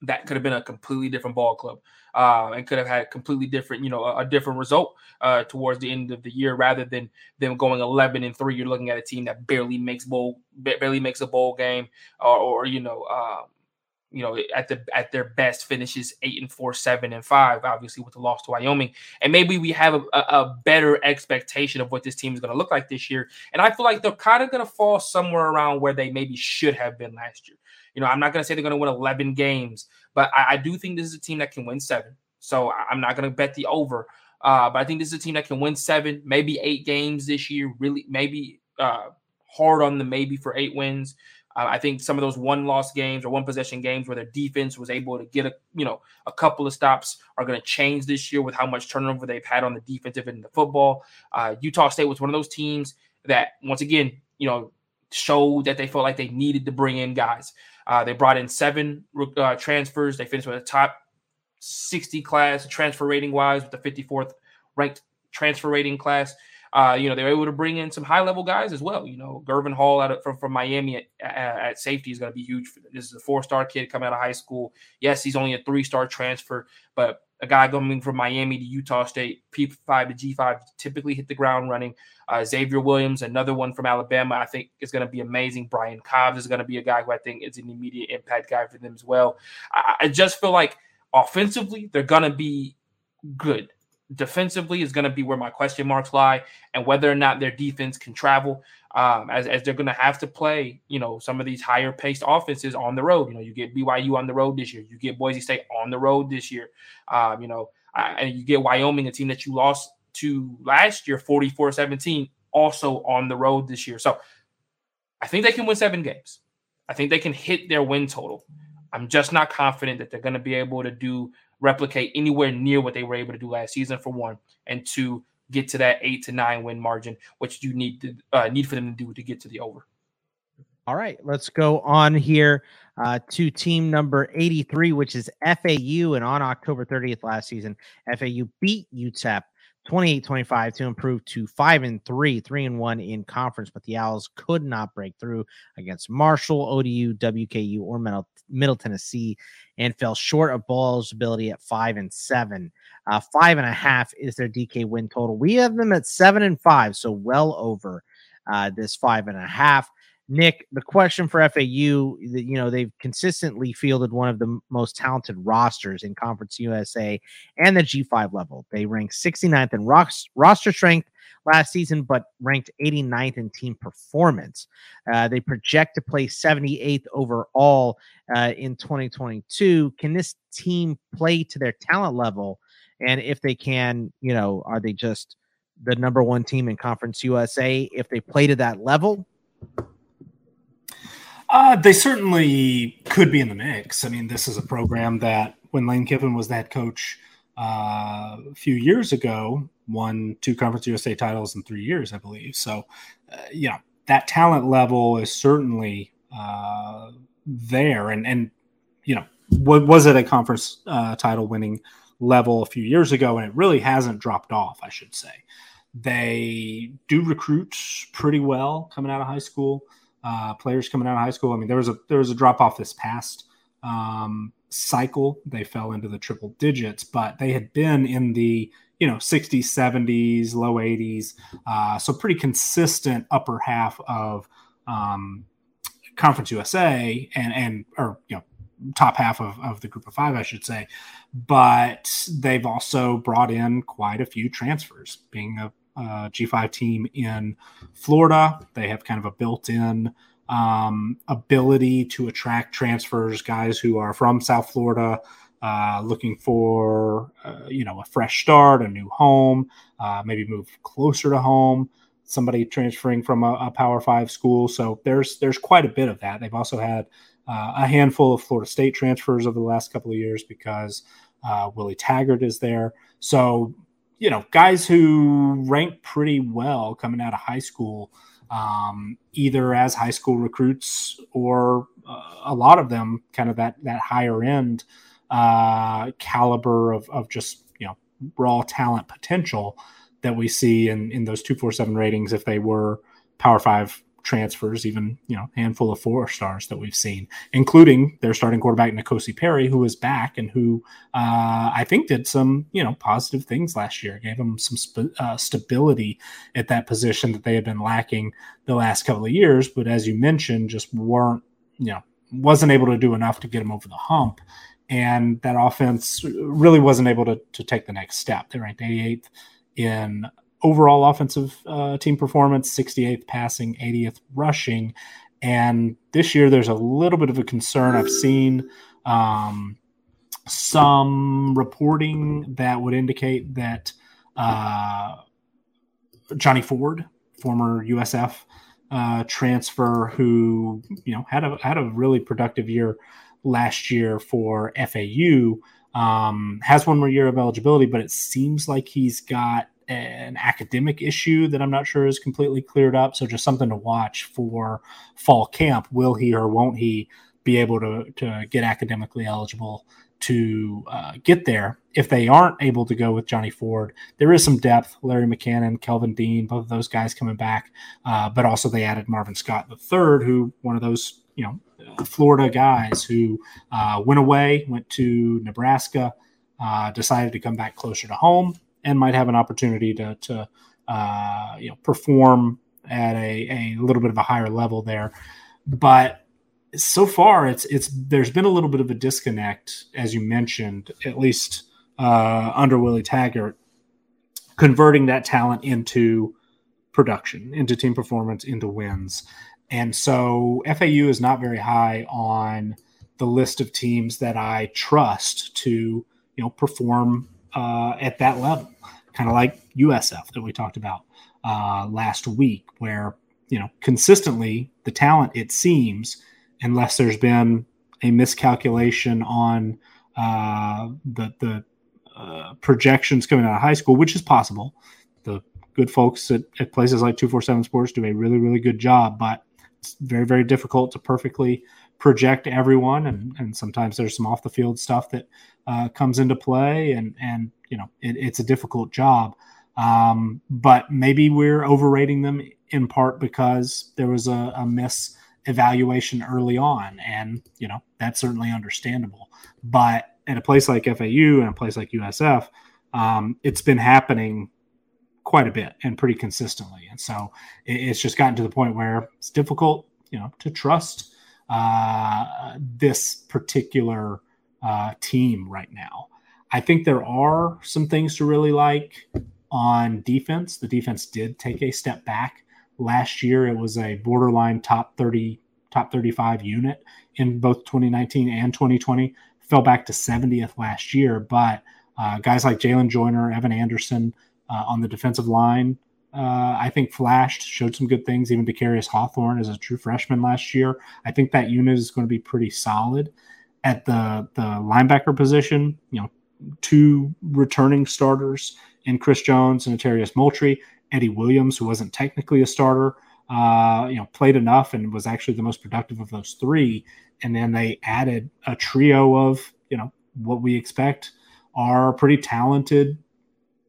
That could have been a completely different ball club uh, and could have had a completely different, you know, a, a different result uh, towards the end of the year rather than them going 11 and three. You're looking at a team that barely makes bowl, barely makes a bowl game or, or you know, um, you know, at the at their best finishes eight and four, seven and five, obviously with the loss to Wyoming. And maybe we have a, a better expectation of what this team is going to look like this year. And I feel like they're kind of going to fall somewhere around where they maybe should have been last year. You know, I'm not going to say they're going to win 11 games, but I, I, do think this is a team that can win seven. So I'm not going to bet the over. Uh, but I think this is a team that can win seven, maybe eight games this year. Really, maybe uh, hard on the maybe for eight wins. Uh, I think some of those one-loss games or one-possession games where their defense was able to get a you know a couple of stops are going to change this year with how much turnover they've had on the defensive end of the football. Uh, Utah State was one of those teams that once again you know showed that they felt like they needed to bring in guys. Uh, they brought in seven uh, transfers. They finished with a top 60 class transfer rating wise with the 54th ranked transfer rating class. Uh, you know, they were able to bring in some high level guys as well. You know, Gurvan Hall out of, from, from Miami at, at safety is going to be huge for them. This is a four star kid coming out of high school. Yes, he's only a three star transfer, but a guy coming from Miami to Utah State, P5 to G5, typically hit the ground running. Uh, Xavier Williams, another one from Alabama, I think is going to be amazing. Brian Cobbs is going to be a guy who I think is an immediate impact guy for them as well. I, I just feel like offensively, they're going to be good defensively is going to be where my question marks lie, and whether or not their defense can travel, um, as, as they're going to have to play, you know, some of these higher paced offenses on the road. You know, you get BYU on the road this year, you get Boise State on the road this year, um, you know, and you get Wyoming, a team that you lost to last year, 44 17, also on the road this year. So I think they can win seven games. I think they can hit their win total. I'm just not confident that they're going to be able to do replicate anywhere near what they were able to do last season for one, and two, get to that eight to nine win margin, which you need to uh, need for them to do to get to the over. All right, let's go on here uh, to team number 83, which is FAU. And on October 30th last season, FAU beat UTEP 28-25 to improve to 5 and 3, 3 and 1 in conference, but the Owls could not break through against Marshall, ODU, WKU, or Middle, Tennessee and fell short of bowl eligibility at 5 and 7. Uh, five and a half is their DK win total. We have them at 7 and 5, so well over uh, this five and a half. Nick, the question for FAU, you know, they've consistently fielded one of the most talented rosters in Conference USA and the G5 level. They ranked 69th in roster strength last season, but ranked 89th in team performance. Uh, they project to play 78th overall uh, in 2022. Can this team play to their talent level? And if they can, you know, are they just the number one team in Conference USA if they play to that level? Uh, they certainly could be in the mix. I mean, this is a program that when Lane Kiffin was that coach uh, a few years ago, won two Conference USA titles in three years, I believe. So, uh, you know, that talent level is certainly uh, there. And, and, you know, what was it a conference uh, title winning level a few years ago? And it really hasn't dropped off, I should say. They do recruit pretty well coming out of high school uh, players coming out of high school. I mean, there was a there was a drop off this past um, cycle. They fell into the triple digits, but they had been in the you know 60s, 70s, low 80s, uh, so pretty consistent upper half of um, Conference USA and and or you know top half of, of the group of five, I should say. But they've also brought in quite a few transfers, being a uh, G5 team in Florida. They have kind of a built in um, ability to attract transfers, guys who are from South Florida. Uh, looking for uh, you know a fresh start, a new home, uh, maybe move closer to home. Somebody transferring from a, a, Power Five school, so there's there's quite a bit of that. They've also had uh, a handful of Florida State transfers over the last couple of years because uh, Willie Taggart is there. So you know, guys who rank pretty well coming out of high school, um, either as high school recruits or uh, a lot of them kind of that that higher end uh, caliber of, of just you know raw talent potential that we see in in those two four seven ratings if they were Power Five transfers, even you know, handful of four stars that we've seen, including their starting quarterback N'Kosi Perry, who is back and who uh, I think did some you know positive things last year, gave them some sp- uh, stability at that position that they had been lacking the last couple of years. But as you mentioned, just weren't you know wasn't able to do enough to get them over the hump. And that offense really wasn't able to, to take the next step. They ranked 88th in overall offensive uh, team performance, 68th passing, 80th rushing. And this year, there's a little bit of a concern. I've seen um, some reporting that would indicate that uh, Johnny Ford, former USF uh, transfer, who you know had a had a really productive year last year for FAU, um, has one more year of eligibility, but it seems like he's got an academic issue that I'm not sure is completely cleared up. So just something to watch for fall camp. Will he or won't he be able to, to get academically eligible to uh, get there? If they aren't able to go with Johnny Ford, there is some depth. Larry McCammon, Kelvin Dean, both of those guys coming back. Uh, but also they added Marvin Scott the third, who one of those, you know, Florida guys who uh, went away, went to Nebraska, uh, decided to come back closer to home and might have an opportunity to, to uh, you know perform at a, a little bit of a higher level there. But so far, it's it's there's been a little bit of a disconnect, as you mentioned, at least uh, under Willie Taggart, converting that talent into production, into team performance, into wins. And so FAU is not very high on the list of teams that I trust to you know perform uh, at that level, kind of like USF that we talked about uh, last week, where you know consistently the talent it seems, unless there's been a miscalculation on uh, the the uh, projections coming out of high school, which is possible. The good folks at, at places like two four seven Sports do a really really good job, but it's very very difficult to perfectly project everyone, and, and sometimes there's some off the field stuff that uh, comes into play, and and you know it, it's a difficult job. Um, but maybe we're overrating them in part because there was a, a miss evaluation early on, and you know that's certainly understandable. But at a place like FAU and a place like USF, um, it's been happening quite a bit and pretty consistently, and so it, it's just gotten to the point where it's difficult, you know, to trust uh, this particular uh, team right now. I think there are some things to really like on defense. The defense did take a step back last year. It was a borderline top 30, top 35 unit in both 2019 and 2020. Fell back to 70th last year, but uh, guys like Jalen Joyner, Evan Anderson uh, on the defensive line, uh, I think flashed, showed some good things. Even Decarius Hawthorne as a true freshman last year. I think that unit is going to be pretty solid. At the the linebacker position, you know, two returning starters in Chris Jones and Atarius Moultrie. Eddie Williams, who wasn't technically a starter, uh, you know, played enough and was actually the most productive of those three. And then they added a trio of, you know, what we expect are pretty talented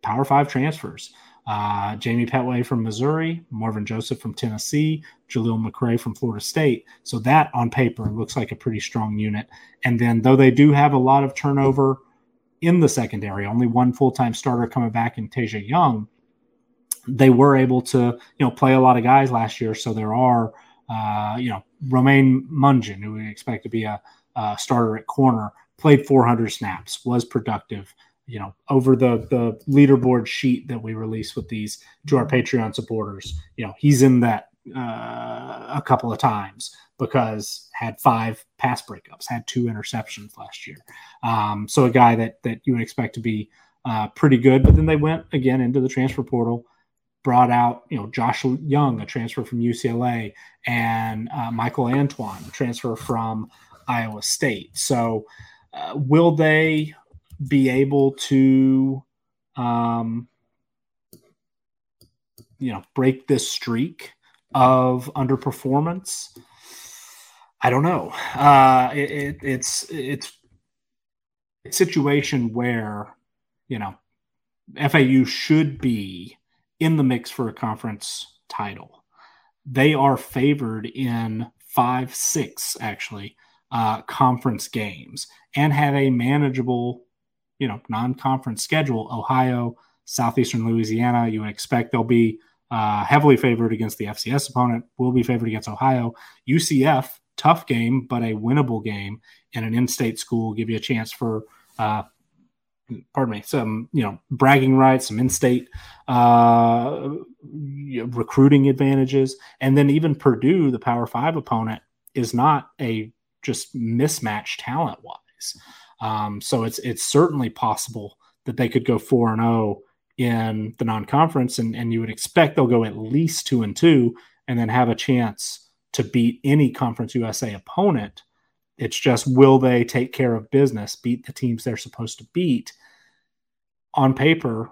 Power Five transfers. Uh, Jamie Petway from Missouri, Marvin Joseph from Tennessee, Jaleel McRae from Florida State. So that on paper looks like a pretty strong unit. And then though they do have a lot of turnover in the secondary, only one full time starter coming back in Tasia Young. They were able to, you know, play a lot of guys last year. So there are, uh, you know, Romaine Mungin, who we expect to be a, a starter at corner, played 400 snaps, was productive. You know, over the the leaderboard sheet that we release with these to our Patreon supporters, you know, he's in that uh, a couple of times because had five pass breakups, had two interceptions last year. Um, so a guy that that you would expect to be uh, pretty good. But then they went again into the transfer portal, brought out you know Josh Young, a transfer from UCLA, and uh, Michael Antoine, a transfer from Iowa State. So uh, will they be able to? Um, you know, break this streak of underperformance. I don't know. Uh, it, it, it's it's a situation where you know FAU should be in the mix for a conference title. They are favored in five, six actually uh, conference games and have a manageable, you know, non-conference schedule. Ohio, Southeastern Louisiana. You would expect they'll be uh, heavily favored against the FCS opponent. Will be favored against Ohio. UCF tough game, but a winnable game in an in-state school. Give you a chance for, uh, pardon me, some you know bragging rights, some in-state uh, recruiting advantages, and then even Purdue, the Power Five opponent, is not a just mismatch talent-wise. Um, so it's it's certainly possible that they could go four and zero oh in the non-conference, and and you would expect they'll go at least two and two, and then have a chance to beat any Conference USA opponent. It's just will they take care of business, beat the teams they're supposed to beat? On paper,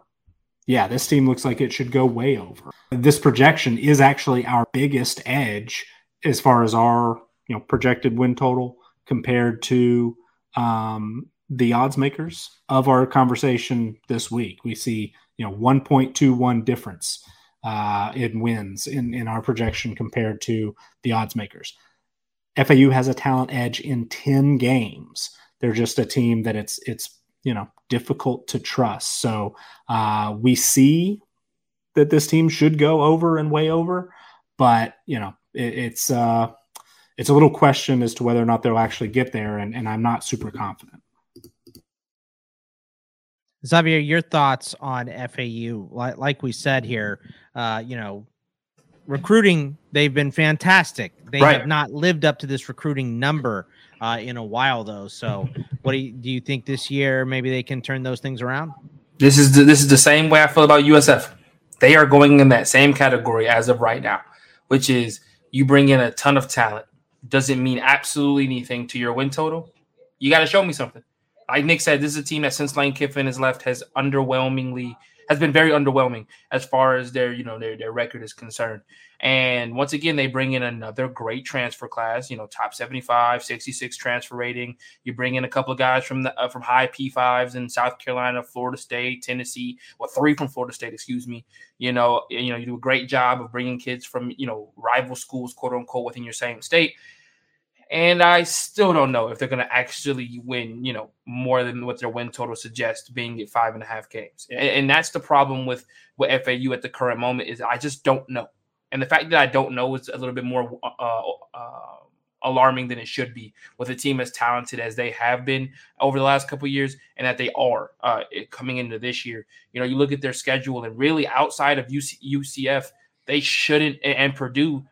yeah, this team looks like it should go way over. This projection is actually our biggest edge as far as our you know projected win total compared to um, the odds makers of our conversation this week. We see you know 1.21 difference uh, in wins in, in our projection compared to the odds makers. FAU has a talent edge in 10 games. They're just a team that it's it's you know difficult to trust. So uh, we see that this team should go over and way over, but you know it, it's uh, it's a little question as to whether or not they'll actually get there, and, and I'm not super confident. Xavier, your thoughts on FAU? Like, like we said here, uh, you know, recruiting, they've been fantastic. They right. have not lived up to this recruiting number uh, in a while, though. So, what do you, do you think this year? Maybe they can turn those things around. This is the, this is the same way I feel about USF. They are going in that same category as of right now, which is you bring in a ton of talent. Doesn't mean absolutely anything to your win total. You got to show me something like Nick said, this is a team that since Lane Kiffin has left has underwhelmingly has been very underwhelming as far as their you know their their record is concerned. And once again, they bring in another great transfer class, you know, top 75, 66 transfer rating. You bring in a couple of guys from the uh, from high P5s in South Carolina, Florida State, Tennessee, well, three from Florida State, excuse me. You know, you know, you do a great job of bringing kids from, you know, rival schools, quote unquote, within your same state. And I still don't know if they're going to actually win, you know, more than what their win total suggests, being at five and a half games. And, and that's the problem with, with FAU at the current moment is I just don't know. And the fact that I don't know is a little bit more uh, uh, alarming than it should be with a team as talented as they have been over the last couple years and that they are uh, coming into this year. You know, you look at their schedule and really outside of UC, UCF, they shouldn't, and Purdue,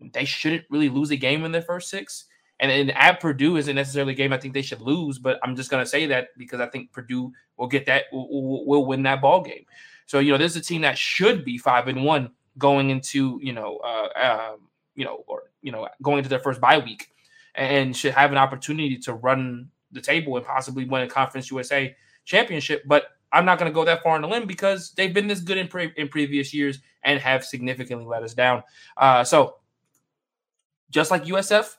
they shouldn't really lose a game in their first six. And, and at Purdue isn't necessarily a game I think they should lose, but I'm just going to say that because I think Purdue will get that, will, will win that ball game. So, you know, this is a team that should be five and one going into, you know, uh, um, you know, or, you know, going into their first bye week and should have an opportunity to run the table and possibly win a Conference USA championship. But I'm not going to go that far on the limb because they've been this good in, pre- in previous years and have significantly let us down. Uh, so just like USF,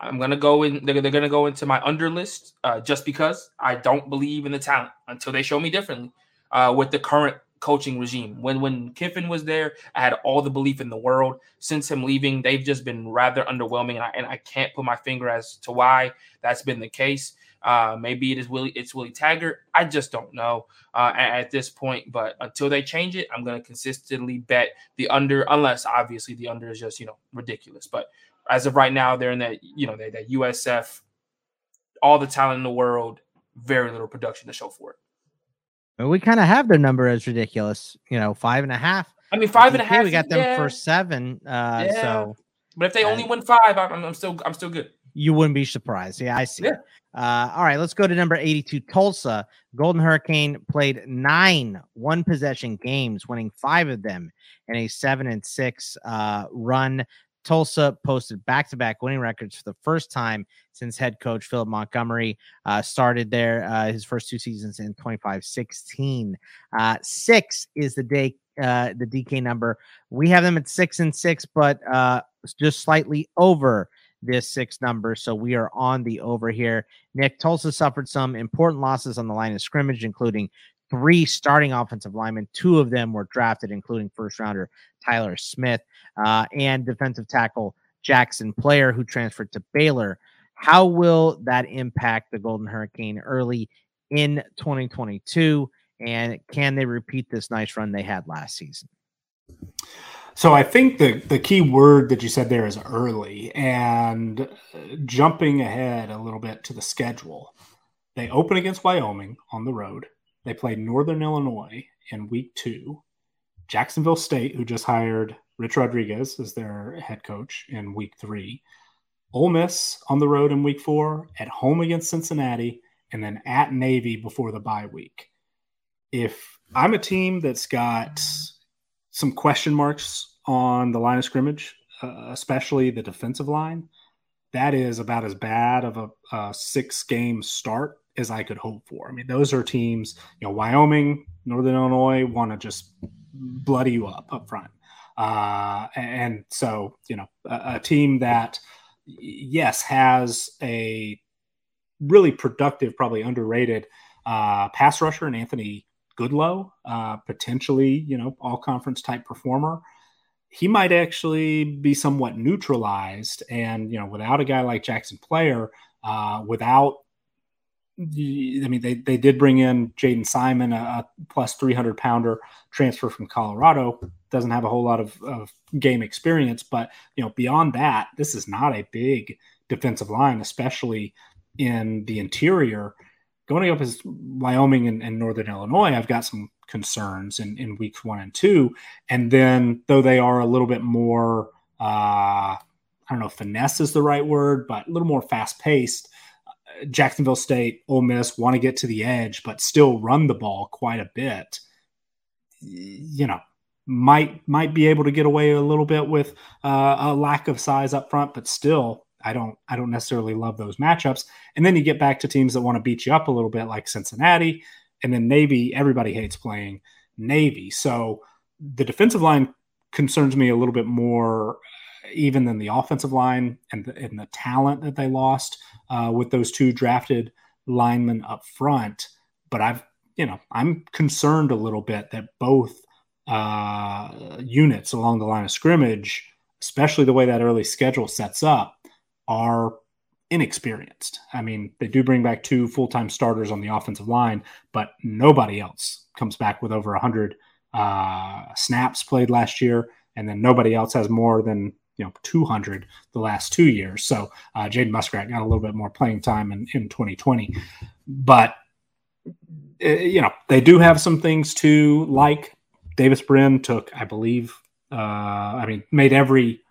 I'm gonna go in. They're, they're gonna go into my under list uh, just because I don't believe in the talent until they show me differently. Uh, with the current coaching regime, when when Kiffin was there, I had all the belief in the world. Since him leaving, they've just been rather underwhelming, and I, and I can't put my finger as to why that's been the case. Uh, maybe it is Willie. It's Willie Taggart. I just don't know uh, at, at, this point. But until they change it, I'm going to consistently bet the under, unless obviously the under is just you know ridiculous. But as of right now, they're in that you know that, that USF, all the talent in the world, very little production to show for it. Well, we kind of have their number as ridiculous, you know, five and a half. I mean, five and a half. We got them yeah. for seven. Uh, yeah. So, but if they only win five, I'm, I'm, still I'm still good. You wouldn't be surprised. Yeah, I see. Yeah. Uh, all right, let's go to number 82, Tulsa. Golden Hurricane played nine one possession games, winning five of them in a seven and six uh, run Tulsa posted back to back winning records for the first time since head coach Philip Montgomery uh, started there uh, his first two seasons in 25 16. Uh, six is the day, uh, the DK number. We have them at six and six, but uh, just slightly over this six number. So we are on the over here. Nick Tulsa suffered some important losses on the line of scrimmage, including three starting offensive linemen. Two of them were drafted, including first rounder Tyler Smith uh, and defensive tackle Jaxon Player, who transferred to Baylor. How will that impact the Golden Hurricane early in 2022? And can they repeat this nice run they had last season? So I think the the key word that you said there is early and uh, jumping ahead a little bit to the schedule. They open against Wyoming on the road. They play Northern Illinois in week two. Jacksonville State, who just hired Rich Rodriguez as their head coach in week three. Ole Miss on the road in week four, at home against Cincinnati, and then at Navy before the bye week. If I'm a team that's got some question marks on the line of scrimmage, uh, especially the defensive line, that is about as bad of a, a six game start as I could hope for. I mean, those are teams, you know, Wyoming, Northern Illinois want to just bloody you up up front. Uh, and so, you know, a, a, team that, yes, has a really productive, probably underrated uh, pass rusher and Anthony Goodlow, uh, potentially, you know, all conference type performer. He might actually be somewhat neutralized. And, you know, without a guy like Jaxon Player, uh, without I mean, they, they did bring in Jaden Simon, a, plus 300 pounder transfer from Colorado. Doesn't have a whole lot of, of game experience, but you know, beyond that, this is not a big defensive line, especially in the interior. Going up as Wyoming and, and Northern Illinois, I've got some concerns in, in weeks one and two. And then, though they are a little bit more, uh, I don't know, finesse is the right word, but a little more fast paced Jacksonville State, Ole Miss want to get to the edge, but still run the ball quite a bit. You know, might might be able to get away a little bit with uh, a lack of size up front, but still, I don't I don't necessarily love those matchups. And then you get back to teams that want to beat you up a little bit, like Cincinnati, and then Navy. Everybody hates playing Navy. So the defensive line concerns me a little bit more even than the offensive line and the, and the talent that they lost uh, with those two drafted linemen up front. But I've, you know, I'm concerned a little bit that both uh, units along the line of scrimmage, especially the way that early schedule sets up, are inexperienced. I mean, they do bring back two full time starters on the offensive line, but nobody else comes back with over 100 uh, snaps played last year. And then nobody else has more than you know 200 the last two years. So uh, Jaden Muskrat got a little bit more playing time in, in 2020, but uh, you know they do have some things to like. Davis Brin took, I believe, uh, I mean, made every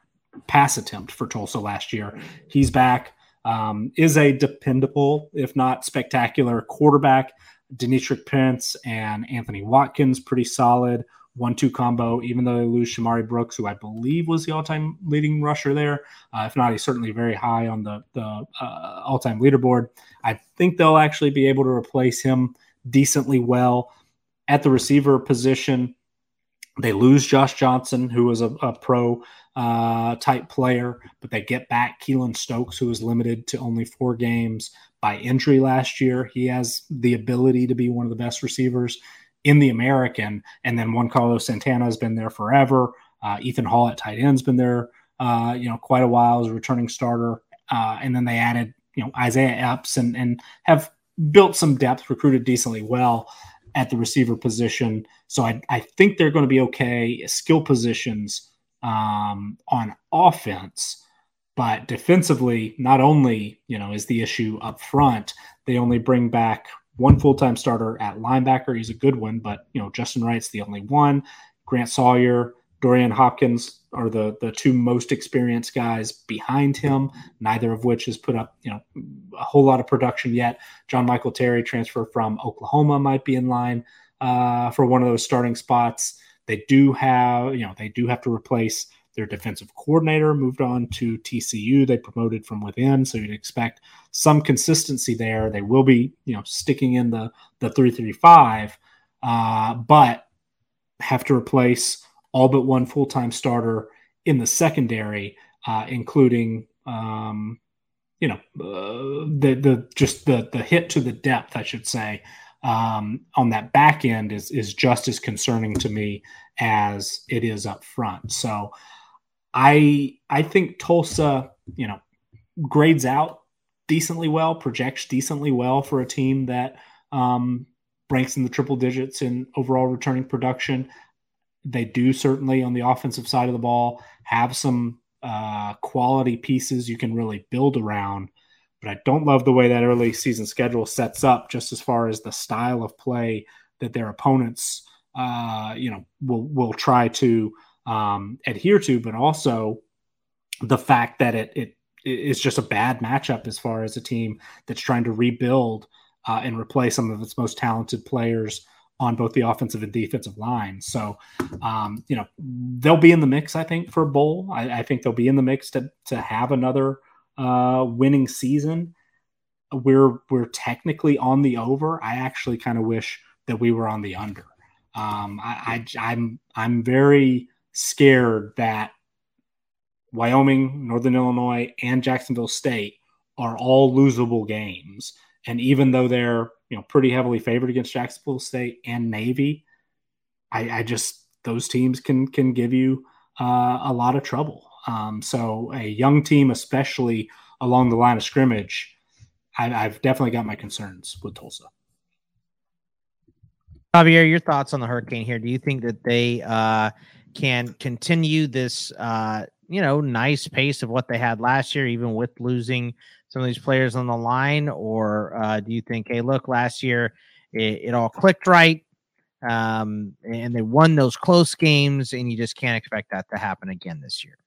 pass attempt for Tulsa last year. He's back. Um, is a dependable, if not spectacular, quarterback. Deneric Prince and Anthony Watkins, pretty solid one-two combo. Even though they lose Shamari Brooks, who I believe was the all-time leading rusher there, uh, if not, he's certainly very high on the the uh, all-time leaderboard. I think they'll actually be able to replace him decently well at the receiver position. They lose Josh Johnson, who was a, a pro uh, type player, but they get back Keylon Stokes, who was limited to only four games by injury last year. He has the ability to be one of the best receivers in the American. And then Juan Carlos Santana has been there forever. Uh, Ethan Hall at tight end's been there, uh, you know, quite a while as a returning starter. Uh, and then they added, you know, Isaiah Epps and, and have built some depth, recruited decently well at the receiver position. So I, I think they're going to be okay. Skill positions um, on offense, but defensively, not only you know is the issue up front, they only bring back one full time starter at linebacker. He's a good one, but you know Justin Wright's the only one. Grant Sawyer, Dorian Hopkins are the the two most experienced guys behind him. Neither of which has put up you know a whole lot of production yet. John Michael Terry, transfer from Oklahoma, might be in line uh, for one of those starting spots. They do have you know they do have to replace their defensive coordinator moved on to TCU. They promoted from within, so you'd expect some consistency there. They will be, you know, sticking in the the three three five, uh, but have to replace all but one full time starter in the secondary, uh, including, um, you know, uh, the the just the the hit to the depth, I should say. Um, on that back end is is just as concerning to me as it is up front. So I I think Tulsa, you know, grades out decently well, projects decently well for a team that um, ranks in the triple digits in overall returning production. They do certainly on the offensive side of the ball have some uh, quality pieces you can really build around. But I don't love the way that early season schedule sets up, just as far as the style of play that their opponents, uh, you know, will will try to um, adhere to, but also the fact that it, it is just a bad matchup as far as a team that's trying to rebuild uh, and replace some of its most talented players on both the offensive and defensive line. So, um, you know, they'll be in the mix, I think, for a bowl. I, I think they'll be in the mix to, to have another uh, winning season. We're we're technically on the over. I actually kind of wish that we were on the under. Um, I, I I'm I'm very scared that Wyoming, Northern Illinois, and Jacksonville State are all losable games. And even though they're you know pretty heavily favored against Jacksonville State and Navy, I, I just those teams can can give you uh, a lot of trouble. Um, so a young team, especially along the line of scrimmage, I, I've definitely got my concerns with Tulsa. Xavier, your thoughts on the hurricane here? Do you think that they uh, can continue this, uh, you know, nice pace of what they had last year, even with losing some of these players on the line? Or uh, do you think, hey, look, last year it, it all clicked right um, and they won those close games, and you just can't expect that to happen again this year?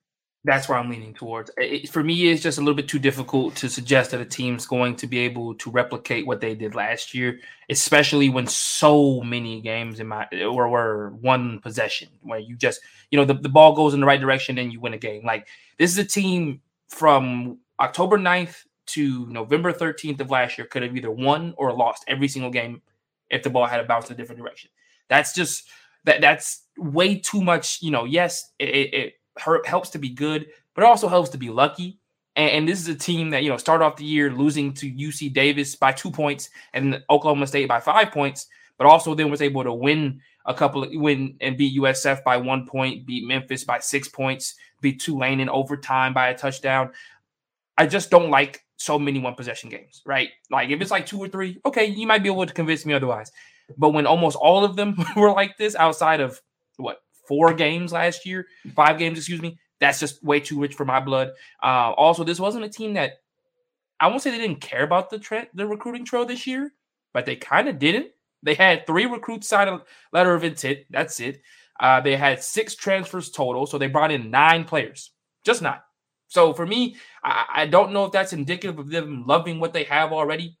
That's where I'm leaning towards. It, for me, it's just a little bit too difficult to suggest that a team's going to be able to replicate what they did last year, especially when so many games in my or were one possession where you just you know the, the ball goes in the right direction and you win a game. Like this is a team from October 9th to November 13th of last year could have either won or lost every single game if the ball had bounced in a different direction. That's just that that's way too much. You know, yes, it, it, helps to be good, but it also helps to be lucky. And, and, this is a team that you know started off the year losing to UC Davis by two points and Oklahoma State by five points, but also then was able to win a couple of win and beat USF by one point, beat Memphis by six points, beat Tulane in overtime by a touchdown. I just don't like so many one possession games, right? Like if it's like two or three, okay, you might be able to convince me otherwise. But when almost all of them were like this outside of what four games last year, five games, excuse me, that's just way too rich for my blood. Uh, also, this wasn't a team that I won't say they didn't care about the tra- the recruiting trail this year, but they kind of didn't. They had three recruits sign a letter of intent. That's it. Uh, they had six transfers total, so they brought in nine players, just nine. So for me, I, I don't know if that's indicative of them loving what they have already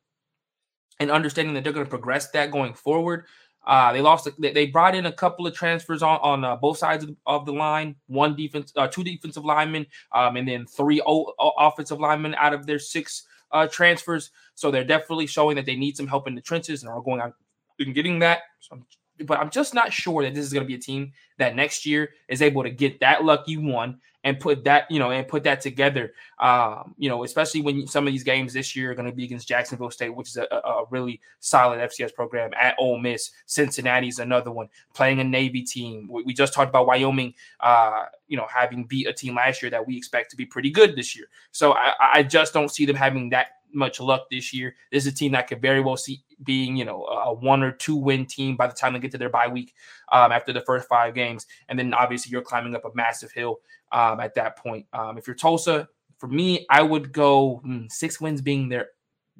and understanding that they're going to progress that going forward. Uh, they lost. They brought in a couple of transfers on on uh, both sides of, of, the line. One defense, uh, two defensive linemen, um, and then three o- offensive linemen out of their six uh, transfers. So they're definitely showing that they need some help in the trenches and are going out and getting that. So I'm but I'm just not sure that this is going to be a team that next year is able to get that lucky one and put that, you know, and put that together. Um, you know, especially when some of these games this year are going to be against Jacksonville State, which is a, a, really solid FCS program. At Ole Miss, Cincinnati is another one. Playing a Navy team. We, we just talked about Wyoming. Uh, you know, having beat a team last year that we expect to be pretty good this year. So I, I just don't see them having that much luck this year. This is a team that could very well see being, you know, a one or two win team by the time they get to their bye week um, after the first five games. And then obviously you're climbing up a massive hill um, at that point. Um, if you're Tulsa, for me, I would go mm, six wins being their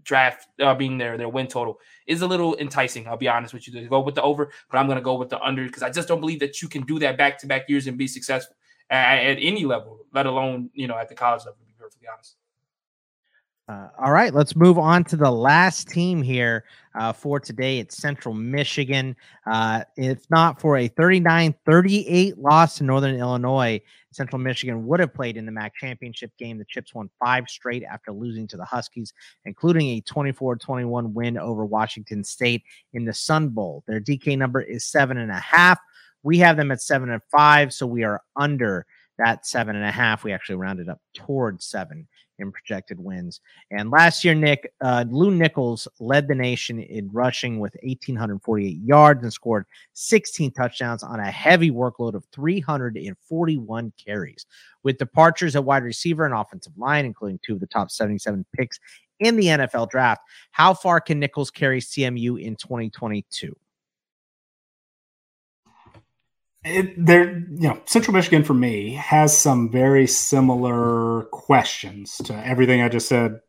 draft, uh, being their their win total is a little enticing. I'll be honest with you go with the over, but I'm going to go with the under because I just don't believe that you can do that back to back years and be successful at, at, any level, let alone you know at the college level. To be perfectly honest. Uh, all right, let's move on to the last team here uh, for today. It's Central Michigan. Uh, if not for a 39 38 loss to Northern Illinois, Central Michigan would have played in the MAC championship game. The Chips won five straight after losing to the Huskies, including a 24 21 win over Washington State in the Sun Bowl. Their DK number is seven and a half. We have them at seven and five, so we are under that seven and a half. We actually rounded up towards seven in projected wins. And last year, Nick, uh, Lew Nichols led the nation in rushing with 1,848 yards and scored 16 touchdowns on a heavy workload of 341 carries. With departures at wide receiver and offensive line, including two of the top 77 picks in the NFL draft, how far can Nichols carry CMU in 2022? It, there, you know, Central Michigan for me has some very similar questions to everything I just said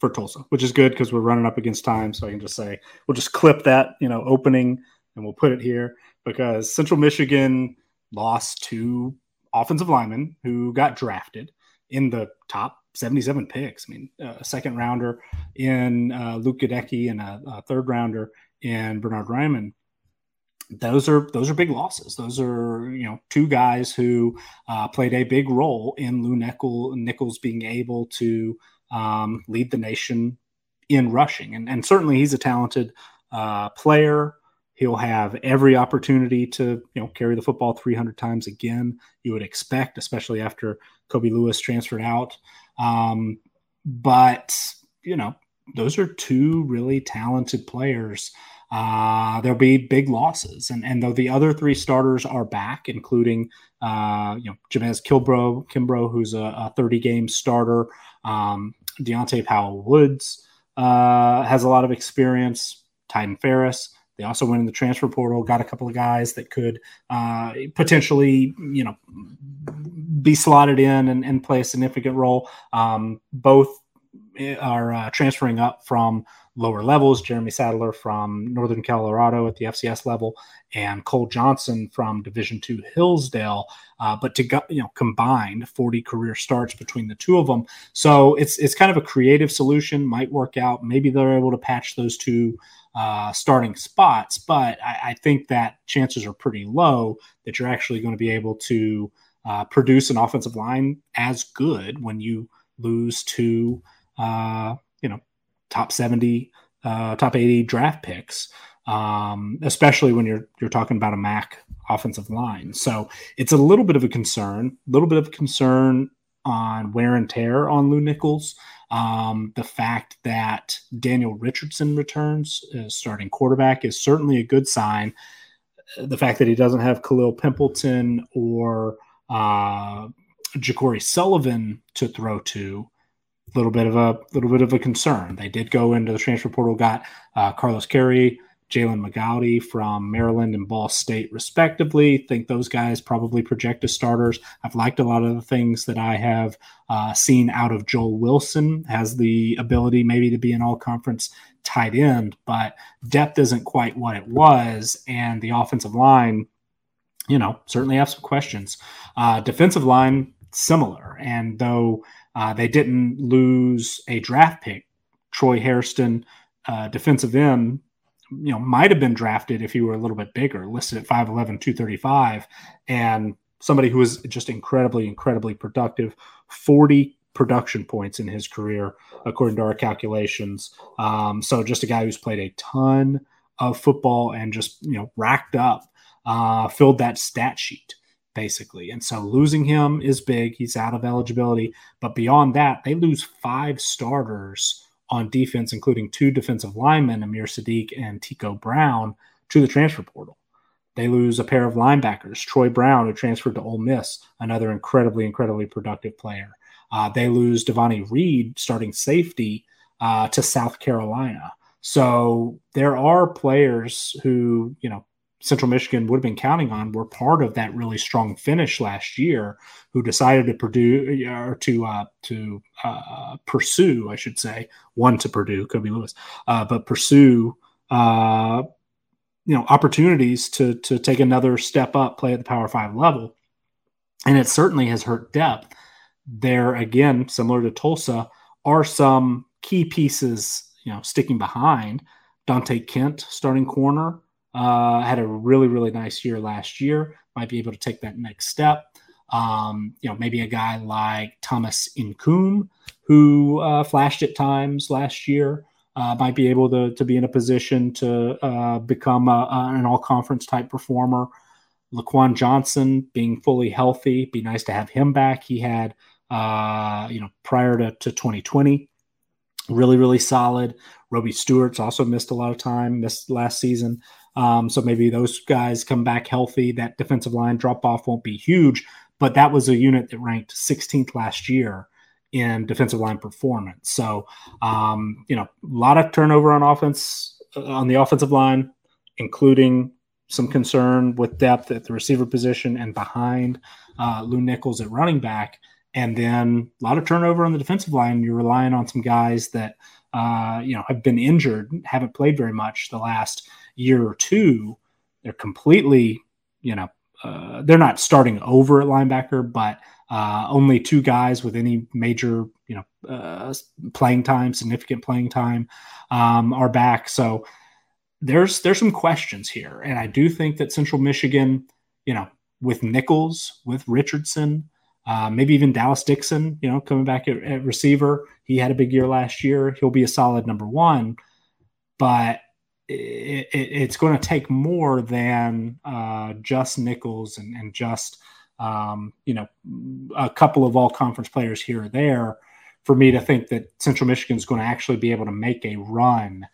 for Tulsa, which is good because we're running up against time. So I can just say we'll just clip that, you know, opening and we'll put it here because Central Michigan lost two offensive linemen who got drafted in the top 77 picks. I mean, a second rounder in uh, Luke Goedeke and a, a third rounder in Bernard Raimann those are those are big losses. Those are you know two guys who uh, played a big role in Lew Nickel, Nichols being able to um, lead the nation in rushing, and and certainly he's a talented uh, player. He'll have every opportunity to you know carry the football 300 times again. You would expect, especially after Kobe Lewis transferred out. Um, but you know those are two really talented players uh, there'll be big losses. And, and though the other three starters are back, including uh, you know Jamez Kilbro, Kimbrough, who's a, a 30 game starter, um, Deontay Powell Woods uh, has a lot of experience. Tyton Ferris. They also went in the transfer portal, got a couple of guys that could uh, potentially, you know, be slotted in and, and play a significant role. Um, both are uh, transferring up from lower levels, Jeremy Sadler from Northern Colorado at the FCS level, and Cole Johnson from Division Two Hillsdale. Uh, but to go, you know combined 40 career starts between the two of them, so it's it's kind of a creative solution. Might work out. Maybe they're able to patch those two. Uh, starting spots, but I, I, think that chances are pretty low that you're actually going to be able to uh, produce an offensive line as good when you lose to uh, you know top 70, uh, top 80 draft picks. um, especially when you're you're talking about a MAC offensive line. So it's a little bit of a concern, a little bit of concern on wear and tear on Lew Nichols. Um, the fact that Daniel Richardson returns as starting quarterback is certainly a good sign. The fact that he doesn't have Khalil Pimpleton or uh, Ja'Cory Sullivan to throw to, little bit of a little bit of a concern. They did go into the transfer portal, got uh, Carlos Carey, Jalen McGaughy from Maryland and Ball State, respectively. Think those guys probably project as starters. I've liked a lot of the things that I have uh, seen out of Joel Wilson. Has the ability maybe to be an all conference tight end, but depth isn't quite what it was. And the offensive line, you know, certainly have some questions. Uh, defensive line, similar. And though uh, they didn't lose a draft pick, Troy Hairston, uh, defensive end, you know, might have been drafted if he were a little bit bigger, listed at 5'11, 235, and somebody who was just incredibly, incredibly productive. 40 production points in his career, according to our calculations. Um, so just a guy who's played a ton of football and just, you know, racked up, uh, filled that stat sheet basically. And so losing him is big. He's out of eligibility. But beyond that, they lose five starters on defense, including two defensive linemen, Amir Sadiq and Tico Brown, to the transfer portal. They lose a pair of linebackers, Troy Brown, who transferred to Ole Miss, another incredibly, incredibly productive player. Uh, they lose Devonni Reed, starting safety, uh, to South Carolina. So there are players who, you know, Central Michigan would have been counting on were part of that really strong finish last year, who decided to Purdue or to uh, to uh, pursue, I should say, one to Purdue, Kobe Lewis, uh, but pursue uh, you know opportunities to to take another step up, play at the Power Five level, and it certainly has hurt depth. There again, similar to Tulsa, are some key pieces, you know, sticking behind. Dante Kent, starting corner, uh, had a really, really nice year last year. Might be able to take that next step. Um, you know, maybe a guy like Thomas Incoom, who uh, flashed at times last year, uh, might be able to, to be in a position to uh, become a, a, an all conference type performer. Laquan Johnson being fully healthy, be nice to have him back. He had, uh, you know, prior to, to 2020, really, really solid. Roby Stewart's also missed a lot of time, missed last season. Um, so maybe those guys come back healthy. That defensive line drop off won't be huge, but that was a unit that ranked 16th last year in defensive line performance. So, um, you know, a lot of turnover on offense uh, on the offensive line, including some concern with depth at the receiver position and behind uh, Lew Nichols at running back. And then a lot of turnover on the defensive line. You're relying on some guys that, uh, you know, have been injured, haven't played very much the last year or two, they're completely, you know, uh, they're not starting over at linebacker, but uh, only two guys with any major, you know, uh, playing time, significant playing time, um, are back. So there's there's some questions here, and I do think that Central Michigan, you know, with Nichols, with Richardson, uh, maybe even Dallas Dixon, you know, coming back at, at receiver, he had a big year last year. He'll be a solid number one, but it, it, it's going to take more than uh, just Nichols and, and just um, you know a couple of all conference players here or there for me to think that Central Michigan is going to actually be able to make a run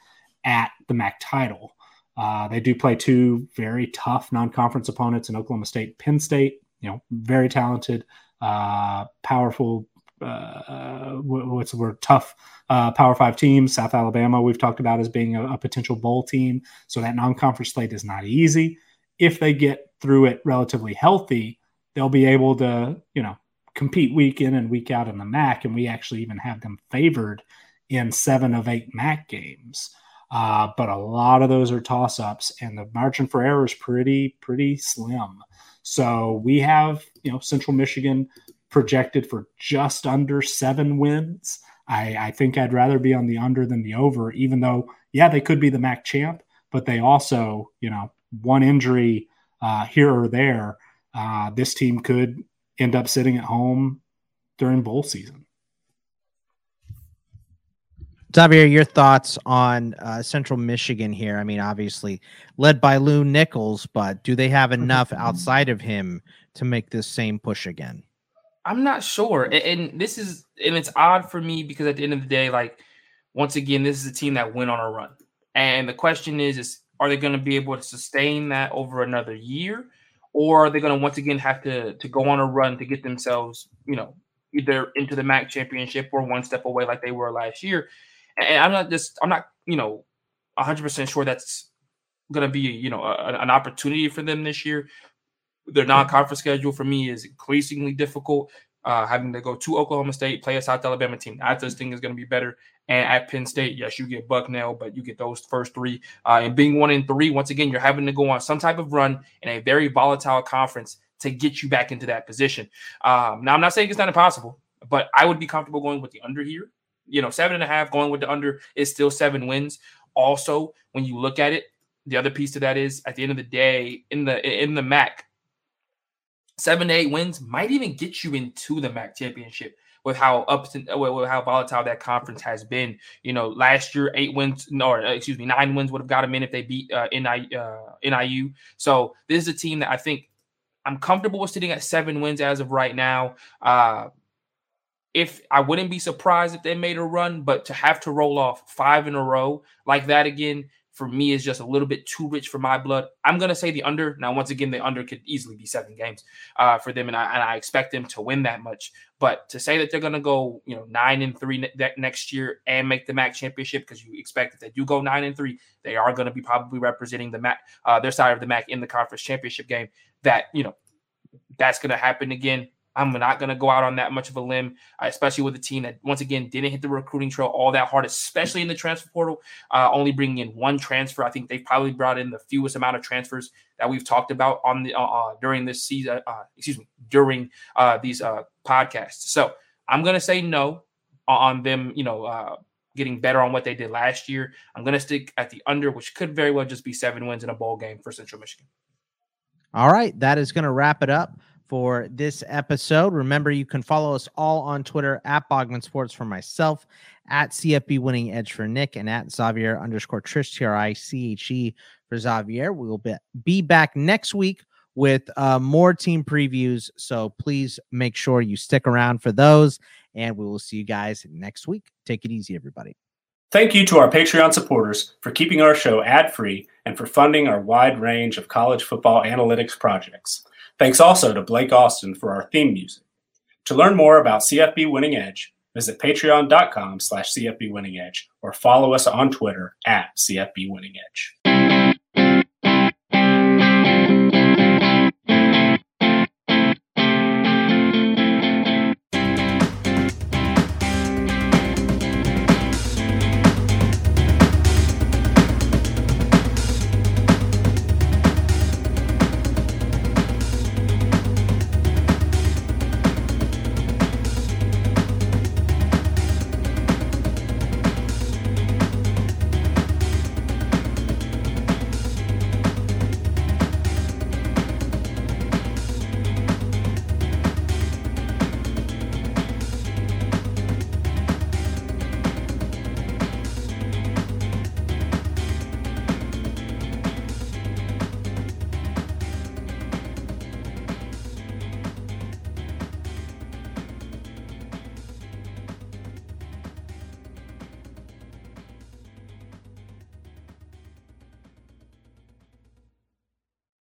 at the MAC title. Uh, they do play two very tough non-conference opponents in Oklahoma State, Penn State. You know, very talented, uh, powerful uh, what's the word tough uh, Power Five teams. South Alabama we've talked about as being a, a potential bowl team, so that non-conference slate is not easy. If they get through it relatively healthy, they'll be able to you know compete week in and week out in the MAC, and we actually even have them favored in seven of eight MAC games. Uh, but a lot of those are toss-ups, and the margin for error is pretty pretty slim. So we have you know Central Michigan projected for just under seven wins. I, I think I'd rather be on the under than the over, even though, yeah, they could be the MAC champ, but they also, you know, one injury uh, here or there, uh, this team could end up sitting at home during bowl season. Xavier, your thoughts on uh, Central Michigan here? I mean, obviously led by Lew Nichols, but do they have enough outside of him to make this same push again? I'm not sure, and, and this is and it's odd for me because at the end of the day, like once again, this is a team that went on a run, and the question is, is are they going to be able to sustain that over another year, or are they going to once again have to to go on a run to get themselves, you know, either into the MAC championship or one step away like they were last year? And I'm not just I'm not you know 100 percent sure that's going to be you know a, an opportunity for them this year. Their non-conference schedule for me is increasingly difficult. Uh, having to go to Oklahoma State, play a South Alabama team. I just think is going to be better. And at Penn State, yes, you get Bucknell, but you get those first three. Uh, and being one in three, once again, you're having to go on some type of run in a very volatile conference to get you back into that position. Um, now, I'm not saying it's not impossible, but I would be comfortable going with the under here. You know, seven and a half going with the under is still seven wins. Also, when you look at it, the other piece to that is at the end of the day, in the in the MAC, seven to eight wins might even get you into the MAC championship with how up to, with how volatile that conference has been. You know, last year eight wins, or uh, excuse me, nine wins would have got them in if they beat uh, NIU, uh, NIU. So this is a team that I think I'm comfortable with sitting at seven wins as of right now. Uh, if I wouldn't be surprised if they made a run, but to have to roll off five in a row like that again for me is just a little bit too rich for my blood. I'm gonna say the under. Now, once again, the under could easily be seven games uh, for them, and I, and I expect them to win that much. But to say that they're gonna go, you know, nine and three ne- next year and make the MAC championship, because you expect if they do go nine and three, they are gonna be probably representing the MAC, uh, their side of the MAC in the conference championship game. That you know, that's gonna happen again. I'm not going to go out on that much of a limb, uh, especially with a team that, once again, didn't hit the recruiting trail all that hard, especially in the transfer portal. Uh, only bringing in one transfer. I think they've probably brought in the fewest amount of transfers that we've talked about on the uh, uh during this season. Uh, excuse me, during uh, these podcasts. So I'm going to say no on them. You know. Getting better on what they did last year. I'm going to stick at the under, which could very well just be seven wins in a bowl game for Central Michigan. All right. That is going to wrap it up for this episode. Remember, you can follow us all on Twitter at Bogman Sports for myself, at CFB Winning Edge for Nick, and at Xavier underscore Triche, T R I C H E for Xavier. We will be, be back next week with uh, more team previews. So please make sure you stick around for those, and we will see you guys next week. Take it easy, everybody. Thank you to our Patreon supporters for keeping our show ad free and for funding our wide range of college football analytics projects. Thanks also to Blake Austin for our theme music. To learn more about CFB Winning Edge, visit patreon.com slash CFB Winning Edge or follow us on Twitter at CFB Winning Edge.